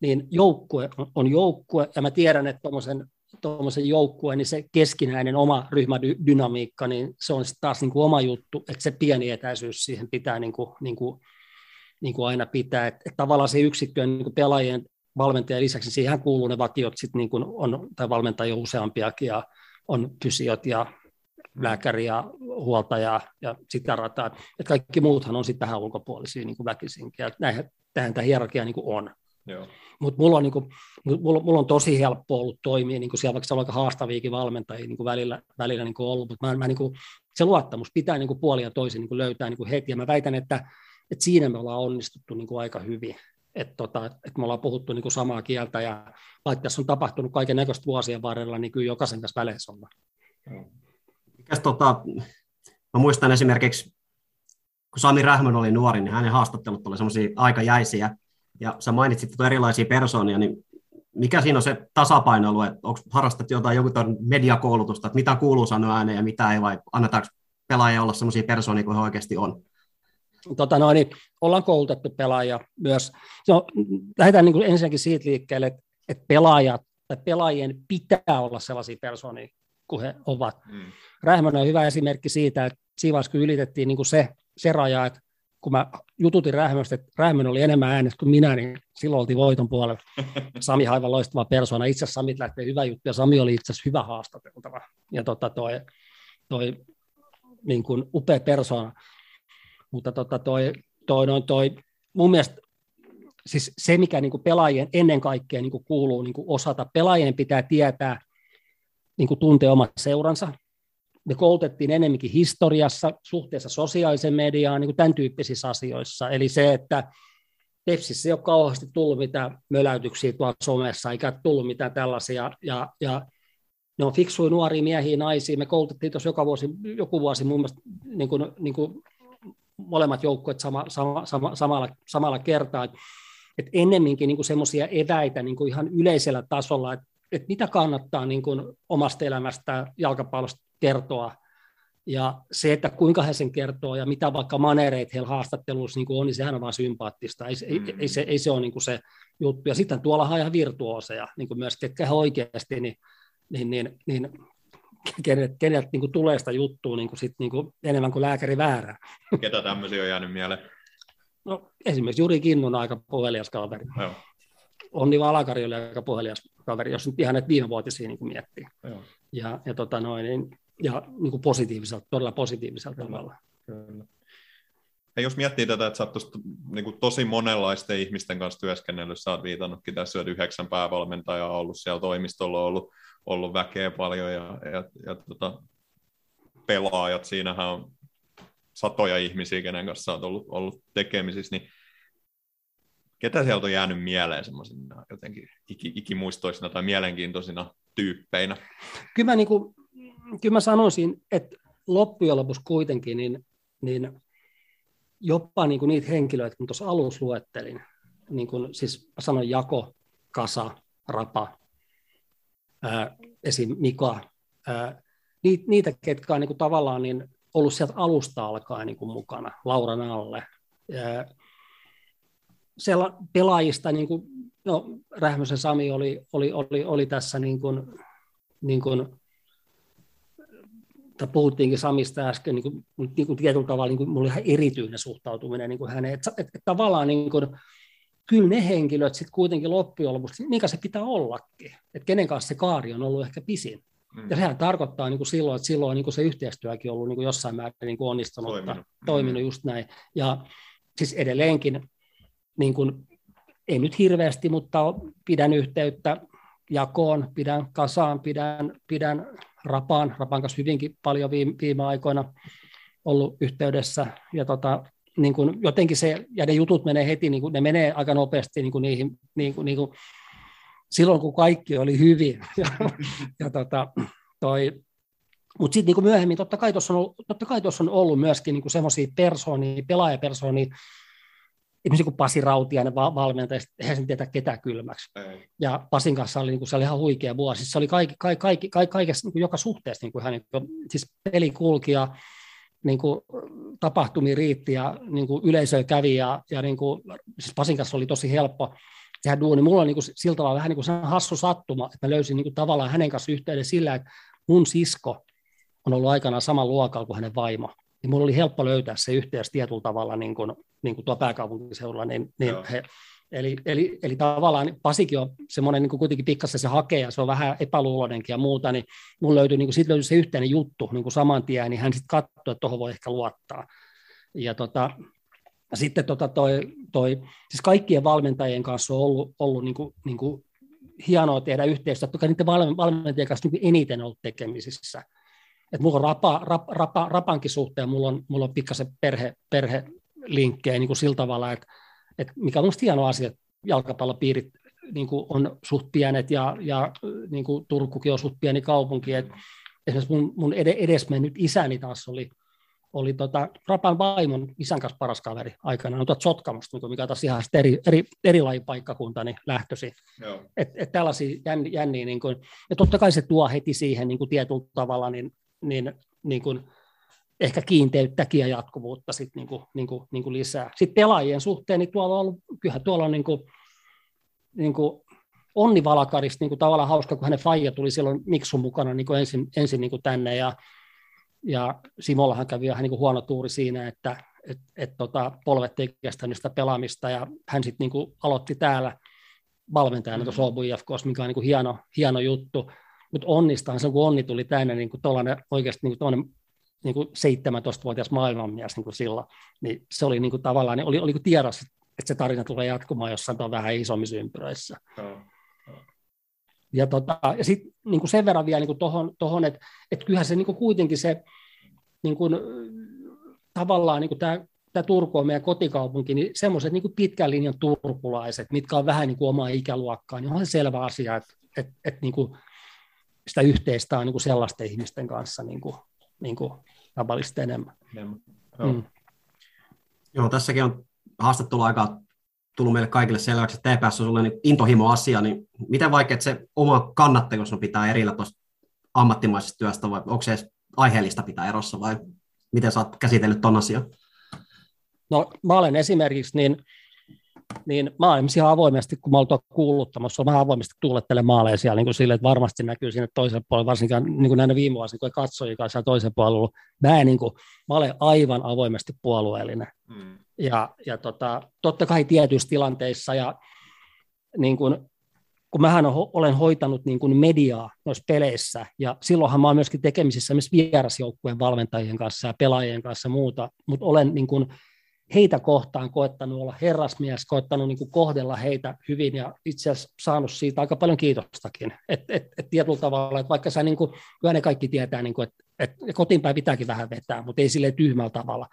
Speaker 4: niin joukkue on- on joukkue, ja mä tiedän, että tuommoisen tuommoisen joukkueen, niin se keskinäinen oma ryhmädynamiikka, niin se on sitten taas niin kuin oma juttu, että se pieni etäisyys siihen pitää niin kuin, niin kuin, niin kuin aina pitää, että, että tavallaan se yksikkö niin kuin pelaajien valmentajien lisäksi, niin siihen kuuluu ne vakiot, sit niin kuin on, tai valmentajia on useampiakin, ja on fysiot ja lääkäri ja huoltaja ja sitä rataa, että kaikki muuthan on sitten vähän ulkopuolisia niin kuin väkisinkin, ja näinhän, tähän tämä hierarkia niin kuin on. Mutta mulla, on niinku, mulla, mulla on tosi helppo ollut toimia, niinku siellä vaikka se on aika haastaviakin valmentajia niinku välillä, välillä niinku ollut, mutta mä, mä niinku, se luottamus pitää niinku puoli ja toisin niinku löytää niinku heti, ja mä väitän, että, että siinä me ollaan onnistuttu niinku aika hyvin, että tota, et me ollaan puhuttu niinku samaa kieltä, ja vaikka tässä on tapahtunut kaiken näköistä vuosien varrella, niin kyllä jokaisen tässä väleissä ollaan.
Speaker 3: Mikäs tota, mä muistan esimerkiksi, kun Sami Rähmön oli nuori, niin hänen haastattelut oli semmoisia aika jäisiä, ja sä mainitsit että on erilaisia persoonia, niin mikä siinä on se tasapaino ollut, että onko harrastettu jotain joku mediakoulutusta, että mitä kuuluu sanoa ääneen ja mitä ei, vai annetaanko pelaajia olla semmoisia persoonia kuin he oikeasti on?
Speaker 4: tota noin, niin ollaan koulutettu pelaajia myös. No, lähdetään niin kuin ensinnäkin siitä liikkeelle, että, että pelaajat tai pelaajien pitää olla sellaisia persoonia kuin he ovat.
Speaker 2: Mm.
Speaker 4: Rähmön on hyvä esimerkki siitä, että siinä ylitettiin niin kuin se, se raja, että kun mä jututin Rähmöstä, että Rähmön oli enemmän äänestä kuin minä, niin silloin oltiin voiton puolella. Sami aivan loistava persona. Itse asiassa Sami lähtee hyvä juttu, ja Sami oli itse asiassa hyvä haastateltava. Ja tota toi, toi niin kuin upea persona. Mutta tota toi, toi, toi, toi, mun mielestä siis se, mikä niin kuin pelaajien ennen kaikkea niin kuin kuuluu niin kuin osata, pelaajien pitää tietää, niin kuin tuntea omat seuransa. Me koulutettiin enemmänkin historiassa, suhteessa sosiaaliseen mediaan, niin kuin tämän tyyppisissä asioissa. Eli se, että Tepsissä ei ole kauheasti tullut mitään möläytyksiä tuolla somessa, eikä tullut mitään tällaisia, ja, ja ne on fiksuja nuoria miehiä, naisia. Me koulutettiin tuossa joka vuosi, joku vuosi mun mielestä niin kuin, niin kuin molemmat joukkueet sama, sama, sama, samalla, samalla kertaa. Et ennemminkin niin semmoisia eväitä niin kuin ihan yleisellä tasolla, että että mitä kannattaa niin kuin omasta elämästä jalkapallosta kertoa, ja se, että kuinka he sen kertoo ja mitä vaikka manereita heillä haastattelussa niin on, niin sehän on vaan sympaattista. Ei, mm. ei, ei, se, ei se ole niin kuin se juttu. Ja sitten tuolla on ihan virtuoseja, niin kuin myös, ketkä he oikeasti, niin, niin, niin, niin kenet, kenet niin kuin tulee sitä juttua niin kuin sit, niin kuin enemmän kuin lääkäri väärää.
Speaker 2: Ketä tämmöisiä on jäänyt mieleen?
Speaker 4: No, esimerkiksi Juri Kinnun aika puhelias kaveri.
Speaker 2: Joo.
Speaker 4: Onni Valakari oli aika puhelias kaveri, jos nyt ihan näitä viimevuotisia niin miettii.
Speaker 2: Joo.
Speaker 4: Ja, ja, tota noin, niin, ja niin kuin positiiviselta, todella positiivisella tavalla.
Speaker 2: Kyllä. Ja jos miettii tätä, että sä oot tosta, niin kuin tosi monenlaisten ihmisten kanssa työskennellyt, sä oot viitannutkin tässä, että yhdeksän päävalmentajaa on ollut siellä toimistolla, on ollut, ollut väkeä paljon ja, ja, ja tota, pelaajat, siinähän on satoja ihmisiä, kenen kanssa olet ollut, ollut tekemisissä, niin ketä sieltä on jäänyt mieleen semmoisina jotenkin ikimuistoisina tai mielenkiintoisina tyyppeinä?
Speaker 4: Kyllä mä, niin kuin, kyllä mä sanoisin, että loppujen lopuksi kuitenkin, niin, niin jopa niin kuin niitä henkilöitä, kun tuossa alussa luettelin, niin kuin, siis sanoin Jako, Kasa, Rapa, ää, esim. Mika, ää, niitä, ketkä on niin kuin tavallaan niin ollut sieltä alusta alkaen niin kuin mukana, Laura Nalle. Ää, siellä pelaajista, niin kuin, no, Rähmösen Sami oli, oli, oli, oli tässä niin kuin, niin kuin, tai puhuttiinkin Samista äsken, niin kuin, niin kuin tietyllä tavalla niin kuin, mulla oli ihan erityinen suhtautuminen niin kuin häneen. Että, että, että tavallaan niin kuin, kyllä ne henkilöt sitten kuitenkin loppujen lopuksi, mikä se pitää ollakin, että kenen kanssa se kaari on ollut ehkä pisin. Mm. Ja sehän tarkoittaa niin kuin silloin, että silloin niin kuin se yhteistyökin on ollut niin kuin jossain määrin niin kuin onnistunut, toiminut. Mm. toiminut just näin. Ja siis edelleenkin, niin kuin, ei nyt hirveästi, mutta pidän yhteyttä jakoon, pidän kasaan, pidän, pidän rapaan, rapan kanssa hyvinkin paljon viime, viime aikoina ollut yhteydessä. Ja tota, niin kuin jotenkin se, ja ne jutut menee heti, niin kuin, ne menee aika nopeasti niin kuin niihin, niin kuin, niin kuin, silloin kun kaikki oli hyvin. ja, ja tota, toi, mutta sitten niin myöhemmin, totta kai tuossa on, on ollut myöskin niin semmoisia persoonia, pelaajapersoonia, ihmisiä kuin Pasi Rautiainen valmentaja, eihän sen tietää ketä kylmäksi. Ei. Ja Pasin kanssa oli, niin kuin, se oli ihan huikea vuosi. Se oli kaikki, kaikki, kaikki, kaikki, kaikessa, niin kuin joka suhteessa, niin kuin, hän, niin kuin, siis peli kulki ja niin kuin, tapahtumia riitti ja niin kuin, yleisöä kävi ja, ja niin kuin, siis Pasin kanssa oli tosi helppo tehdä duuni. Mulla on niin kuin, sillä tavalla vähän niin kuin hassu sattuma, että mä löysin niin kuin, tavallaan hänen kanssa yhteyden sillä, että mun sisko on ollut aikanaan saman luokalla kuin hänen vaimo niin mulla oli helppo löytää se yhteys tietyllä tavalla niin kuin, niin kuin tuo pääkaupunkiseudulla. Niin, niin he, eli, eli, eli tavallaan Pasikin on semmoinen niin kuin kuitenkin pikkasen se hakee ja se on vähän epäluuloinenkin ja muuta, niin mun löytyi, niin kuin, sit löytyi se yhteinen juttu niin kuin saman tien, niin hän sitten katsoi, että tuohon voi ehkä luottaa. Ja tota, sitten tota toi, toi, siis kaikkien valmentajien kanssa on ollut, ollut niin kuin, niin kuin hienoa tehdä yhteistyötä, toki niiden valmentajien kanssa niin eniten ollut tekemisissä että mulla on rapa, rap, rapa, rapankin suhteen, mulla on, mulla on pikkasen perhe, perhelinkkejä niin kuin sillä tavalla, että, että mikä on minusta hieno asia, että jalkapallopiirit niin kuin on suht pienet ja, ja niin kuin Turkukin on suht pieni kaupunki. Että esimerkiksi mun, mun edesmennyt isäni taas oli, oli tota, Rapan vaimon isän kanssa paras kaveri aikana, tuot Sotkamosta, mikä on taas ihan eri, eri, eri lajipaikkakunta niin lähtösi. Että et tällaisia jänniä, jänniä niin kuin, ja totta kai se tuo heti siihen niin kuin tietyllä tavalla niin niin, niin kuin ehkä kiinteyttäkin ja jatkuvuutta sit niin kuin, niin kuin, niin kuin lisää. Sitten pelaajien suhteen, niin tuolla on ollut, kyllähän tuolla on niin kuin, niin kuin Onni Valakarista niin kuin tavallaan hauska, kun hänen faija tuli silloin Miksun mukana niin kuin ensin, ensin niin kuin tänne, ja, ja Simollahan kävi vähän niin kuin huono tuuri siinä, että et, et, tota, polvet ei kestänyt sitä pelaamista, ja hän sitten niin aloitti täällä valmentajana mm-hmm. tuossa Obu mikä on niin kuin hieno, hieno juttu mutta onnistaan se, kun onni tuli tänne niin kuin oikeasti niin kuin niin kuin 17-vuotias maailmanmies niin kuin silloin, niin se oli niin kuin tavallaan, niin oli, oli kuin tiedossa, että se tarina tulee jatkumaan jossain tuon vähän isommissa ympyröissä. Oh. Ja, tota, ja sitten niin sen verran vielä niin tuohon, tohon, että et kyllähän se niin kuin kuitenkin se niin kuin, tavallaan niin tämä tämä Turku on meidän kotikaupunki, niin semmoiset niin pitkän linjan turkulaiset, mitkä on vähän niin kuin omaa ikäluokkaa, niin on se selvä asia, että, että, että niin kuin sitä yhteistä on niin kuin sellaisten ihmisten kanssa niin kuin, niin kuin tavallisesti enemmän.
Speaker 3: Joo. Mm. Joo, tässäkin on haastattelu aika tullut meille kaikille selväksi, että TPS on sulle niin intohimo-asia, niin miten vaikea se oma kannattajuus on pitää erillä tuosta ammattimaisesta työstä, vai onko se aiheellista pitää erossa, vai miten sä oot käsitellyt ton asian?
Speaker 4: No mä olen esimerkiksi, niin, niin mä olen ihan avoimesti, kun mä olen kuuluttamassa, mä avoimesti tuulettelen maaleja siellä niin kuin sille, että varmasti näkyy sinne toiselle puolelle, varsinkin niin kuin näinä viime vuosina, kun katsojia kanssa toisen puolella Mä, en, niin kuin, mä olen aivan avoimesti puolueellinen. Mm. Ja, ja tota, totta kai tietyissä tilanteissa, ja niin kuin, kun mähän olen hoitanut niin kuin mediaa noissa peleissä, ja silloinhan mä olen myöskin tekemisissä myös vierasjoukkueen valmentajien kanssa ja pelaajien kanssa ja muuta, mutta olen niin kuin, heitä kohtaan koettanut olla herrasmies, koettanut niin kuin kohdella heitä hyvin ja itse asiassa saanut siitä aika paljon kiitostakin. Että et, et tietyllä tavalla, että vaikka sä, niin kuin, kyllä ne kaikki tietää, niin kuin, että et kotiinpäin pitääkin vähän vetää, mutta ei sille tyhmällä tavalla.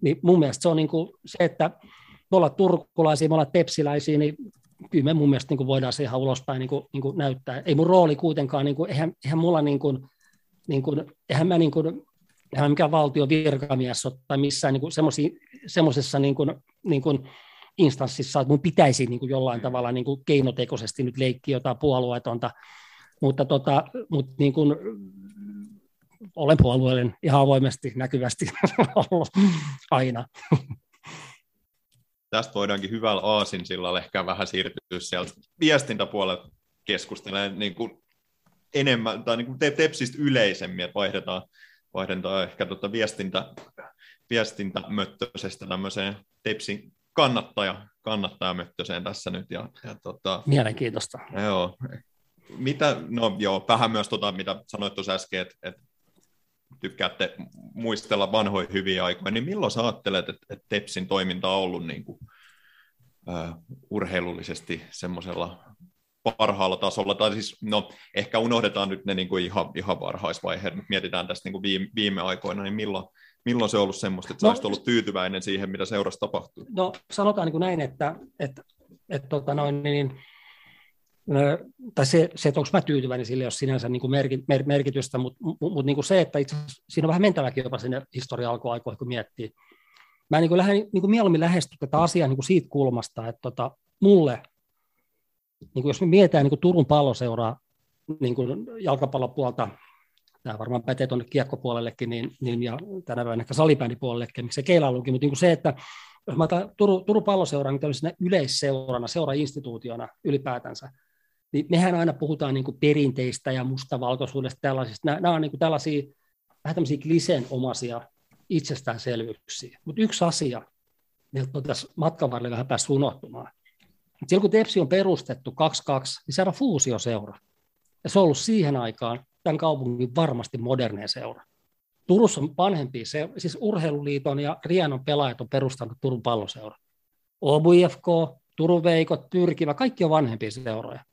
Speaker 4: Niin mun mielestä se on niin kuin se, että me ollaan turkulaisia, me ollaan tepsiläisiä, niin kyllä me mun mielestä niin kuin voidaan se ihan ulospäin niin kuin, niin kuin näyttää. Ei mun rooli kuitenkaan, niin kuin, eihän, eihän mulla niin kuin, niin kuin, eihän mä niin kuin, eihän mikään valtion virkamies ole tai missään niin semmoisessa niin kuin, niin kuin instanssissa, että mun pitäisi niin kuin jollain tavalla niin kuin keinotekoisesti nyt leikkiä jotain puolueetonta, mutta, tota, mutta niin kuin, olen puolueellinen ihan avoimesti, näkyvästi aina.
Speaker 2: Tästä voidaankin hyvällä aasinsillalla ehkä vähän siirtyä sieltä viestintäpuolelle keskustelemaan niin kuin enemmän, tai niin kuin tepsistä yleisemmin, että vaihdetaan, vaihdetaan ehkä tuota viestintä, viestintämöttöisestä tämmöiseen tepsin kannattaja, kannattajamöttöiseen tässä nyt. Ja, ja tota,
Speaker 4: Mielenkiintoista.
Speaker 2: Joo. Mitä, no joo, vähän myös tota, mitä sanoit tuossa äsken, että, että tykkäätte muistella vanhoja hyviä aikoja, niin milloin sä ajattelet, että, että Tepsin toiminta on ollut niin kuin, uh, urheilullisesti semmoisella parhaalla tasolla, tai siis no ehkä unohdetaan nyt ne niin kuin ihan, ihan varhaisvaiheet, mutta mietitään tästä niin kuin viime, viime aikoina, niin milloin, milloin se on ollut semmoista, että no, sä ollut tyytyväinen siihen, mitä seurassa tapahtuu?
Speaker 4: No sanotaan niin kuin näin, että, että, että tota noin, niin, tai se, se että onko mä tyytyväinen sille, jos sinänsä niin kuin merki, mer, merkitystä, mutta mut, niin kuin se, että itse siinä on vähän mentäväkin jopa sinne historia alkuaikoihin, kun miettii. Mä niin kuin lähden, niin kuin mieluummin lähestyn tätä asiaa niin kuin siitä kulmasta, että tota, mulle, niin kuin jos me mietitään niin kuin Turun palloseuraa niin kuin jalkapallopuolta, tämä varmaan pätee tuonne kiekkopuolellekin, niin, niin, ja tänä päivänä ehkä salibändipuolellekin, se keilailukin, mutta niin kuin se, että jos mä otan Turun, Turun palloseuraa niin yleisseurana, seura-instituutiona ylipäätänsä, niin mehän aina puhutaan niin kuin perinteistä ja mustavalkoisuudesta tällaisista. Nämä, nämä on niin kuin tällaisia vähän tämmöisiä kliseenomaisia itsestäänselvyyksiä. Mutta yksi asia, miltä on tässä matkan varrella vähän päässyt unohtumaan. Silloin kun Tepsi on perustettu 22, niin se on fuusioseura. Ja se on ollut siihen aikaan tämän kaupungin varmasti moderneja seura. Turussa on vanhempia, se, siis Urheiluliiton ja Rienon pelaajat on perustanut Turun palloseura. OBFK, Turun Veikot, Pyrkivä, kaikki on vanhempia seuroja.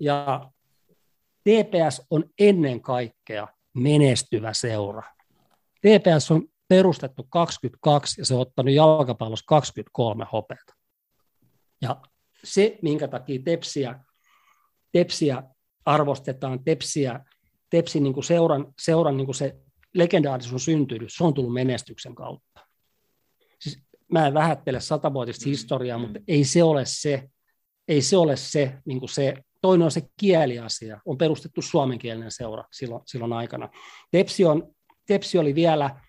Speaker 4: Ja TPS on ennen kaikkea menestyvä seura. TPS on perustettu 22 ja se on ottanut jalkapallossa 23 hopeata. Ja se, minkä takia tepsiä, tepsiä arvostetaan, tepsiä, tepsi niin kuin seuran, seuran niin kuin se legendaarisuus syntynyt, se on tullut menestyksen kautta. Siis mä en vähättele satavuotista historiaa, mutta ei se ole se, ei se, ole se, niin kuin se Toinen on se kieliasia. On perustettu suomenkielinen seura silloin, silloin aikana. Tepsi, on, Tepsi oli vielä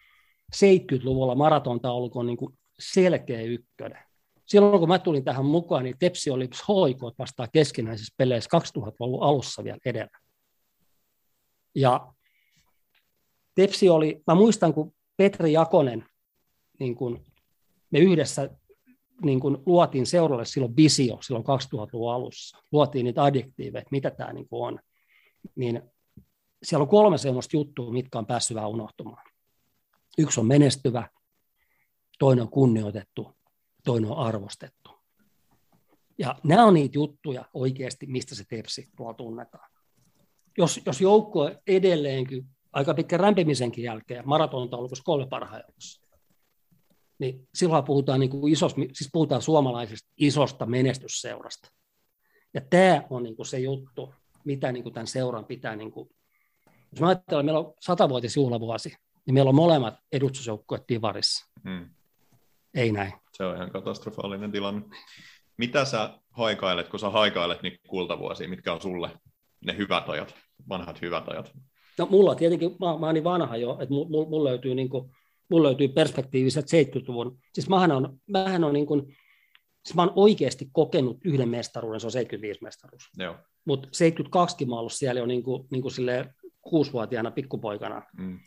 Speaker 4: 70-luvulla maratontaulukon niin kuin selkeä ykkönen. Silloin kun mä tulin tähän mukaan, niin Tepsi oli hoikoot vastaan keskinäisissä peleissä 2000-luvun alussa vielä edellä. Ja Tepsi oli, mä muistan, kun Petri Jakonen, niin kun me yhdessä niin kuin luotiin seuralle silloin visio silloin 2000-luvun alussa, luotiin niitä adjektiiveja, että mitä tämä niin on, niin siellä on kolme sellaista juttua, mitkä on päässyt vähän unohtumaan. Yksi on menestyvä, toinen on kunnioitettu, toinen on arvostettu. Ja nämä on niitä juttuja oikeasti, mistä se tepsi tuolla tunnetaan. Jos, jos joukko edelleenkin aika pitkän rämpimisenkin jälkeen maratonta on kolme parhaan joukossa, niin silloin puhutaan, niin kuin isos, siis puhutaan suomalaisesta isosta menestysseurasta. Ja tämä on niin kuin se juttu, mitä niin kuin tämän seuran pitää, niin kuin, jos mä ajattelen, meillä on satavuotisjuhlavuosi, niin meillä on molemmat edustusjoukkueet Divarissa. Hmm. ei näin.
Speaker 2: Se on ihan katastrofaalinen tilanne. Mitä sä haikailet, kun sä haikailet niin kultavuosia, mitkä on sulle ne hyvät ajat, vanhat hyvät ajat?
Speaker 4: No mulla tietenkin, mä, mä oon niin vanha jo, että mulla mul löytyy, niin kuin, mul löytyy perspektiiviset 70-luvun. Siis mähän on, mähän on niin kuin, siis mä oon oikeasti kokenut yhden mestaruuden, se on 75 mestaruus.
Speaker 2: Joo.
Speaker 4: Mutta 72 mä oon ollut siellä jo niin kuin, niin kuin kuusivuotiaana pikkupoikana.
Speaker 2: Mm.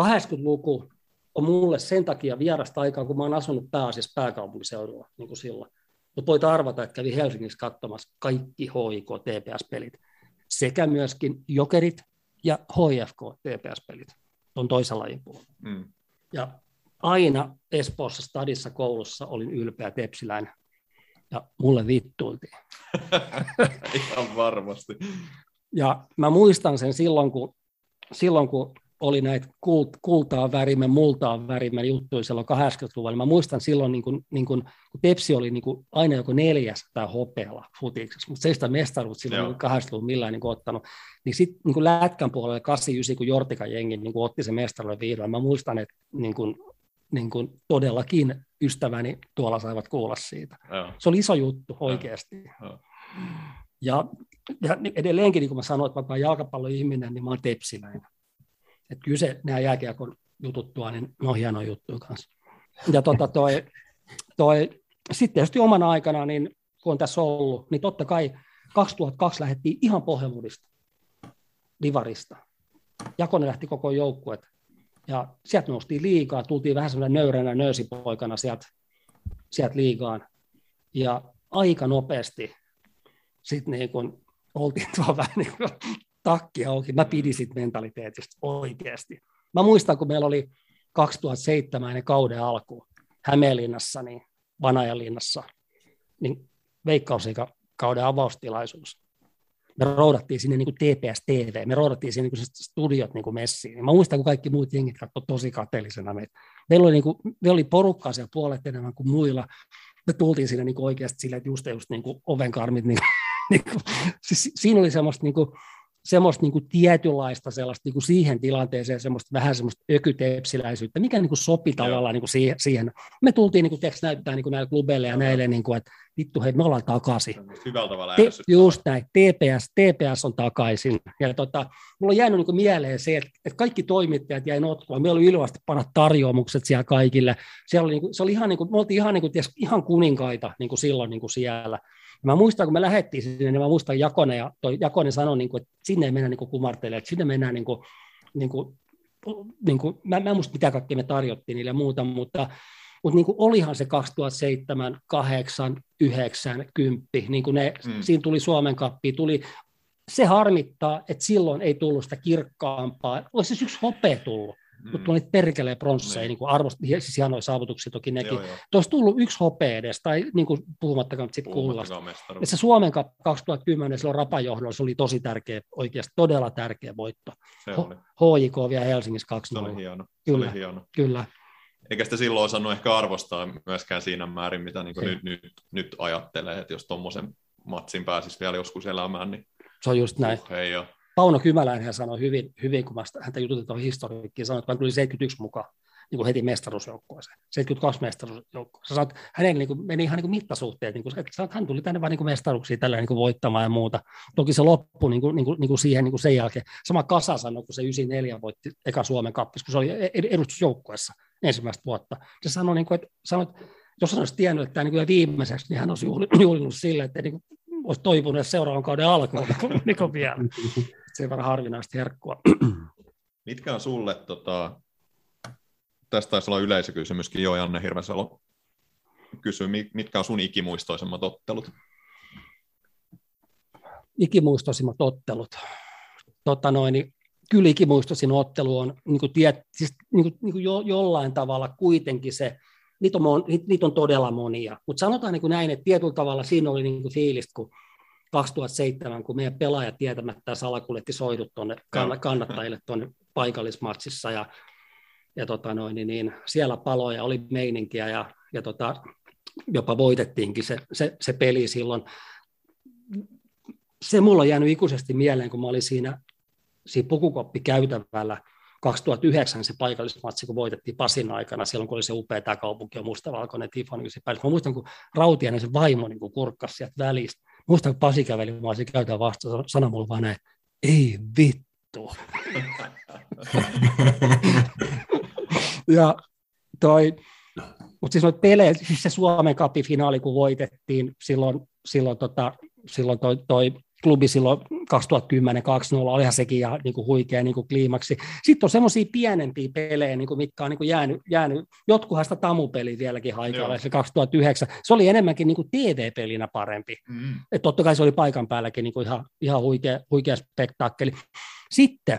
Speaker 4: 80-luku on mulle sen takia vierasta aikaa, kun mä oon asunut pääasiassa pääkaupunkiseudulla niin kuin silloin. Mutta voit arvata, että kävi Helsingissä katsomassa kaikki HIK TPS-pelit sekä myöskin Jokerit ja HFK TPS-pelit on toisen lajin puolella.
Speaker 2: Mm.
Speaker 4: Ja aina Espoossa stadissa koulussa olin ylpeä tepsiläinen ja mulle vittuiltiin.
Speaker 2: Ihan varmasti.
Speaker 4: Ja mä muistan sen silloin, kun, silloin, kun oli näitä kult, kultaa värimä, multaa värimä juttuja silloin 80-luvulla. Mä muistan silloin, niin kun, niin kun, kun Tepsi oli niin kun aina joko neljäs tai hopealla futiksessa, mutta se ei sitä mestaruut silloin niin 80-luvulla millään niin ottanut. Niin sitten niin Lätkän puolelle 89, kun Jortikan jengi niin otti se mestaruuden vihdoin, mä muistan, että niin kun, niin kun todellakin ystäväni tuolla saivat kuulla siitä.
Speaker 2: Joo.
Speaker 4: Se oli iso juttu oikeasti.
Speaker 2: Joo.
Speaker 4: Ja, ja edelleenkin, niin kuin mä sanoin, että vaikka olen jalkapalloihminen, niin mä oon tepsiläinen. Että kyllä se, nämä jääkiekon jutut tuo, niin ne on hienoja juttuja kanssa. Ja tota toi, toi, sitten tietysti omana aikana, niin kun on tässä ollut, niin totta kai 2002 lähdettiin ihan pohjamudista, Divarista. Jakonen lähti koko joukkuet. Ja sieltä noustiin liikaa, tultiin vähän semmoinen nöyränä nöysipoikana sieltä, sieltä liigaan. Ja aika nopeasti sitten niin kun oltiin tuo vähän niin kuin takki auki. Mä pidin sit mentaliteetistä oikeasti. Mä muistan, kun meillä oli 2007 ne kauden alku Hämeenlinnassa, niin Vanajalinnassa, niin kauden avaustilaisuus. Me roudattiin sinne niin kuin TPS TV, me roudattiin sinne niin kuin studiot niin kuin messiin. Mä muistan, kun kaikki muut jengit katsoivat tosi kateellisena meitä. Meillä oli, niin kuin, meillä oli porukkaa siellä puolet enemmän kuin muilla. Me tultiin sinne niin kuin oikeasti silleen, että just, just niin kuin ovenkarmit. Niin, niin kuin, siis siinä oli semmoista niin kuin, semmoista niin kuin tietynlaista sellaista niin kuin siihen tilanteeseen semmoista vähän semmoista ökytepsiläisyyttä, mikä niin kuin sopi tavallaan niin kuin siihen, siihen. Me tultiin, niin kuin, tiedätkö, näyttää niin kuin näille klubeille ja näille, niin kuin, että vittu, hei, me ollaan takaisin.
Speaker 2: Hyvällä tavalla
Speaker 4: Te, just näin, TPS, TPS on takaisin. Ja tota, mulla on jäänyt niin kuin mieleen se, että, että kaikki toimittajat jäi notkoa. Meillä oli ilmasti panat tarjoamukset siellä kaikille. Siellä oli, niin kuin, se oli ihan, niin kuin, me oltiin ihan, niin kuin, ties, ihan kuninkaita niin kuin silloin niin kuin siellä. Mä muistan, kun me lähdettiin sinne, niin mä muistan Jakonen, ja toi Jakonen sanoi, niin kuin, että sinne ei mennä niin kumartelemaan, että sinne mennään niin kuin, niin kuin, niin kuin, mä, mä en muista mitä kaikkea me tarjottiin niille ja muuta, mutta, mutta niin kuin olihan se 2007, 8, 9, 10, niin kuin ne, mm. siinä tuli Suomen kappi, tuli, se harmittaa, että silloin ei tullut sitä kirkkaampaa, olisi siis yksi hopea tullut, mm. mutta niitä perkeleen pronsseja, niin. niin arvost, siis hienoja saavutuksia toki nekin. Joo, joo. olisi tullut yksi hopea edes, tai niin kuin, puhumattakaan sitten kullasta. se Suomen 2010 silloin rapajohdolla, se oli tosi tärkeä, oikeasti todella tärkeä voitto. Se oli. HJK vielä Helsingissä 2-0.
Speaker 2: Se oli hieno.
Speaker 4: Kyllä,
Speaker 2: se oli hieno.
Speaker 4: kyllä.
Speaker 2: Eikä sitä silloin osannut ehkä arvostaa myöskään siinä määrin, mitä niin nyt, nyt, nyt ajattelee, että jos tuommoisen matsin pääsisi vielä joskus elämään, niin
Speaker 4: se on just näin.
Speaker 2: Hei.
Speaker 4: Pauno Kymäläinen sanoi hyvin, hyvin kun mä häntä jututin historiikkiin, sanoi, että hän tuli 71 mukaan niin kuin heti mestaruusjoukkueeseen, 72 mestaruusjoukkueeseen. Sä hänen niin kuin, meni ihan niin kuin mittasuhteet, niin kuin, että hän tuli tänne vain niin mestaruuksia tällä niin kuin voittamaan ja muuta. Toki se loppui niin kuin, niin kuin, niin kuin siihen niin kuin sen jälkeen. Sama Kasa sanoi, kun se 94 voitti eka Suomen kappis, kun se oli edustusjoukkueessa ensimmäistä vuotta. Se sanoi, niin kuin, että, sanoi, että jos hän olisi tiennyt, että tämä niin viimeiseksi, niin hän olisi juhlinut sille, että niin kuin, olisi toivonut seuraavan kauden alkuun niin kuin vielä. Se on harvinaista herkkua.
Speaker 2: Mitkä on sulle, tota, tästä taisi olla yleisökysymyskin jo, Janne Hirvesalo kysyy, mitkä on sun ikimuistoisemmat ottelut?
Speaker 4: Ikimuistoisimmat ottelut. Tota noin, kyllä ikimuistoisin ottelu on niin kuin tiet, siis, niin kuin, niin kuin jo, jollain tavalla kuitenkin se, niitä on, niitä on todella monia, mutta sanotaan niin kuin näin, että tietyllä tavalla siinä oli niin kuin fiilistä, kun 2007, kun meidän pelaajat tietämättä salakuljetti soidut tuonne kannattajille tuonne paikallismatsissa ja, ja tota noin, niin, niin, siellä paloja oli meininkiä ja, ja tota, jopa voitettiinkin se, se, se peli silloin. Se mulla on jäänyt ikuisesti mieleen, kun mä olin siinä, siinä pukukoppikäytävällä 2009 se paikallismatsi, kun voitettiin Pasin aikana, silloin kun oli se upea tämä kaupunki ja mustavalkoinen tifo, niin se pääsi. Mä muistan, kun Rautiainen se vaimo niin kurkkasi sieltä välistä. Muistan, kun Pasi käveli, mä olisin käytää vastaan, sanoi mulle vaan näin, ei vittu. ja toi, mutta siis noita pelejä, siis se Suomen kapifinaali, kun voitettiin silloin, silloin, tota, silloin toi, toi klubi silloin 2010 2 olihan sekin ja niin kuin huikea niin kuin kliimaksi. Sitten on semmoisia pienempiä pelejä, niin kuin, mitkä on niin kuin jäänyt, jäänyt, jotkuhan sitä tamupeliä vieläkin haikalla, se 2009. Se oli enemmänkin niin kuin TV-pelinä parempi. Mm. Et totta kai se oli paikan päälläkin niin kuin ihan, ihan huikea, huikea spektaakkeli. Sitten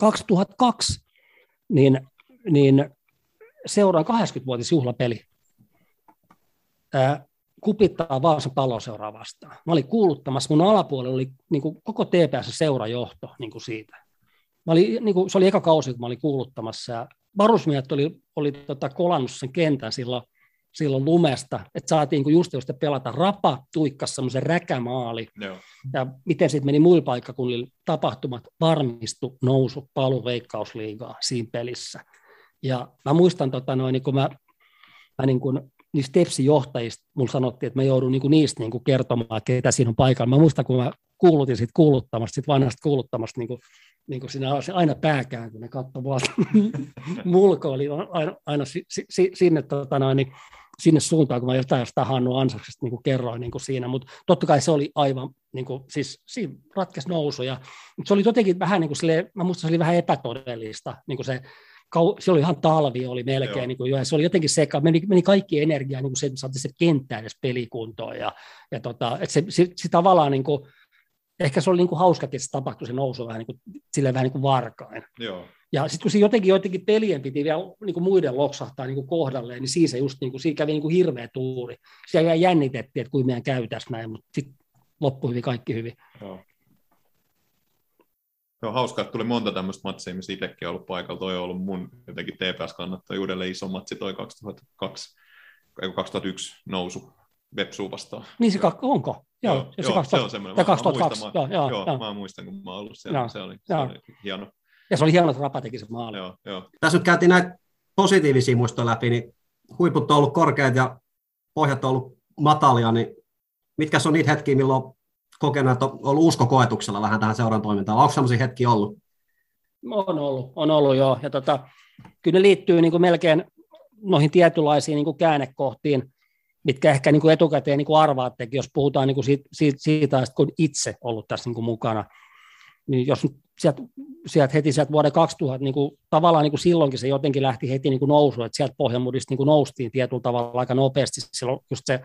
Speaker 4: 2002, niin, niin seuraan 80-vuotisjuhlapeli. Ää, kupittaa Vaasan paloseuraa vastaan. Mä olin kuuluttamassa, mun alapuolella oli niin kuin koko TPS-seurajohto niin kuin siitä. Mä olin, niin kuin, se oli eka kausi, kun mä olin kuuluttamassa, ja varusmiehet oli, oli tota, kolannut sen kentän silloin, silloin lumesta, että saatiin kun just just pelata rapa tuikkas semmoisen räkämaali, Joo. ja miten sitten meni muilla paikkakunnilla tapahtumat, varmistu nousu palu veikkausliigaa siinä pelissä. Ja mä muistan, tota, noin, niin kun mä, mä niin kun niistä Tepsin johtajista mulla sanottiin, että mä joudun niinku niistä niinku kertomaan, että ketä siinä on paikalla. Mä muistan, kun mä kuulutin siitä kuuluttamasta, siitä vanhasta kuuluttamasta, niin kuin, niin kuin siinä aina pääkään, kun ne katsoi vaan, mulko oli aina, aina si, si, sinne, tota noin, niin, sinne suuntaan, kun mä jotain sitä Hannu Ansaksesta niin kerroin niin siinä, mutta totta kai se oli aivan, niin kuin, siis siinä ratkesi nousu, ja, mutta se oli jotenkin vähän niin kuin silleen, mä muistan, se oli vähän epätodellista, niin kuin se, se oli ihan talvi, oli melkein, niin kuin, ja se oli jotenkin seka, meni, meni kaikki energia niin kuin se, että saatiin se kenttä edes pelikuntoon, ja, ja tota, että se, se, se, tavallaan niin kuin, ehkä se oli niin kuin hauskakin, että se tapahtui se nousu vähän niin kuin, silleen vähän niin kuin varkain. Joo. Ja sitten kun se jotenkin jotenkin pelien piti vielä niin kuin muiden loksahtaa niin kuin kohdalleen, niin siinä, se just, niin kuin, siinä kävi niin kuin hirveä tuuri. Siellä jännitettiin, että kuinka meidän käytäisiin näin, mutta sitten loppui hyvin, kaikki hyvin. Joo.
Speaker 2: Se on hauskaa, että tuli monta tämmöistä matsia, missä itsekin ollut paikalla. Toi on ollut mun jotenkin TPS-kannattajuudelle iso matsi toi 2002, 2001 nousu Vepsuun vastaan.
Speaker 4: Niin se onko? Joo, joo,
Speaker 2: joo se, 2000,
Speaker 4: se on
Speaker 2: semmoinen. Mä,
Speaker 4: 2002.
Speaker 2: Mä, joo, joo, joo, joo, mä muistan, kun mä oon ollut siellä. Joo, se, oli, se oli hieno.
Speaker 4: Ja se oli hieno, että Rapa teki se maali.
Speaker 2: Joo, joo.
Speaker 3: Tässä nyt käytiin näitä positiivisia muistoja läpi, niin huiput on ollut korkeat ja pohjat on ollut matalia, niin mitkä on niitä hetkiä, milloin kokenut, että on ollut usko koetuksella vähän tähän seuran toimintaan? Onko sellaisia hetkiä ollut?
Speaker 4: On ollut, on ollut joo. Ja tota, kyllä ne liittyy niin kuin melkein noihin tietynlaisiin niin kuin käännekohtiin, mitkä ehkä niin kuin etukäteen niin kuin arvaattekin, jos puhutaan niin kuin siitä, siitä, siitä, kun itse ollut tässä niin kuin mukana. Niin jos sieltä, sieltä heti sieltä vuoden 2000, niin kuin, tavallaan niin kuin silloinkin se jotenkin lähti heti niin kuin nousu, että sieltä Pohjanmudista niin kuin noustiin tietyllä tavalla aika nopeasti silloin just se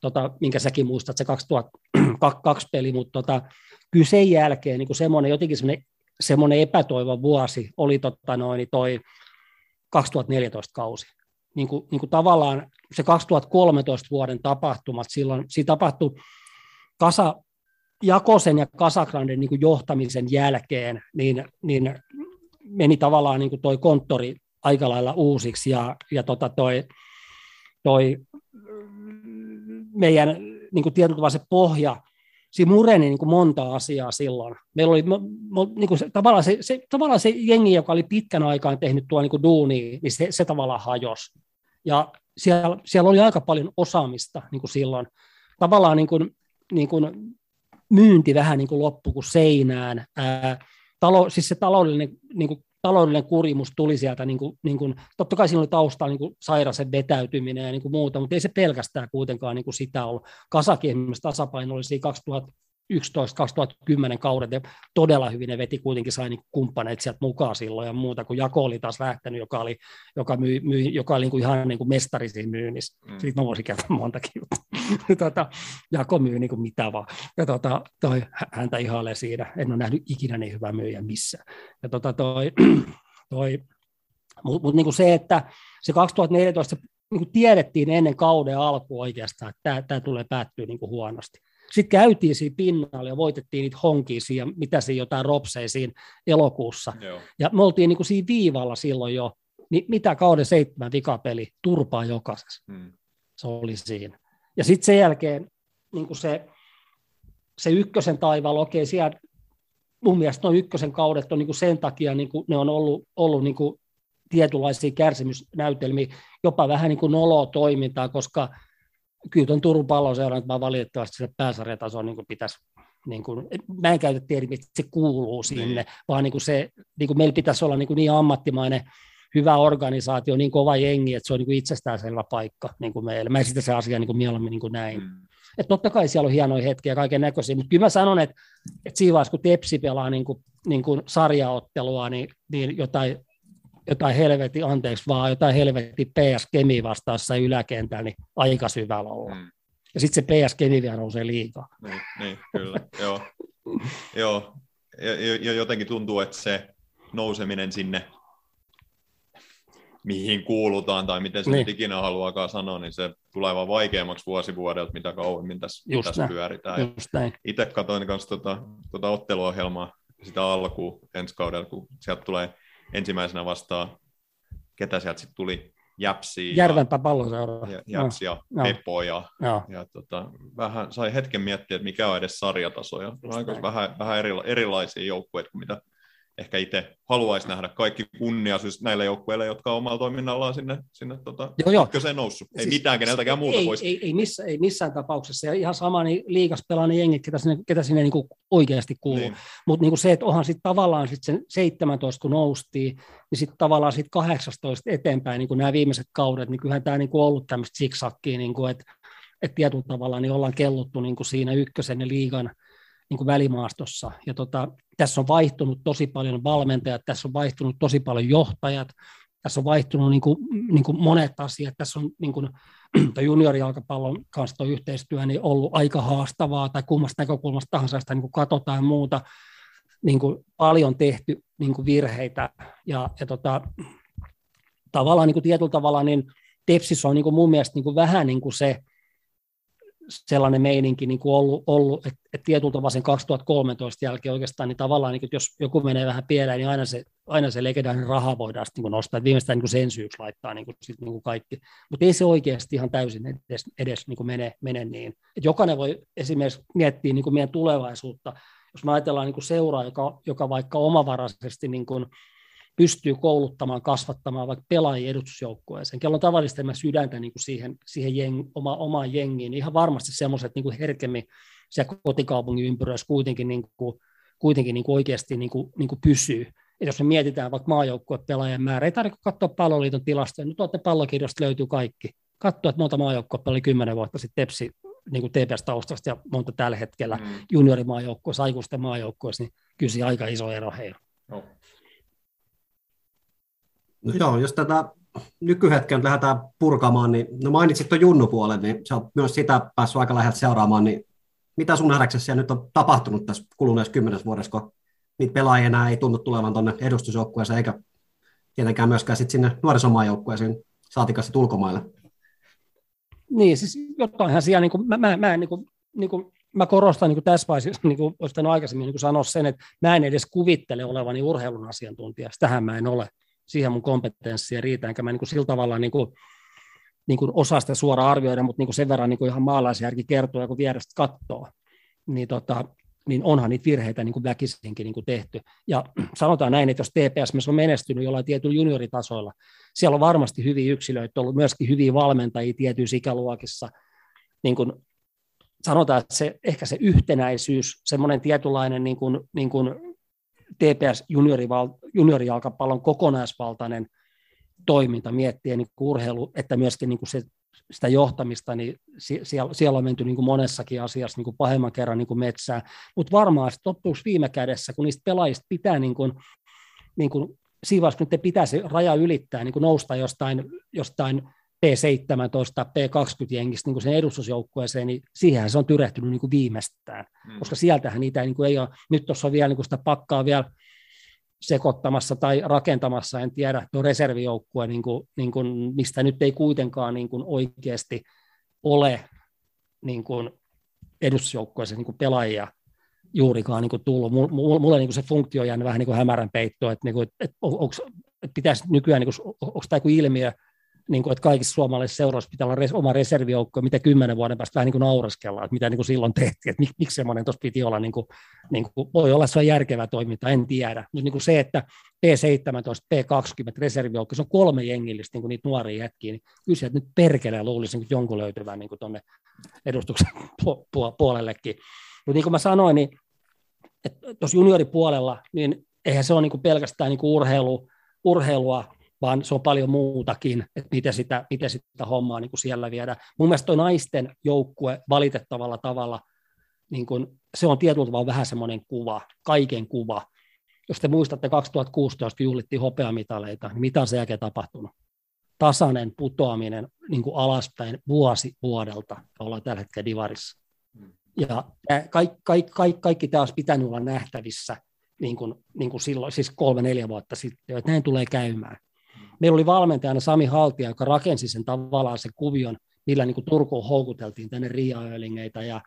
Speaker 4: tota, minkä säkin muistat, se 2002 peli, mutta tota, kyllä sen jälkeen niin semmoinen jotenkin semmoinen, semmoinen epätoivon vuosi oli tota, noin, toi 2014 kausi. Niin kuin, niin kuin tavallaan se 2013 vuoden tapahtumat, silloin siinä tapahtui kasa, Jakosen ja Kasakranden niin johtamisen jälkeen, niin, niin meni tavallaan niin toi konttori aika lailla uusiksi ja, ja tota toi, toi meidän niin kuin tietyllä tavalla se pohja, siinä mureni niin kuin monta asiaa silloin. Meillä oli niin kuin se, tavallaan, se, se, tavallaan se jengi, joka oli pitkän aikaan tehnyt tuo niin kuin duunia, niin se, se tavallaan hajosi. Ja siellä, siellä oli aika paljon osaamista niin kuin silloin. Tavallaan niin kuin, niin kuin myynti vähän niin kuin loppu kuin seinään. Ää, talo, siis se taloudellinen niin kuin taloudellinen kurimus tuli sieltä, niin kuin, niin kuin, totta kai siinä oli taustalla niin kuin sairasen vetäytyminen ja niin kuin muuta, mutta ei se pelkästään kuitenkaan niin kuin sitä ollut. Kasakin esimerkiksi tasapaino oli siinä 2000, 2011-2010 kaudet ja todella hyvin ne veti kuitenkin sai niin kumppaneet sieltä mukaan silloin ja muuta, kun Jako oli taas lähtenyt, joka oli, joka myi, myi, joka oli niin kuin ihan niin kuin mestari siinä myynnissä. Mm. Siitä mä voisin kertoa montakin tota, Jako myy niin kuin mitä vaan. Ja tota, toi, häntä ihailee siinä. En ole nähnyt ikinä niin hyvää myyjä missään. Ja tota, toi, toi, mutta mut niin se, että se 2014 niin kuin tiedettiin ennen kauden alkua oikeastaan, että tämä tulee päättyä niin kuin huonosti. Sitten käytiin siinä pinnalla ja voitettiin niitä honkia ja mitä siinä jotain ropseja siinä elokuussa. Joo. Ja me oltiin niin kuin siinä viivalla silloin jo, niin mitä kauden seitsemän vikapeli, turpaa jokaisessa. Hmm. Se oli siinä. Ja sitten sen jälkeen niin kuin se, se ykkösen taivaalla, okei, siellä mun mielestä noin ykkösen kaudet on niin kuin sen takia, niin kuin ne on ollut, ollut niin kuin tietynlaisia kärsimysnäytelmiä, jopa vähän niin kuin noloa toimintaa, koska kyllä tuon Turun palloseuran vaan valitettavasti se pääsarjataso niin kuin pitäisi niin kuin, mä en käytä termiä, että se kuuluu sinne, niin. vaan niin kuin se, niin kuin meillä pitäisi olla niin, kuin niin ammattimainen hyvä organisaatio, niin kova jengi, että se on niin kuin itsestäänselvä paikka niin kuin meillä. Mä esitän se asia niin kuin mieluummin niin kuin näin. Mm. Että totta kai siellä on hienoja hetkiä kaiken näköisiä, mutta kyllä mä sanon, että, että siinä vaiheessa, kun Tepsi pelaa niin kuin, niin kuin sarjaottelua, niin, niin jotain, jotain helvetti, anteeksi vaan, jotain helvetti PS Kemi vastaassa yläkentällä, niin aika syvällä olla. Mm. Ja sitten se PS Kemi vielä nousee liikaa.
Speaker 2: Niin, niin kyllä, joo. joo. Ja, ja jotenkin tuntuu, että se nouseminen sinne mihin kuulutaan tai miten se niin. ikinä haluaakaan sanoa, niin se tulee vaan vaikeammaksi vuosivuodelta, mitä kauemmin tässä, tässä pyöritään. Itse katsoin myös tuota, tuota otteluohjelmaa sitä alkuun ensi kaudella, kun sieltä tulee ensimmäisenä vastaan, ketä sieltä sitten tuli, Jäpsi
Speaker 4: Järvenpää palloseura.
Speaker 2: Ja, Jäpsi ja no. Pepo ja, no. ja tota, vähän sai hetken miettiä, että mikä on edes sarjataso ja aika vähän, vähän erilaisia joukkueita kuin mitä ehkä itse haluaisi nähdä kaikki kunnia siis näille joukkueille, jotka on omalla toiminnallaan sinne, sinne tota, joo, joo. se noussut. Ei siis, mitään keneltäkään muuta
Speaker 4: ei,
Speaker 2: pois.
Speaker 4: Ei, ei, missä, ei missään tapauksessa. Ja ihan sama niin liikas pelaa ne jengit, ketä sinne, ketä sinne niin kuin oikeasti kuuluu. Niin. Mutta niin se, että onhan sitten tavallaan sit sen 17, kun noustiin, niin sitten tavallaan sit 18 eteenpäin, niin kuin nämä viimeiset kaudet, niin kyllähän tämä niin kuin ollut tämmöistä siksakkiä, niin kuin, että, että tietyllä tavalla niin ollaan kelluttu niin kuin siinä ykkösen ja liigan – niin kuin välimaastossa. Ja tota, tässä on vaihtunut tosi paljon valmentajat, tässä on vaihtunut tosi paljon johtajat, tässä on vaihtunut niin kuin, niin kuin monet asiat. Tässä on niin kuin, juniorijalkapallon kanssa tuo yhteistyö niin ollut aika haastavaa, tai kummasta näkökulmasta tahansa sitä niin kuin katsotaan muuta. Niin kuin paljon tehty niin kuin virheitä, ja, ja tota, tavallaan niin kuin tietyllä tavalla niin Tepsissä on niin kuin mun mielestä niin kuin vähän niin kuin se, sellainen meininki niin kuin ollut, ollut että, että tietyllä tavalla sen 2013 jälkeen oikeastaan, niin tavallaan, niin, että jos joku menee vähän pieleen, niin aina se, aina se legendaarinen raha voidaan niin nostaa, että viimeistään niin sen syyksi laittaa niin kuin, sit, niin kuin kaikki, mutta ei se oikeasti ihan täysin edes, edes niin kuin mene, mene niin. Et jokainen voi esimerkiksi miettiä niin kuin meidän tulevaisuutta, jos me ajatellaan niin kuin seuraa, joka, joka vaikka omavaraisesti niin kuin, pystyy kouluttamaan, kasvattamaan vaikka pelaajia edustusjoukkueeseen, kello on tavallisesti enemmän sydäntä niin kuin siihen, siihen jeng, oma, omaan jengiin, niin ihan varmasti semmoiset niin kuin herkemmin siellä kotikaupungin ympyröissä kuitenkin, niin kuin, kuitenkin niin kuin oikeasti niin kuin, niin kuin pysyy. Et jos me mietitään vaikka maajoukkuepelaajien määrä, ei tarvitse katsoa palloliiton tilastoja, nyt olette pallokirjasta löytyy kaikki. Katsoa, että monta maajoukkuepeliä kymmenen vuotta sitten Tepsi niin kuin TPS-taustasta ja monta tällä hetkellä mm. juniorimaajoukkueessa, aikuisten maajoukkueessa, niin kyllä aika iso ero heillä. No.
Speaker 3: No joo, jos tätä nykyhetken lähdetään purkamaan, niin no mainitsit tuon Junnu-puolen, niin sä oot myös sitä päässyt aika läheltä seuraamaan, niin mitä sun nähdäksesi nyt on tapahtunut tässä kuluneessa kymmenes vuodessa, kun niitä pelaajia enää ei tunnu tulevan tuonne edustusjoukkueeseen, eikä tietenkään myöskään sit sinne nuorisomaajoukkueeseen, saatikaan sitten ulkomaille.
Speaker 4: Niin, siis jotainhan siellä, niin kuin, mä, mä, mä, niin kuin, niin kuin, mä korostan niin kuin tässä vaiheessa, niin kuin olisin aikaisemmin niin kuin sanoa sen, että mä en edes kuvittele olevani urheilun asiantuntija, tähän mä en ole siihen mun kompetenssia riitä, enkä mä niin kuin sillä tavalla niin kuin, niin kuin osaa sitä suoraan arvioida, mutta niin kuin sen verran niin kuin ihan maalaisjärki kertoo, ja kun vierestä katsoo, niin, tota, niin onhan niitä virheitä niin kuin väkisinkin niin kuin tehty. Ja sanotaan näin, että jos TPS on menestynyt jollain tietyllä junioritasoilla, siellä on varmasti hyviä yksilöitä, ollut myöskin hyviä valmentajia tietyissä ikäluokissa, niin kuin sanotaan, että se, ehkä se yhtenäisyys, semmoinen tietynlainen niin kuin, niin kuin TPS juniorijalkapallon kokonaisvaltainen toiminta miettiä niin urheilu, että myöskin niin kuin se, sitä johtamista, niin siellä, siellä on menty niin kuin monessakin asiassa niin kuin pahemman kerran niin kuin metsään. Mutta varmaan tottuuksi viime kädessä, kun niistä pelaajista pitää niin kuin, niin kuin siinä vaiheessa, kun te pitäisi raja ylittää, niin kuin nousta jostain, jostain P17 P20-jengistä niin sen edustusjoukkueeseen, niin siihen se on tyrehtynyt niin kuin viimeistään, mm. koska sieltähän niitä niin kuin ei ole, nyt tuossa on vielä niin kuin sitä pakkaa vielä sekoittamassa tai rakentamassa, en tiedä, tuo reservijoukkue, niin kuin, niin kuin, mistä nyt ei kuitenkaan niin kuin oikeasti ole niin kuin edustusjoukkueeseen niin kuin pelaajia juurikaan niin kuin tullut. Mulle, mulle niin kuin se funktio on jäänyt vähän niin kuin hämärän peittoon, että, niin kuin, että, että, onko, että pitäisi nykyään, niin kuin, onko tämä joku ilmiö, niin kuin, että kaikissa suomalaisissa seuroissa pitää olla res, oma reservijoukko, mitä kymmenen vuoden päästä vähän niin kuin naureskellaan, että mitä niin kuin silloin tehtiin, että mik, miksi semmoinen tuossa piti olla, niin kuin, niin kuin, voi olla se on järkevä toiminta, en tiedä, mutta niin kuin se, että P17, P20 reservijoukko, se on kolme jengillistä niin kuin niitä nuoria jätkiä, niin kyllä sieltä nyt perkeleen luulisin että jonkun löytyvän niin tuonne edustuksen puolellekin. Mutta niin kuin mä sanoin, niin tuossa junioripuolella, niin eihän se ole niin kuin pelkästään niin kuin urheilu, urheilua, vaan se on paljon muutakin, että miten sitä, miten sitä hommaa niin kuin siellä viedään. Mun mielestä tuo naisten joukkue valitettavalla tavalla, niin kuin, se on tietyllä tavalla vähän semmoinen kuva, kaiken kuva. Jos te muistatte 2016, kun juhlittiin hopeamitaleita, niin mitä on sen jälkeen tapahtunut? Tasainen putoaminen niin kuin alaspäin vuosi vuodelta, ollaan tällä hetkellä divarissa. Ja kaikki, kaikki, kaikki, kaikki tämä olisi pitänyt olla nähtävissä niin kuin, niin kuin silloin, siis kolme-neljä vuotta sitten, että näin tulee käymään. Meillä oli valmentajana Sami Haltia, joka rakensi sen tavallaan sen kuvion, millä niin kuin Turkuun houkuteltiin tänne Ria Ölingeitä ja,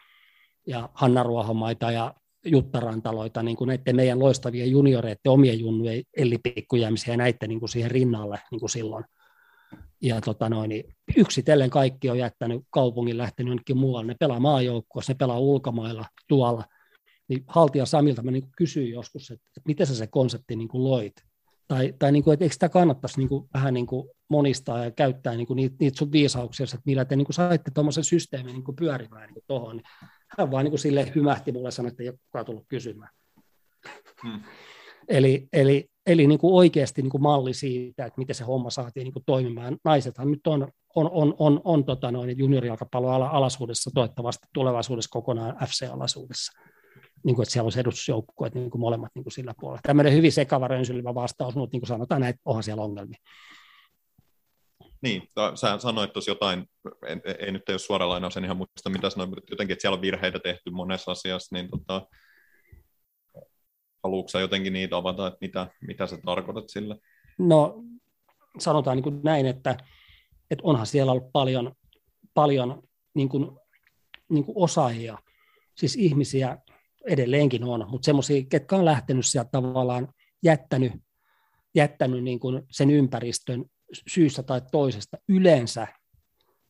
Speaker 4: ja Hanna Ruohomaita ja Jutta Rantaloita, niin kuin näiden meidän loistavien junioreiden, omien junnujen Elli Pikkujäämisiä ja näiden niin kuin siihen rinnalle niin kuin silloin. Ja tota noin, niin yksitellen kaikki on jättänyt kaupungin, lähtenyt jonnekin muualle. Ne pelaa maajoukkoa, ne pelaa ulkomailla tuolla. Niin Haltia Samilta mä niin kysyin joskus, että, että miten sä se konsepti niin kuin loit tai, tai niin kuin, että eikö sitä kannattaisi niin kuin, vähän niin kuin monistaa ja käyttää niin kuin niitä, niitä sun viisauksia, että millä te niin kuin saitte tuommoisen systeemin niin kuin pyörimään niin tuohon. Niin hän vaan niin kuin sille hymähti mulle ja sanoi, että ei ole kukaan tullut kysymään. Hmm. eli eli, eli niin kuin oikeasti niin kuin malli siitä, että miten se homma saatiin niin kuin toimimaan. Naisethan nyt on, on, on, on, on tota noin juniorijalkapallon alasuudessa, toivottavasti tulevaisuudessa kokonaan FC-alaisuudessa niin kuin, että siellä olisi edustusjoukkueet niin kuin molemmat niin kuin sillä puolella. Tämmöinen hyvin sekava rönsylivä vastaus, mutta niin kuin sanotaan, että onhan siellä ongelmia.
Speaker 2: Niin, sä sanoit tuossa jotain, ei, ei nyt ei ole suora lainaus, en ihan muista mitä sanoit, mutta jotenkin, että siellä on virheitä tehty monessa asiassa, niin tota, haluatko jotenkin niitä avata, että mitä, mitä sä tarkoitat sillä?
Speaker 4: No, sanotaan niin kuin näin, että, että onhan siellä ollut paljon, paljon niin kuin, niin kuin osaajia, siis ihmisiä, edelleenkin on, mutta semmoisia, ketkä on lähtenyt sieltä tavallaan jättänyt, jättänyt niin kuin sen ympäristön syystä tai toisesta yleensä,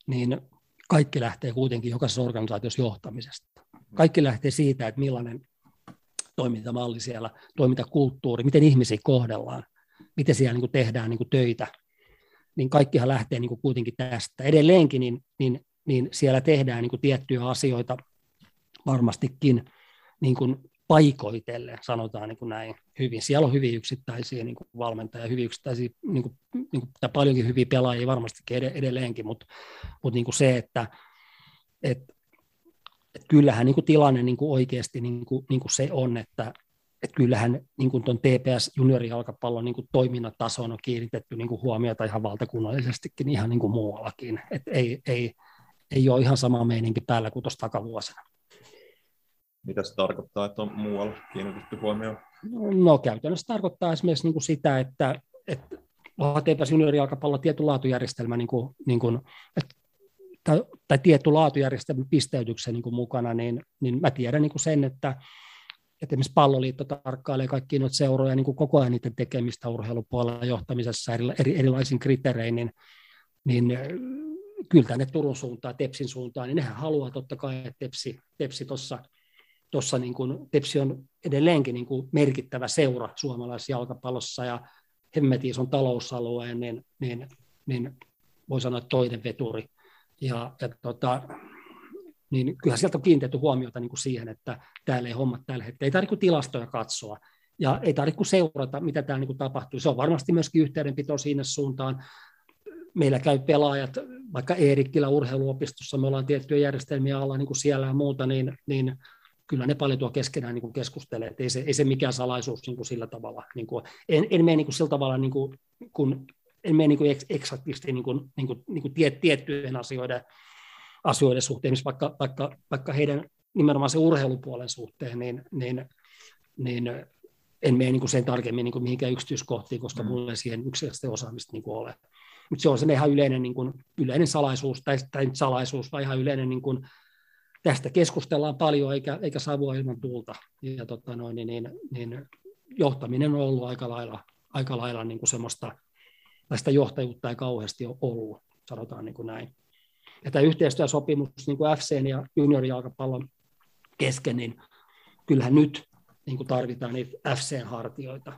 Speaker 4: niin kaikki lähtee kuitenkin jokaisessa organisaatiossa johtamisesta. Kaikki lähtee siitä, että millainen toimintamalli siellä, toimintakulttuuri, miten ihmisiä kohdellaan, miten siellä niin kuin tehdään niin kuin töitä, niin kaikkihan lähtee niin kuin kuitenkin tästä. Edelleenkin niin, niin, niin siellä tehdään niin kuin tiettyjä asioita varmastikin niin kuin paikoitellen, sanotaan niin kuin näin hyvin. Siellä on hyvin yksittäisiä niin kuin valmentajia, hyvin yksittäisiä, niin kuin, niin kuin, tai paljonkin hyviä pelaajia varmastikin edelleenkin, mutta, mutta niin kuin se, että et, et kyllähän niin kuin tilanne niin kuin oikeasti niin kuin, niin kuin se on, että et kyllähän niin tuon TPS juniorijalkapallon niin toiminnan tasoon on kiinnitetty niin kuin huomiota ihan valtakunnallisestikin ihan niin kuin muuallakin. Et ei, ei, ei ole ihan sama meininki päällä kuin tuossa takavuosina.
Speaker 2: Mitä se tarkoittaa, että on muualla kiinnitetty huomioon?
Speaker 4: No käytännössä tarkoittaa esimerkiksi niin kuin sitä, että, että HTPS juniorijalkapallo tietty laatujärjestelmä, niin kuin, niin kuin, että, tai, tietty laatujärjestelmä pisteytyksen niin kuin mukana, niin, niin mä tiedän niin kuin sen, että, että esimerkiksi palloliitto tarkkailee kaikki noita seuroja niin kuin koko ajan niiden tekemistä urheilupuolella johtamisessa eri, eri, erilaisin kriteerein, niin, niin kyllä tänne Turun suuntaan, Tepsin suuntaan, niin nehän haluaa totta kai, että Tepsi, Tepsi tuossa niin kuin Tepsi on edelleenkin niin kuin merkittävä seura suomalaisessa jalkapallossa ja hemmetin on talousalueen, niin, niin, niin voi sanoa toinen veturi. Ja, ja tota, niin kyllähän sieltä on kiinnitetty huomiota niin kuin siihen, että täällä ei homma tällä hetkellä. Ei tarvitse tilastoja katsoa ja ei tarvitse seurata, mitä täällä niin kuin tapahtuu. Se on varmasti myöskin yhteydenpito siinä suuntaan. Meillä käy pelaajat, vaikka Eerikkilä urheiluopistossa, me ollaan tiettyjä järjestelmiä alla niin kuin siellä ja muuta, niin, niin kyllä ne paljon tuo keskenään niin kuin keskustelee, että ei se, ei se mikään salaisuus niin kuin sillä tavalla. Niin kuin, en, en mene niin kuin sillä tavalla, niin kuin, kun, en mene niin kuin eksaktisti niin kuin, niin kuin, niin kuin tie, tiettyjen asioiden, asioiden suhteen, vaikka, vaikka, vaikka heidän nimenomaan se urheilupuolen suhteen, niin, niin, niin en mene niin kuin sen tarkemmin niin kuin mihinkään yksityiskohtiin, koska mm. mulla ei siihen yksilöllistä osaamista niin kuin ole. Mutta se on se ihan yleinen, niin kuin, yleinen salaisuus, tai, tai salaisuus, vai ihan yleinen niin kuin, tästä keskustellaan paljon eikä, eikä savua ilman tuulta. Ja tota noin, niin, niin, niin, johtaminen on ollut aika lailla, aika lailla niin kuin semmoista tai sitä johtajuutta ei kauheasti ole ollut, sanotaan niin kuin näin. Ja tämä yhteistyösopimus niin kuin FCn ja juniorijalkapallon kesken, niin kyllähän nyt niin kuin tarvitaan niitä FCn hartioita.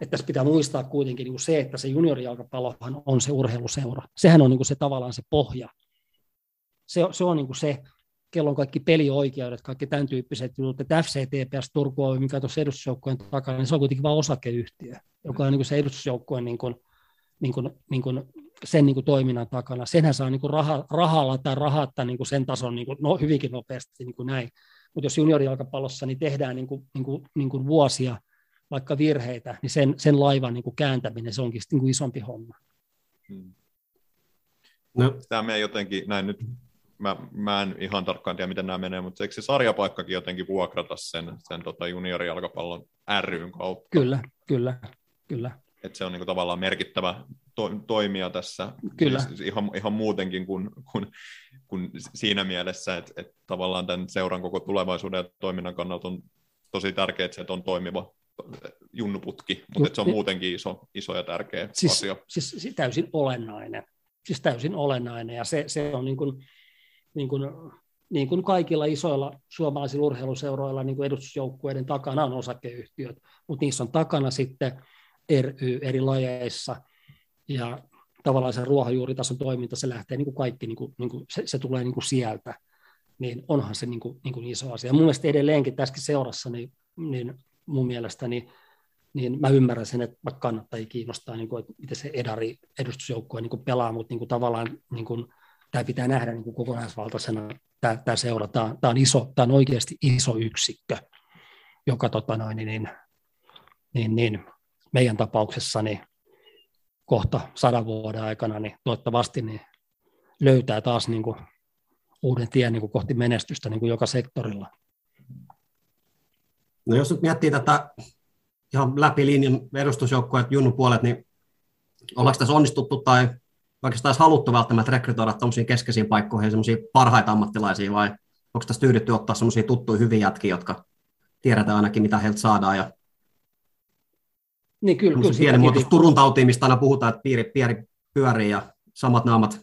Speaker 4: Että tässä pitää muistaa kuitenkin niin kuin se, että se juniorijalkapallohan on se urheiluseura. Sehän on niin kuin se tavallaan se pohja. Se, se on niin kuin se, kello on kaikki pelioikeudet, kaikki tämän tyyppiset jutut, että FCTPS Turku Oy, mikä tuossa edustusjoukkojen takana, niin se on kuitenkin vain osakeyhtiö, joka on niin kuin se edustusjoukkojen niin kuin, niin kuin, niin kuin sen niin kuin toiminnan takana. Senhän saa niin kuin raha, rahalla tai rahatta niin kuin sen tason niin kuin, no, hyvinkin nopeasti niin kuin näin. Mutta jos juniorijalkapallossa niin tehdään niin kuin, niin kuin, niin kuin vuosia vaikka virheitä, niin sen, sen laivan niin kuin kääntäminen, se onkin niin kuin isompi homma.
Speaker 2: Hmm. No. Tämä menee jotenkin, näin nyt, mä, mä en ihan tarkkaan tiedä, miten nämä menee, mutta eikö se sarjapaikkakin jotenkin vuokrata sen, sen tota juniorijalkapallon ryn kautta?
Speaker 4: Kyllä, kyllä, kyllä.
Speaker 2: Että se on niin kuin tavallaan merkittävä to, toimija tässä
Speaker 4: Kyllä.
Speaker 2: Siis ihan, ihan muutenkin kuin, kuin, kuin siinä mielessä, että, että tavallaan tämän seuran koko tulevaisuuden ja toiminnan kannalta on tosi tärkeää, että se on toimiva junnuputki, mutta se on muutenkin iso, iso ja tärkeä
Speaker 4: siis,
Speaker 2: asia.
Speaker 4: Siis täysin olennainen. Siis täysin olennainen, ja se, se on niin kuin, niin kuin, niin kuin kaikilla isoilla suomalaisilla urheiluseuroilla niin kuin edustusjoukkueiden takana on osakeyhtiöt, mutta niissä on takana sitten ry eri lajeissa, ja tavallaan se ruohonjuuritason toiminta, se lähtee niin kuin kaikki, niin kuin, niin kuin, se, se tulee niin kuin sieltä, niin onhan se niin kuin, niin kuin iso asia. Mun mielestä edelleenkin tässäkin seurassa, niin, niin mun mielestä niin, niin mä ymmärrän sen, että vaikka kannattaa kiinnostaa, niin kuin, että miten se edari edustusjoukkue niin pelaa, mutta niin kuin tavallaan niin kuin, tämä pitää nähdä niin kuin kokonaisvaltaisena, tämä, tämä seura, tämä, tämä, on iso, tämä on oikeasti iso yksikkö, joka tota noin, niin, niin, niin, meidän tapauksessa niin kohta sadan vuoden aikana, niin toivottavasti niin löytää taas niin kuin uuden tien niin kuin kohti menestystä niin kuin joka sektorilla.
Speaker 3: No jos nyt miettii tätä ihan läpi linjan edustusjoukkoja, Junnu puolet, niin ollaanko tässä onnistuttu tai oikeastaan haluttu välttämättä rekrytoida tuommoisiin keskeisiin paikkoihin semmoisia parhaita ammattilaisia vai onko tässä tyydytty ottaa semmoisia tuttuja hyviä jätkiä, jotka tiedetään ainakin mitä heiltä saadaan ja
Speaker 4: niin kyllä, kyllä
Speaker 3: pienimuotoista Turun tautiin, mistä aina puhutaan, että piiri, piiri pyörii ja samat naamat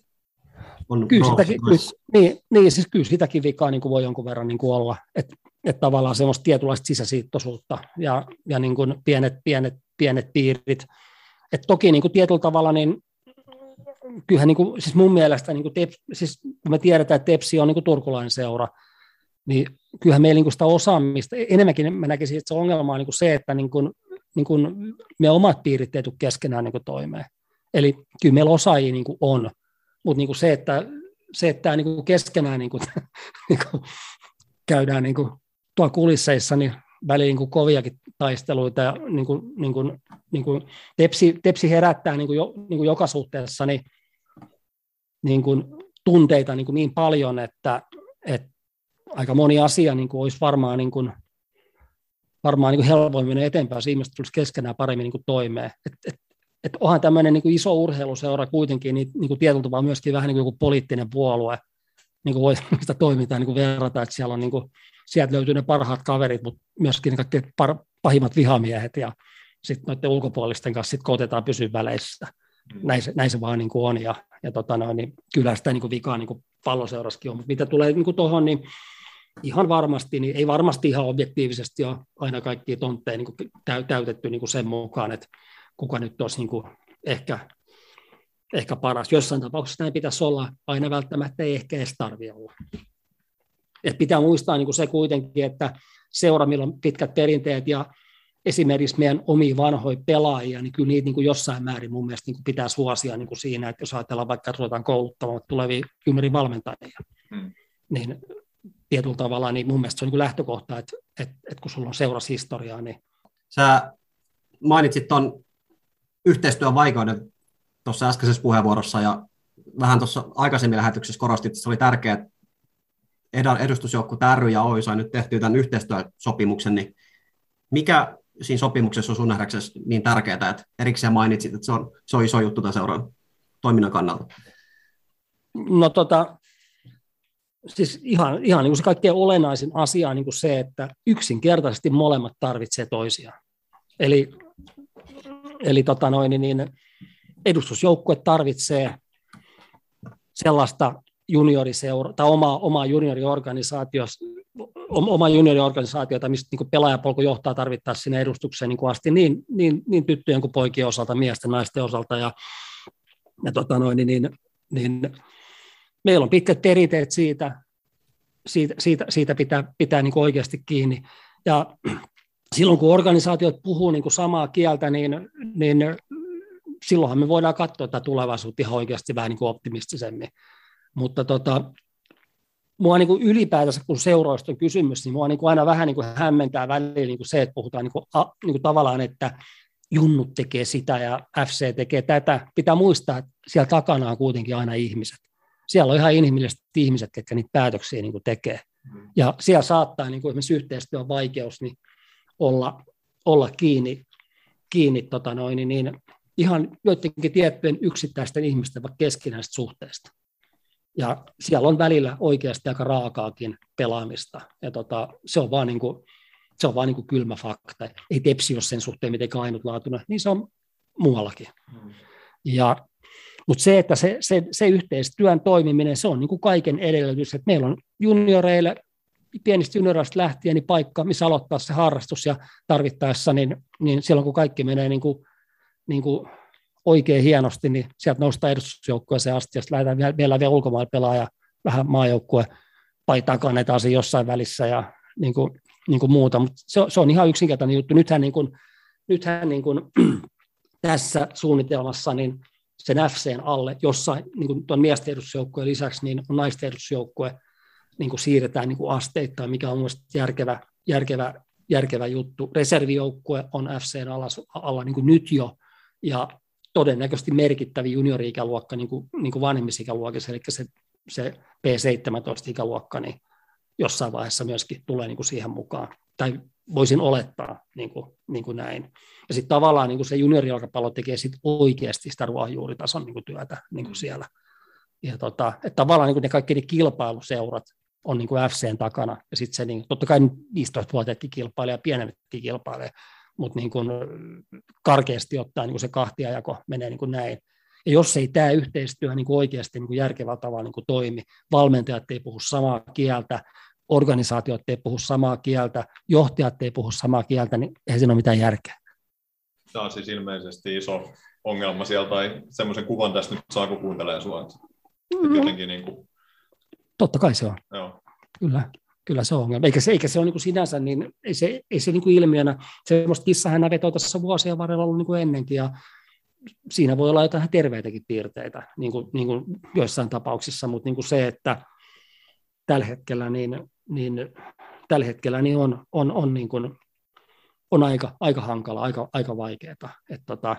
Speaker 3: on
Speaker 4: kyllä sitäkin, kyllä, niin, niin, siis kyllä sitäkin vikaa niin kuin voi jonkun verran niin kuin olla, että että tavallaan semmoista tietynlaista sisäsiittoisuutta ja, ja niin kuin pienet, pienet, pienet piirit. Et toki niin kuin tietyllä tavalla, niin kyllähän niin kuin, siis mun mielestä, niin kuin tep, siis me tiedetään, että Tepsi on niin kuin turkulainen seura, niin kyllähän meillä niin kuin sitä osaamista, enemmänkin mä näkisin, että se ongelma on niin kuin se, että niin kuin, niin kuin me omat piirit ei tule keskenään niin kuin toimeen. Eli kyllä meillä osaajia niin kuin on, mutta niin kuin se, että, se, että niin kuin keskenään niin kuin, niin kuin käydään niin kuin tuolla kulisseissa niin väliin niin kuin koviakin taisteluita ja niin kuin, niin kuin, niin kuin tepsi, tepsi herättää niin kuin jo, niin kuin joka suhteessa niin, niin kuin tunteita niin, kuin niin paljon, että, että aika moni asia niin kuin olisi varmaan, niin kuin, varmaan niin kuin helpoimmin eteenpäin, jos ihmiset tulisi keskenään paremmin niin kuin toimeen. Et, et, et onhan tämmöinen niin kuin iso urheiluseura kuitenkin niin, niin kuin tietyllä tavalla myöskin vähän niin kuin joku poliittinen puolue, niin kuin voi sitä toimintaa niin kuin verrata, että siellä on niin kuin sieltä löytyy ne parhaat kaverit, mutta myöskin ne kaikkein par, pahimmat vihamiehet ja sitten noiden ulkopuolisten kanssa sit kotetaan pysyä väleissä. Mm. Näin se, näin se vaan niin kuin on ja, ja tota noin, niin kyllä sitä niin kuin vikaa niin kuin palloseuraskin on, mutta mitä tulee niin tuohon, niin ihan varmasti, niin ei varmasti ihan objektiivisesti ole aina kaikki tontteja niin kuin täytetty niin kuin sen mukaan, että kuka nyt olisi niin kuin ehkä, ehkä paras. Jossain tapauksessa näin pitäisi olla, aina välttämättä ei ehkä edes tarvitse olla. Et pitää muistaa niin kuin se kuitenkin, että seura, millä on pitkät perinteet ja esimerkiksi meidän omia vanhoja pelaajia, niin kyllä niitä niin kuin jossain määrin mun mielestä niin kuin pitää suosia niin kuin siinä, että jos ajatellaan vaikka, että ruvetaan kouluttamaan tulevia kymmenen valmentajia, hmm. niin tietyllä tavalla niin mun mielestä se on niin lähtökohta, että, että, että kun sulla on seurashistoriaa, niin...
Speaker 3: Sä mainitsit tuon yhteistyön vaikeuden tuossa äskeisessä puheenvuorossa ja vähän tuossa aikaisemmin lähetyksessä korostit, että se oli tärkeää, edustusjoukko ry ja Oy sai nyt tehtyä tämän yhteistyösopimuksen, niin mikä siinä sopimuksessa on sun nähdäksesi niin tärkeää, että erikseen mainitsit, että se on, se on iso juttu tämän seuran toiminnan kannalta?
Speaker 4: No tota, siis ihan, ihan niin kuin se kaikkein olennaisin asia on niin kuin se, että yksinkertaisesti molemmat tarvitsee toisiaan. Eli, eli tota noin, niin, edustusjoukkue tarvitsee sellaista junioriseura, tai omaa, omaa junioriorganisaatio, oma junioriorganisaatiota, mistä niin pelaajapolku johtaa tarvittaessa sinne edustukseen niin kuin asti niin, niin, niin tyttöjen kuin poikien osalta, miesten, naisten osalta. Ja, ja tota noin, niin, niin, niin, meillä on pitkät perinteet siitä, siitä, siitä, siitä pitää, pitää niin kuin oikeasti kiinni. Ja silloin kun organisaatiot puhuu niin kuin samaa kieltä, niin, niin silloinhan me voidaan katsoa tätä tulevaisuutta ihan oikeasti vähän niin kuin optimistisemmin. Mutta tota, mua niin kuin ylipäätänsä, kun seuroista on kysymys, niin mua niin kuin aina vähän niin kuin hämmentää välillä niin kuin se, että puhutaan niin kuin, a, niin kuin tavallaan, että junnut tekee sitä ja FC tekee tätä. Pitää muistaa, että siellä takana on kuitenkin aina ihmiset. Siellä on ihan inhimilliset ihmiset, jotka niitä päätöksiä niin kuin tekee. Mm. Ja siellä saattaa niin kuin esimerkiksi yhteistyön vaikeus niin olla, olla kiinni, kiinni tota noin, niin ihan joidenkin tiettyjen yksittäisten ihmisten vaikka keskinäistä suhteesta. Ja siellä on välillä oikeasti aika raakaakin pelaamista. Ja tota, se on vaan, niin kuin, se on vaan niin kuin kylmä fakta. Ei Tepsi ole sen suhteen mitenkään ainutlaatuinen, niin se on muuallakin. Hmm. Ja, mutta se, että se, se, se yhteistyön toimiminen, se on niin kuin kaiken edellytys, että meillä on junioreille pienistä junioreista lähtien niin paikka, missä aloittaa se harrastus ja tarvittaessa, niin, niin silloin kun kaikki menee niin kuin, niin kuin oikein hienosti, niin sieltä noustaan edustusjoukkueeseen asti, ja sitten lähdetään vielä, vielä, vielä ulkomailla pelaaja, vähän maajoukkue paitaa kannetaan siinä jossain välissä ja niin kuin, niin kuin muuta, mutta se, se, on ihan yksinkertainen juttu. Nythän, niin kuin, nythän niin kuin, tässä suunnitelmassa niin sen FCn alle, jossa niin kuin tuon miesten lisäksi niin on naisten edustusjoukkue, niin kuin siirretään niin kuin asteittain, mikä on mielestäni järkevä, järkevä, järkevä juttu. Reservijoukkue on FCn alla, alla niin kuin nyt jo, ja todennäköisesti merkittävin juniori-ikäluokka niin kuin, niin kuin vanhemmissa ikäluokissa, eli se, se P17-ikäluokka, niin jossain vaiheessa myöskin tulee niin kuin siihen mukaan. Tai voisin olettaa niin kuin, niin kuin näin. Ja sitten tavallaan niin kuin se juniorijalkapallo tekee sit oikeasti sitä ruohonjuuritason niin kuin työtä niin kuin siellä. Ja tota, että tavallaan niin kuin ne kaikki ne kilpailuseurat on niin kuin FCn takana, ja sitten se, niin, totta kai 15-vuotiaatkin kilpailee ja pienemmätkin kilpailee, mutta niin kuin karkeasti ottaen niin kuin se kahtiajako menee niin kuin näin. Ja jos ei tämä yhteistyö niin kuin oikeasti niin kuin järkevällä tavalla niin kuin toimi, valmentajat ei puhu samaa kieltä, organisaatiot ei puhu samaa kieltä, johtajat ei puhu samaa kieltä, niin eihän siinä ole mitään järkeä.
Speaker 2: Tämä on siis ilmeisesti iso ongelma siellä, tai semmoisen kuvan tästä nyt saa, kun kuuntelee sinua. Mm-hmm. Jotenkin niin kuin...
Speaker 4: Totta kai se on.
Speaker 2: Joo.
Speaker 4: Kyllä kyllä se on ongelma. Eikä se, eikä se ole niin sinänsä, niin ei se, ei se niin kuin ilmiönä, semmoista kissahännävetoa tässä vuosien varrella ollut niin kuin ennenkin, ja siinä voi olla jotain terveitäkin piirteitä niin kuin, niin kuin joissain tapauksissa, mutta niin kuin se, että tällä hetkellä, niin, niin, tällä hetkellä niin on, on, on, niin kuin, on aika, aika hankala, aika, aika vaikeaa. Et tota,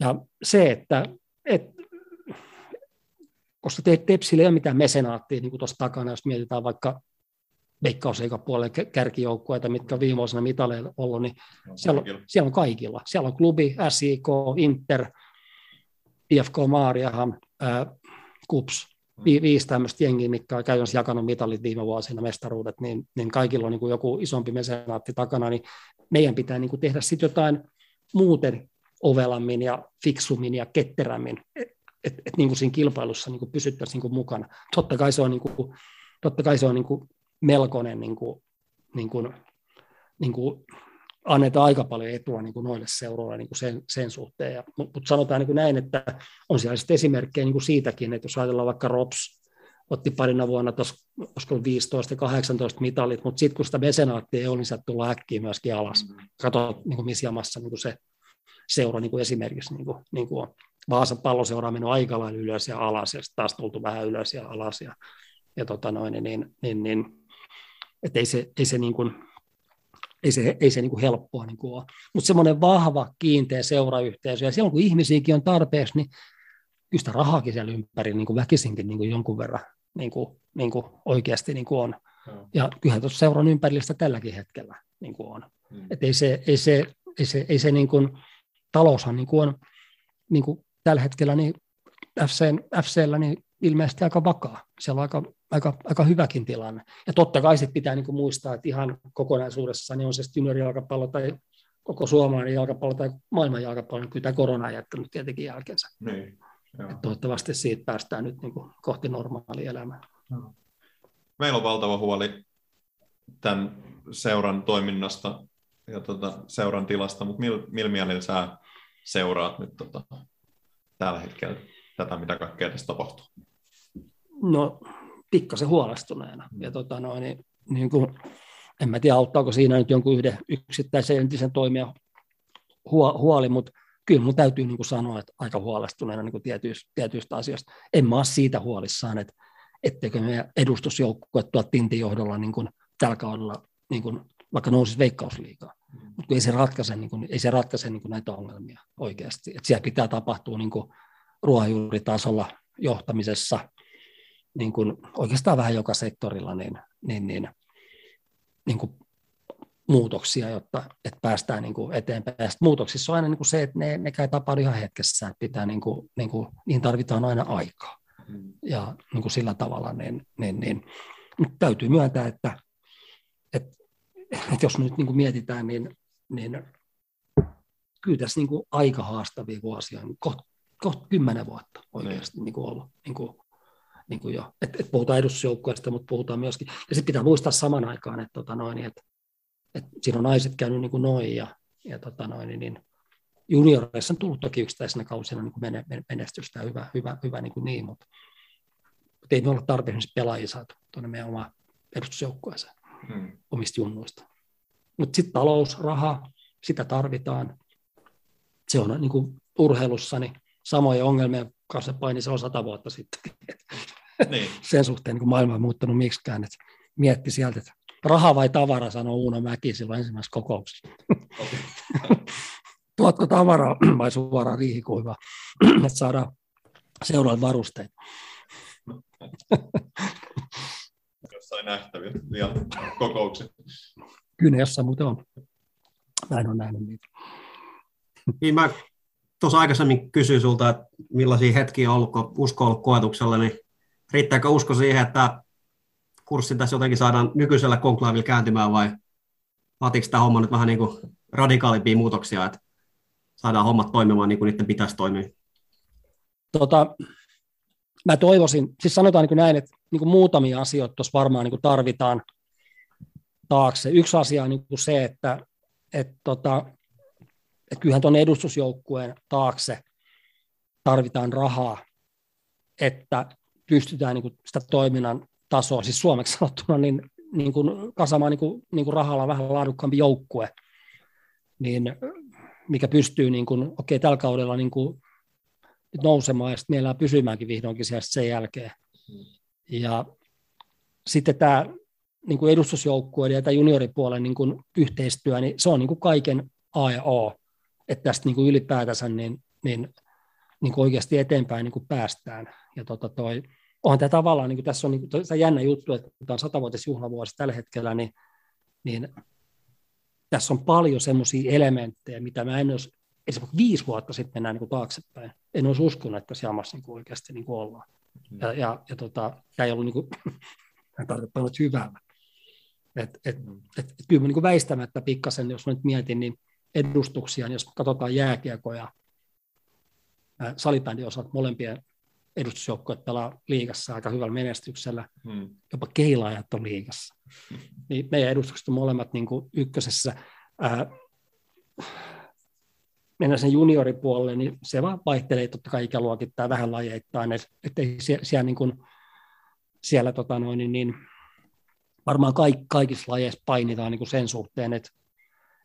Speaker 4: ja se, että et, koska Tepsillä ei ole mitään mesenaattia niin tuossa takana, jos mietitään vaikka veikkausliikapuolen kärkijoukkueita, mitkä on viime vuosina mitaleilla ollut, niin no, siellä, on, siellä on kaikilla. Siellä on klubi, SIK, Inter, IFK Maariaham, äh, KUPS, mm. vi, viisi tämmöistä jengiä, mitkä on käytännössä jakanut mitalit viime vuosina, mestaruudet, niin, niin kaikilla on niin kuin joku isompi mesenaatti takana, niin meidän pitää niin kuin tehdä sitten jotain muuten ovelammin ja fiksummin ja ketterämmin, että et, et niin kuin siinä kilpailussa niin kuin pysyttäisiin niin kuin mukana. Totta kai se on, niin kuin, totta kai se on niin kuin melkoinen, niin kuin, niin kuin, niin kuin annetaan aika paljon etua niin kuin noille seuroille niin kuin sen, sen suhteen. Mutta mut sanotaan niin kuin näin, että on siellä sitten esimerkkejä niin kuin siitäkin, että jos ajatellaan vaikka ROPS, otti parina vuonna tuossa, olisiko 15 ja 18 mitalit, mutta sitten kun sitä mesenaattia ei ole, niin sieltä tullaan äkkiä myöskin alas. Mm-hmm. Kato, niin kuin missä jamassa niin kuin se seura niin kuin esimerkiksi niin kuin, niin kuin on. Vaasan palloseura on mennyt aika lailla ylös ja alas, ja taas tultu vähän ylös ja alas, ja, ja tota noin, niin, niin, niin, niin että ei se, ei se, niin kuin, ei se, ei se niin kuin helppoa niin kuin ole. Mutta semmoinen vahva, kiinteä seurayhteisö, ja silloin kun ihmisiäkin on tarpeeksi, niin kyllä sitä rahaakin siellä ympäri niin kuin väkisinkin niin kuin jonkun verran niin kuin, niin kuin oikeasti niin kuin on. No. Ja kyllähän tuossa seuran ympärillä tälläkin hetkellä niin kuin on. Mm. Et ei se, ei se, ei se, ei se niin kuin, taloushan niin kuin on niin kuin tällä hetkellä niin FCn, FCllä niin ilmeisesti aika vakaa. Siellä on aika, aika, aika hyväkin tilanne. Ja totta kai sitten pitää niin muistaa, että ihan kokonaisuudessa niin on se juniorijalkapallo tai koko suomalainen jalkapallo tai maailman jalkapallo, niin kyllä tämä korona on jättänyt tietenkin jälkensä.
Speaker 2: Niin. Joo.
Speaker 4: Et toivottavasti siitä päästään nyt niin kuin kohti normaalia elämää.
Speaker 2: Meillä on valtava huoli tämän seuran toiminnasta ja tota, seuran tilasta, mutta millä mil mielellä sä seuraat nyt tota, tällä hetkellä tätä, mitä kaikkea tässä tapahtuu?
Speaker 4: No, pikkasen huolestuneena. Ja tota, no, niin, niin kuin, en mä tiedä, auttaako siinä nyt jonkun yhden yksittäisen entisen toimijan huoli, mutta kyllä mun täytyy niin kuin sanoa, että aika huolestuneena niin kuin tietyistä, tietyistä asioista. En mä ole siitä huolissaan, että etteikö meidän edustusjoukkue tuolla Tintin johdolla niin kuin tällä kaudella niin kuin, vaikka nousisi veikkausliikaa. Mutta ei se ratkaise, niin kuin, ei se ratkaise niin kuin näitä ongelmia oikeasti. Et siellä pitää tapahtua niin kuin ruohonjuuritasolla johtamisessa, niin kuin oikeastaan vähän joka sektorilla, niin, niin, niin, niin kuin muutoksia, jotta että päästään niin kuin eteenpäin. Ja muutoksissa on aina niin kuin se, että ne, ne käy tapahdu ihan hetkessä, että pitää niin kuin, niin kuin, niin tarvitaan aina aikaa. Mm. Ja niin kuin sillä tavalla, niin, niin, niin. Mutta täytyy myöntää, että, että, että jos nyt niin kuin mietitään, niin, niin kyllä tässä niin kuin aika haastavia vuosia, niin kohta koht kymmenen vuotta oikeasti niin. Niin kuin ollut. Niin kuin, niin kuin jo. Et, et puhutaan edustusjoukkueesta, mutta puhutaan myöskin, ja sitten pitää muistaa saman aikaan, että, tota noin, että että siinä on naiset käynyt niin kuin noin ja, ja tota noin, niin, niin junioreissa on tullut toki yksittäisenä kausina niin kuin menestystä ja hyvä, hyvä, hyvä niin, kuin niin mutta, mutta ei me olla tarpeeksi pelaajia saatu tuonne meidän oma edustusjoukkueeseen hmm. omista junnuista. Mutta sitten talous, raha, sitä tarvitaan. Se on niin kuin urheilussa niin samoja ongelmia kanssa paini se on sata vuotta sitten. Niin. Sen suhteen niin kuin maailma on muuttanut miksikään. Että mietti sieltä, että raha vai tavara, sanoi Uuno Mäki silloin ensimmäisessä kokouksessa. Okay. Tuotko tavaraa vai suoraan riihikuivaa, että saadaan seuraavat varusteet.
Speaker 2: jossain nähtäviä vielä kokoukset.
Speaker 4: Kyllä jossain muuten on. Näin on nähnyt niitä.
Speaker 3: Niin mä tuossa aikaisemmin kysyin sulta, että millaisia hetkiä on ollut, kun usko on ollut koetuksella, niin riittääkö usko siihen, että kurssi tässä jotenkin saadaan nykyisellä konklaavilla kääntymään vai vaatiiko tämä homma nyt vähän niin kuin radikaalimpia muutoksia, että saadaan hommat toimimaan niin kuin niiden pitäisi toimia?
Speaker 4: Tota, mä toivoisin, siis sanotaan niin näin, että niin kuin muutamia asioita tuossa varmaan niin kuin tarvitaan taakse. Yksi asia on niin kuin se, että, että, tota, että kyllähän tuonne edustusjoukkueen taakse tarvitaan rahaa, että pystytään niin kuin sitä toiminnan tasoa, siis suomeksi sanottuna, niin, niin kuin kasamaan niin kuin, niin kuin rahalla vähän laadukkaampi joukkue, niin mikä pystyy, niin kuin, okei, tällä kaudella niin kuin, nyt nousemaan ja sitten meillä pysymäänkin vihdoinkin siellä sen jälkeen. Ja sitten tämä niin kuin edustusjoukkueiden ja tämä junioripuolen niin kuin yhteistyö, niin se on niin kuin kaiken A ja O, että tästä niin kuin ylipäätänsä niin, niin, niin kuin oikeasti eteenpäin niin kuin päästään. Ja tota toi, onhan tämä tavallaan, niin kuin tässä on niin kuin, tämä jännä juttu, että kun tämä on satavuotisjuhlavuosi tällä hetkellä, niin, niin tässä on paljon semmoisia elementtejä, mitä mä en olisi, esimerkiksi viisi vuotta sitten mennään niin taaksepäin. En olisi uskonut, että tässä jamassa niin kuin oikeasti niin kuin ollaan. Mm. Ja, ja, ja tota, tämä ei ollut niin kuin, tarkoittanut hyvää. Et, et, mm. et, et, kyllä mä niin väistämättä pikkasen, jos mä nyt mietin, niin edustuksia, niin jos katsotaan jääkiekoja, salibändin osalta molempien edustusjoukkueet pelaa liigassa aika hyvällä menestyksellä, hmm. jopa keilaajat on liigassa. Niin meidän edustukset on molemmat niin kuin ykkösessä. Ää, mennään sen junioripuolelle, niin se vaan vaihtelee totta kai ikäluokittain vähän lajeittain, että ei siellä, siellä, niin kuin, siellä tota noin, niin, niin, varmaan kaik, kaikissa lajeissa painitaan niin kuin sen suhteen, että,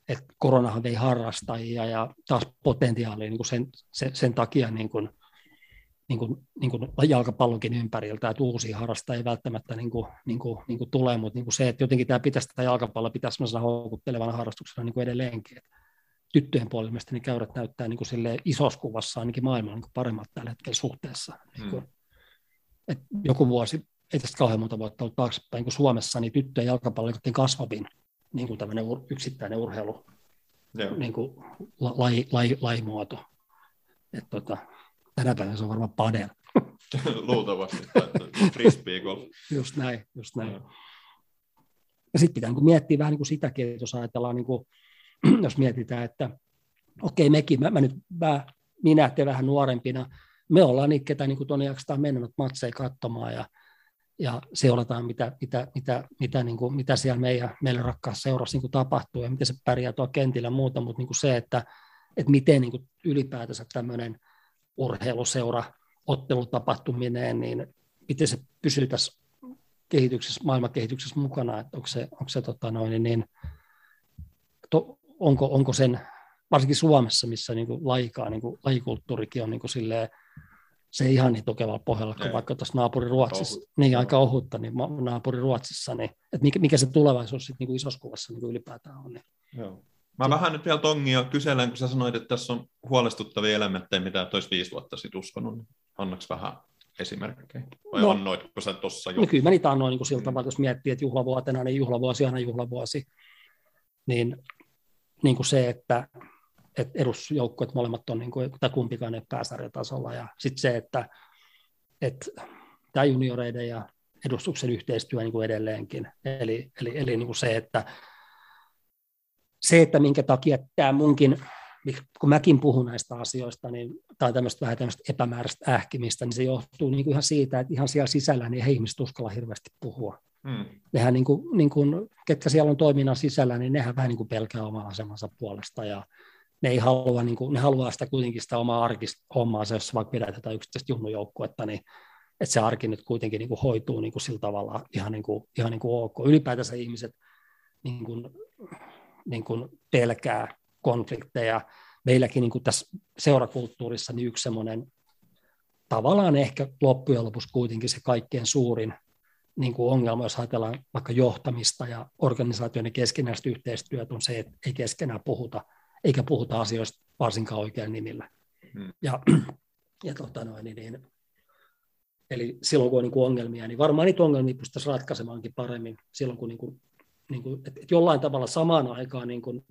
Speaker 4: että koronahan vei harrastajia ja taas potentiaalia niin kuin sen, sen, sen takia niin kuin, niin kuin, niin kuin jalkapallonkin ympäriltä, että uusia harrastajia ei välttämättä niin kuin, niin kuin, niin kuin tule, mutta niin kuin se, että jotenkin tämä pitäisi tätä jalkapalloa pitää sellaisena houkuttelevana harrastuksena niin kuin edelleenkin. Että tyttöjen puolella niin käyrät näyttää niin kuin isossa kuvassa ainakin maailmalla niin paremmat tällä hetkellä suhteessa. Hmm. Niin kuin, että joku vuosi, ei tästä kauhean monta vuotta ollut taaksepäin, niin kuin Suomessa, niin tyttöjen jalkapallo oli kasvavin niin kuin tämmöinen yksittäinen urheilu, Joo. niin kuin laji, laji, lajimuoto. Että tota, Tänä päivänä se on varmaan padel.
Speaker 2: Luultavasti, frisbee golf.
Speaker 4: just näin, just näin. Ja sitten pitää niin miettiä vähän niin kuin sitäkin, että jos ajatellaan niin kuin jos mietitään, että okei mekin, mä, mä nyt, mä, minä te vähän nuorempina, me ollaan niitä, ketä niin tuonne jaksetaan mennä noita matseja katsomaan ja, ja seurataan, mitä, mitä, mitä, mitä, niin kuin, mitä siellä meidän, meille rakkaassa seurassa niin tapahtuu ja miten se pärjää tuolla kentillä ja muuta, mutta niin kuin se, että, että miten niin kuin ylipäätänsä tämmöinen urheiluseura, ottelutapahtuminen, niin miten se pysyy tässä kehityksessä, maailmankehityksessä mukana, että onko se, onko se tota noin, niin, to, onko, onko sen, varsinkin Suomessa, missä niin kuin laikaa, niin kuin lajikulttuurikin on niin kuin silleen, se ei ihan niin tukevalla pohjalla kuin vaikka tuossa naapuri Ruotsissa, Ohut. niin aika ohutta, niin naapuri Ruotsissa, niin että mikä, mikä se tulevaisuus sitten niin isossa kuvassa niin kuin ylipäätään on. Niin.
Speaker 2: Joo. Mä vähän nyt vielä Tongia kyselen, kun sä sanoit, että tässä on huolestuttavia elementtejä, mitä et olisi viisi vuotta sitten uskonut. Niin annaks vähän esimerkkejä? Vai no, annoitko sä tuossa jo?
Speaker 4: No kyllä mä niitä annoin niin siltä tavalla, jos miettii, että juhlavuotena, niin juhlavuosi aina juhlavuosi. Niin, niin kuin se, että, että edusjoukkueet molemmat on, niin kuin, tai kumpikaan ei pääsarjatasolla. Ja sitten se, että, että tämä junioreiden ja edustuksen yhteistyö niin kuin edelleenkin. Eli, eli, eli niin kuin se, että se, että minkä takia tämä munkin, kun mäkin puhun näistä asioista, niin, tai tämmöistä vähän tämmöistä epämääräistä ähkimistä, niin se johtuu niin kuin ihan siitä, että ihan siellä sisällä niin ei ihmiset uskalla hirveästi puhua. Hmm. Nehän, niin kuin, niin kuin, ketkä siellä on toiminnan sisällä, niin nehän vähän niin kuin pelkää omaa asemansa puolesta, ja ne ei halua, niin kuin, ne haluaa sitä kuitenkin sitä omaa arkista hommaa, se jos vaikka pidetään yksittäistä junnujoukkuetta, niin että se arki nyt kuitenkin niin kuin hoituu niin kuin sillä tavalla ihan, niin kuin, ihan niin kuin ok. Ylipäätänsä ihmiset niin kuin, niin kuin pelkää konflikteja. Meilläkin niin kuin tässä seurakulttuurissa niin yksi semmoinen tavallaan ehkä loppujen lopuksi kuitenkin se kaikkein suurin niin kuin ongelma, jos ajatellaan vaikka johtamista ja organisaatioiden keskinäistä yhteistyötä, on se, että ei keskenään puhuta, eikä puhuta asioista varsinkaan oikein nimillä. Hmm. Ja, ja tota noin, niin, niin, eli silloin kun on niin kuin ongelmia, niin varmaan niitä ongelmia pystyttäisiin ratkaisemaankin paremmin silloin, kun niin kuin niin kuin, että jollain tavalla samaan aikaan niin kuin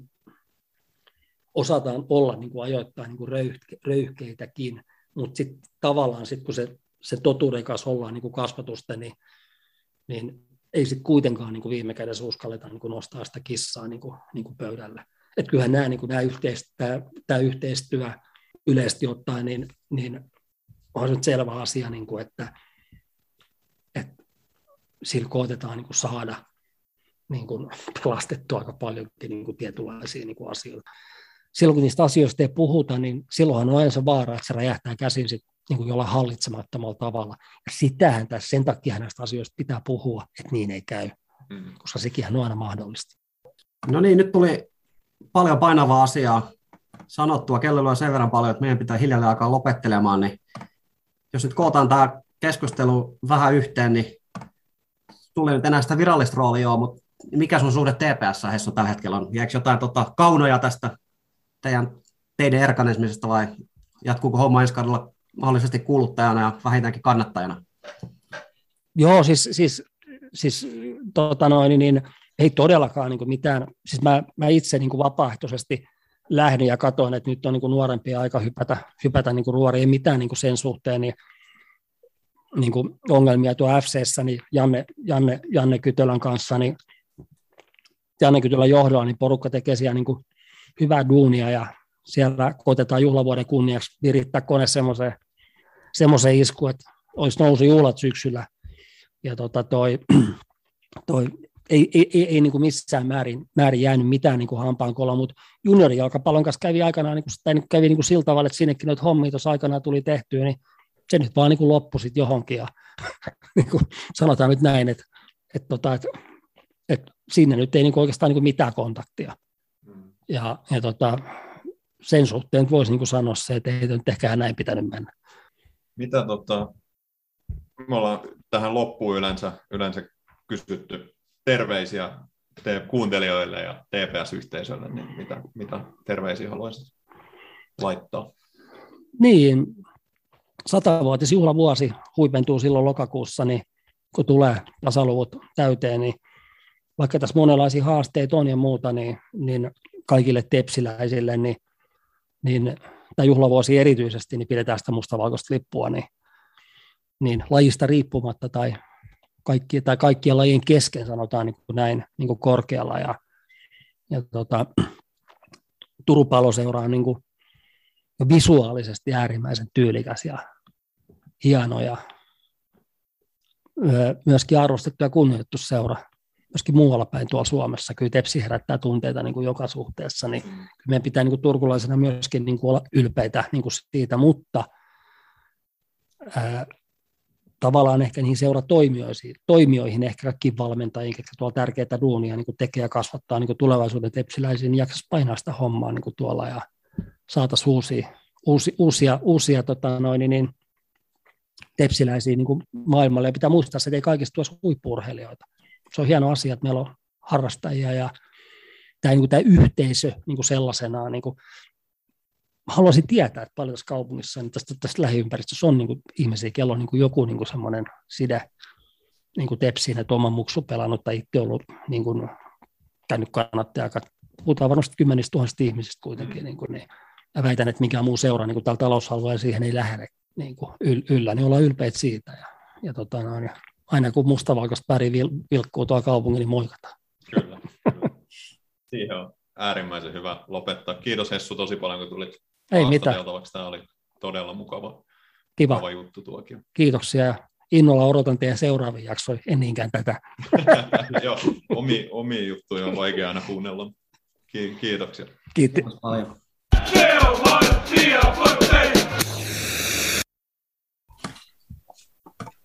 Speaker 4: osataan olla niin kuin ajoittain niin kuin röyhke, röyhkeitäkin, mutta sitten tavallaan sit, kun se, se totuuden kanssa ollaan niin kuin kasvatusta, niin, niin ei sitten kuitenkaan niin kuin viime kädessä uskalleta niin kuin nostaa sitä kissaa niin kuin, niin kuin pöydälle. Et kyllähän nämä, niin kuin nämä yhteistyö, tämä, tämä yhteistyö yleisesti ottaen, niin, niin on se nyt selvä asia, niin kuin, että, että sillä koetetaan niin kuin saada niin kuin pelastettu aika paljonkin niin kuin tietynlaisia niin kuin asioita. Silloin kun niistä asioista ei puhuta, niin silloinhan on aina se vaara, että se räjähtää käsin sit, niin kuin jollain hallitsemattomalla tavalla. Ja sitähän tässä, sen takia näistä asioista pitää puhua, että niin ei käy, mm. koska sekin on aina mahdollista.
Speaker 3: No niin, nyt tuli paljon painavaa asiaa sanottua. Kello on sen verran paljon, että meidän pitää hiljalleen alkaa lopettelemaan, niin jos nyt kootaan tämä keskustelu vähän yhteen, niin tuli nyt enää sitä virallista roolia, mutta mikä sun suhde TPS Hessu tällä hetkellä on? Jääkö jotain tota, kaunoja tästä teidän teidän erkanismisesta vai jatkuuko homma ensi kaudella mahdollisesti kuuluttajana ja vähintäänkin kannattajana?
Speaker 4: Joo, siis, siis, siis tota noin, niin ei todellakaan niin mitään. Siis mä, mä itse niin vapaaehtoisesti lähdin ja katsoin, että nyt on niin nuorempia aika hypätä, hypätä niin ruori, ei mitään niin sen suhteen, niin, niin ongelmia tuo FCssä, niin Janne, Janne, Janne Kytölän kanssa, niin Janne johdolla, niin porukka tekee siellä niin kuin hyvää duunia ja siellä koitetaan juhlavuoden kunniaksi virittää kone semmoiseen, semmoiseen isku, että olisi nousu juhlat syksyllä. Ja tota toi, toi, ei, ei, ei, ei niin kuin missään määrin, määrin jäänyt mitään niin kuin hampaankolla, mutta juniorijalkapallon kanssa kävi aikanaan, niin kuin, niin kävi niin kuin sillä tavalla, että sinnekin noita hommia tuossa aikanaan tuli tehtyä, niin se nyt vaan niin kuin loppui sitten johonkin. Ja, niin kuin sanotaan nyt näin, että, että, tota, että että siinä nyt ei niinku oikeastaan niinku mitään kontaktia. Mm. Ja, ja tota, sen suhteen voisi niinku sanoa se, että ei nyt ehkä näin pitänyt mennä.
Speaker 2: Mitä tota, me ollaan tähän loppuun yleensä, yleensä kysytty terveisiä te kuuntelijoille ja TPS-yhteisölle, niin mitä, mitä terveisiä haluaisit laittaa?
Speaker 4: Niin, satavuotisjuhlavuosi huipentuu silloin lokakuussa, niin kun tulee tasaluvut täyteen, niin vaikka tässä monenlaisia haasteita on ja muuta, niin, niin kaikille tepsiläisille, niin, niin tämä juhlavuosi erityisesti, niin pidetään sitä mustavalkoista lippua, niin, niin lajista riippumatta tai, kaikki, tai kaikkien lajien kesken sanotaan niin kuin näin niin kuin korkealla. Ja, ja tota, Turun paloseura on niin kuin visuaalisesti äärimmäisen tyylikäs ja hieno ja myöskin arvostettu ja kunnioitettu seura myöskin muualla päin tuolla Suomessa. Kyllä Tepsi herättää tunteita niin kuin joka suhteessa, niin kyllä meidän pitää niin kuin turkulaisena myöskin niin kuin olla ylpeitä niin kuin siitä, mutta ää, tavallaan ehkä niihin seuratoimijoihin, toimijoihin ehkä kaikki valmentajien, jotka tuolla tärkeitä duunia niin kuin tekee ja kasvattaa niin kuin tulevaisuuden tepsiläisiin, niin jaksaisi painaa sitä hommaa niin kuin tuolla ja saataisiin uusia, uusia, uusia, uusia tota noin, niin, tepsiläisiä niin kuin maailmalle. Ja pitää muistaa, että ei kaikista tuossa huippurheilijoita. Se on hieno asia, että meillä on harrastajia ja tämä, niin kuin, tämä yhteisö niin kuin sellaisenaan niin kuin, haluaisin tietää, että paljon tässä kaupungissa, niin tästä, tästä lähiympäristössä on niin kuin, ihmisiä, kello on niin kuin, joku niin kuin semmoinen side niin kuin tepsiin, että oma muksu pelannut tai itse ollut niin kuin, käynyt kannattaja. Puhutaan varmasti kymmenistä tuhansista ihmisistä kuitenkin. Niin kuin, niin. Ja väitän, että mikään muu seura niin kuin tällä talousalueella siihen ei lähde niin kuin yllä, niin ollaan ylpeitä siitä. Ja, ja, tota, no, ja aina kun mustavalkoista vil, vilkkuu tuolla kaupungin, niin moikataan.
Speaker 2: Kyllä. Siihen on äärimmäisen hyvä lopettaa. Kiitos Hessu tosi paljon, kun tulit
Speaker 4: Ei mitään.
Speaker 2: Tämä oli todella mukava,
Speaker 4: Kiva.
Speaker 2: mukava juttu tuokin.
Speaker 4: Kiitoksia ja innolla odotan teidän seuraavia jaksoja, en niinkään tätä.
Speaker 2: Joo, omi, omi juttuja on vaikea aina kuunnella. Ki- kiitoksia.
Speaker 4: Kiitti.
Speaker 3: Kiitos paljon.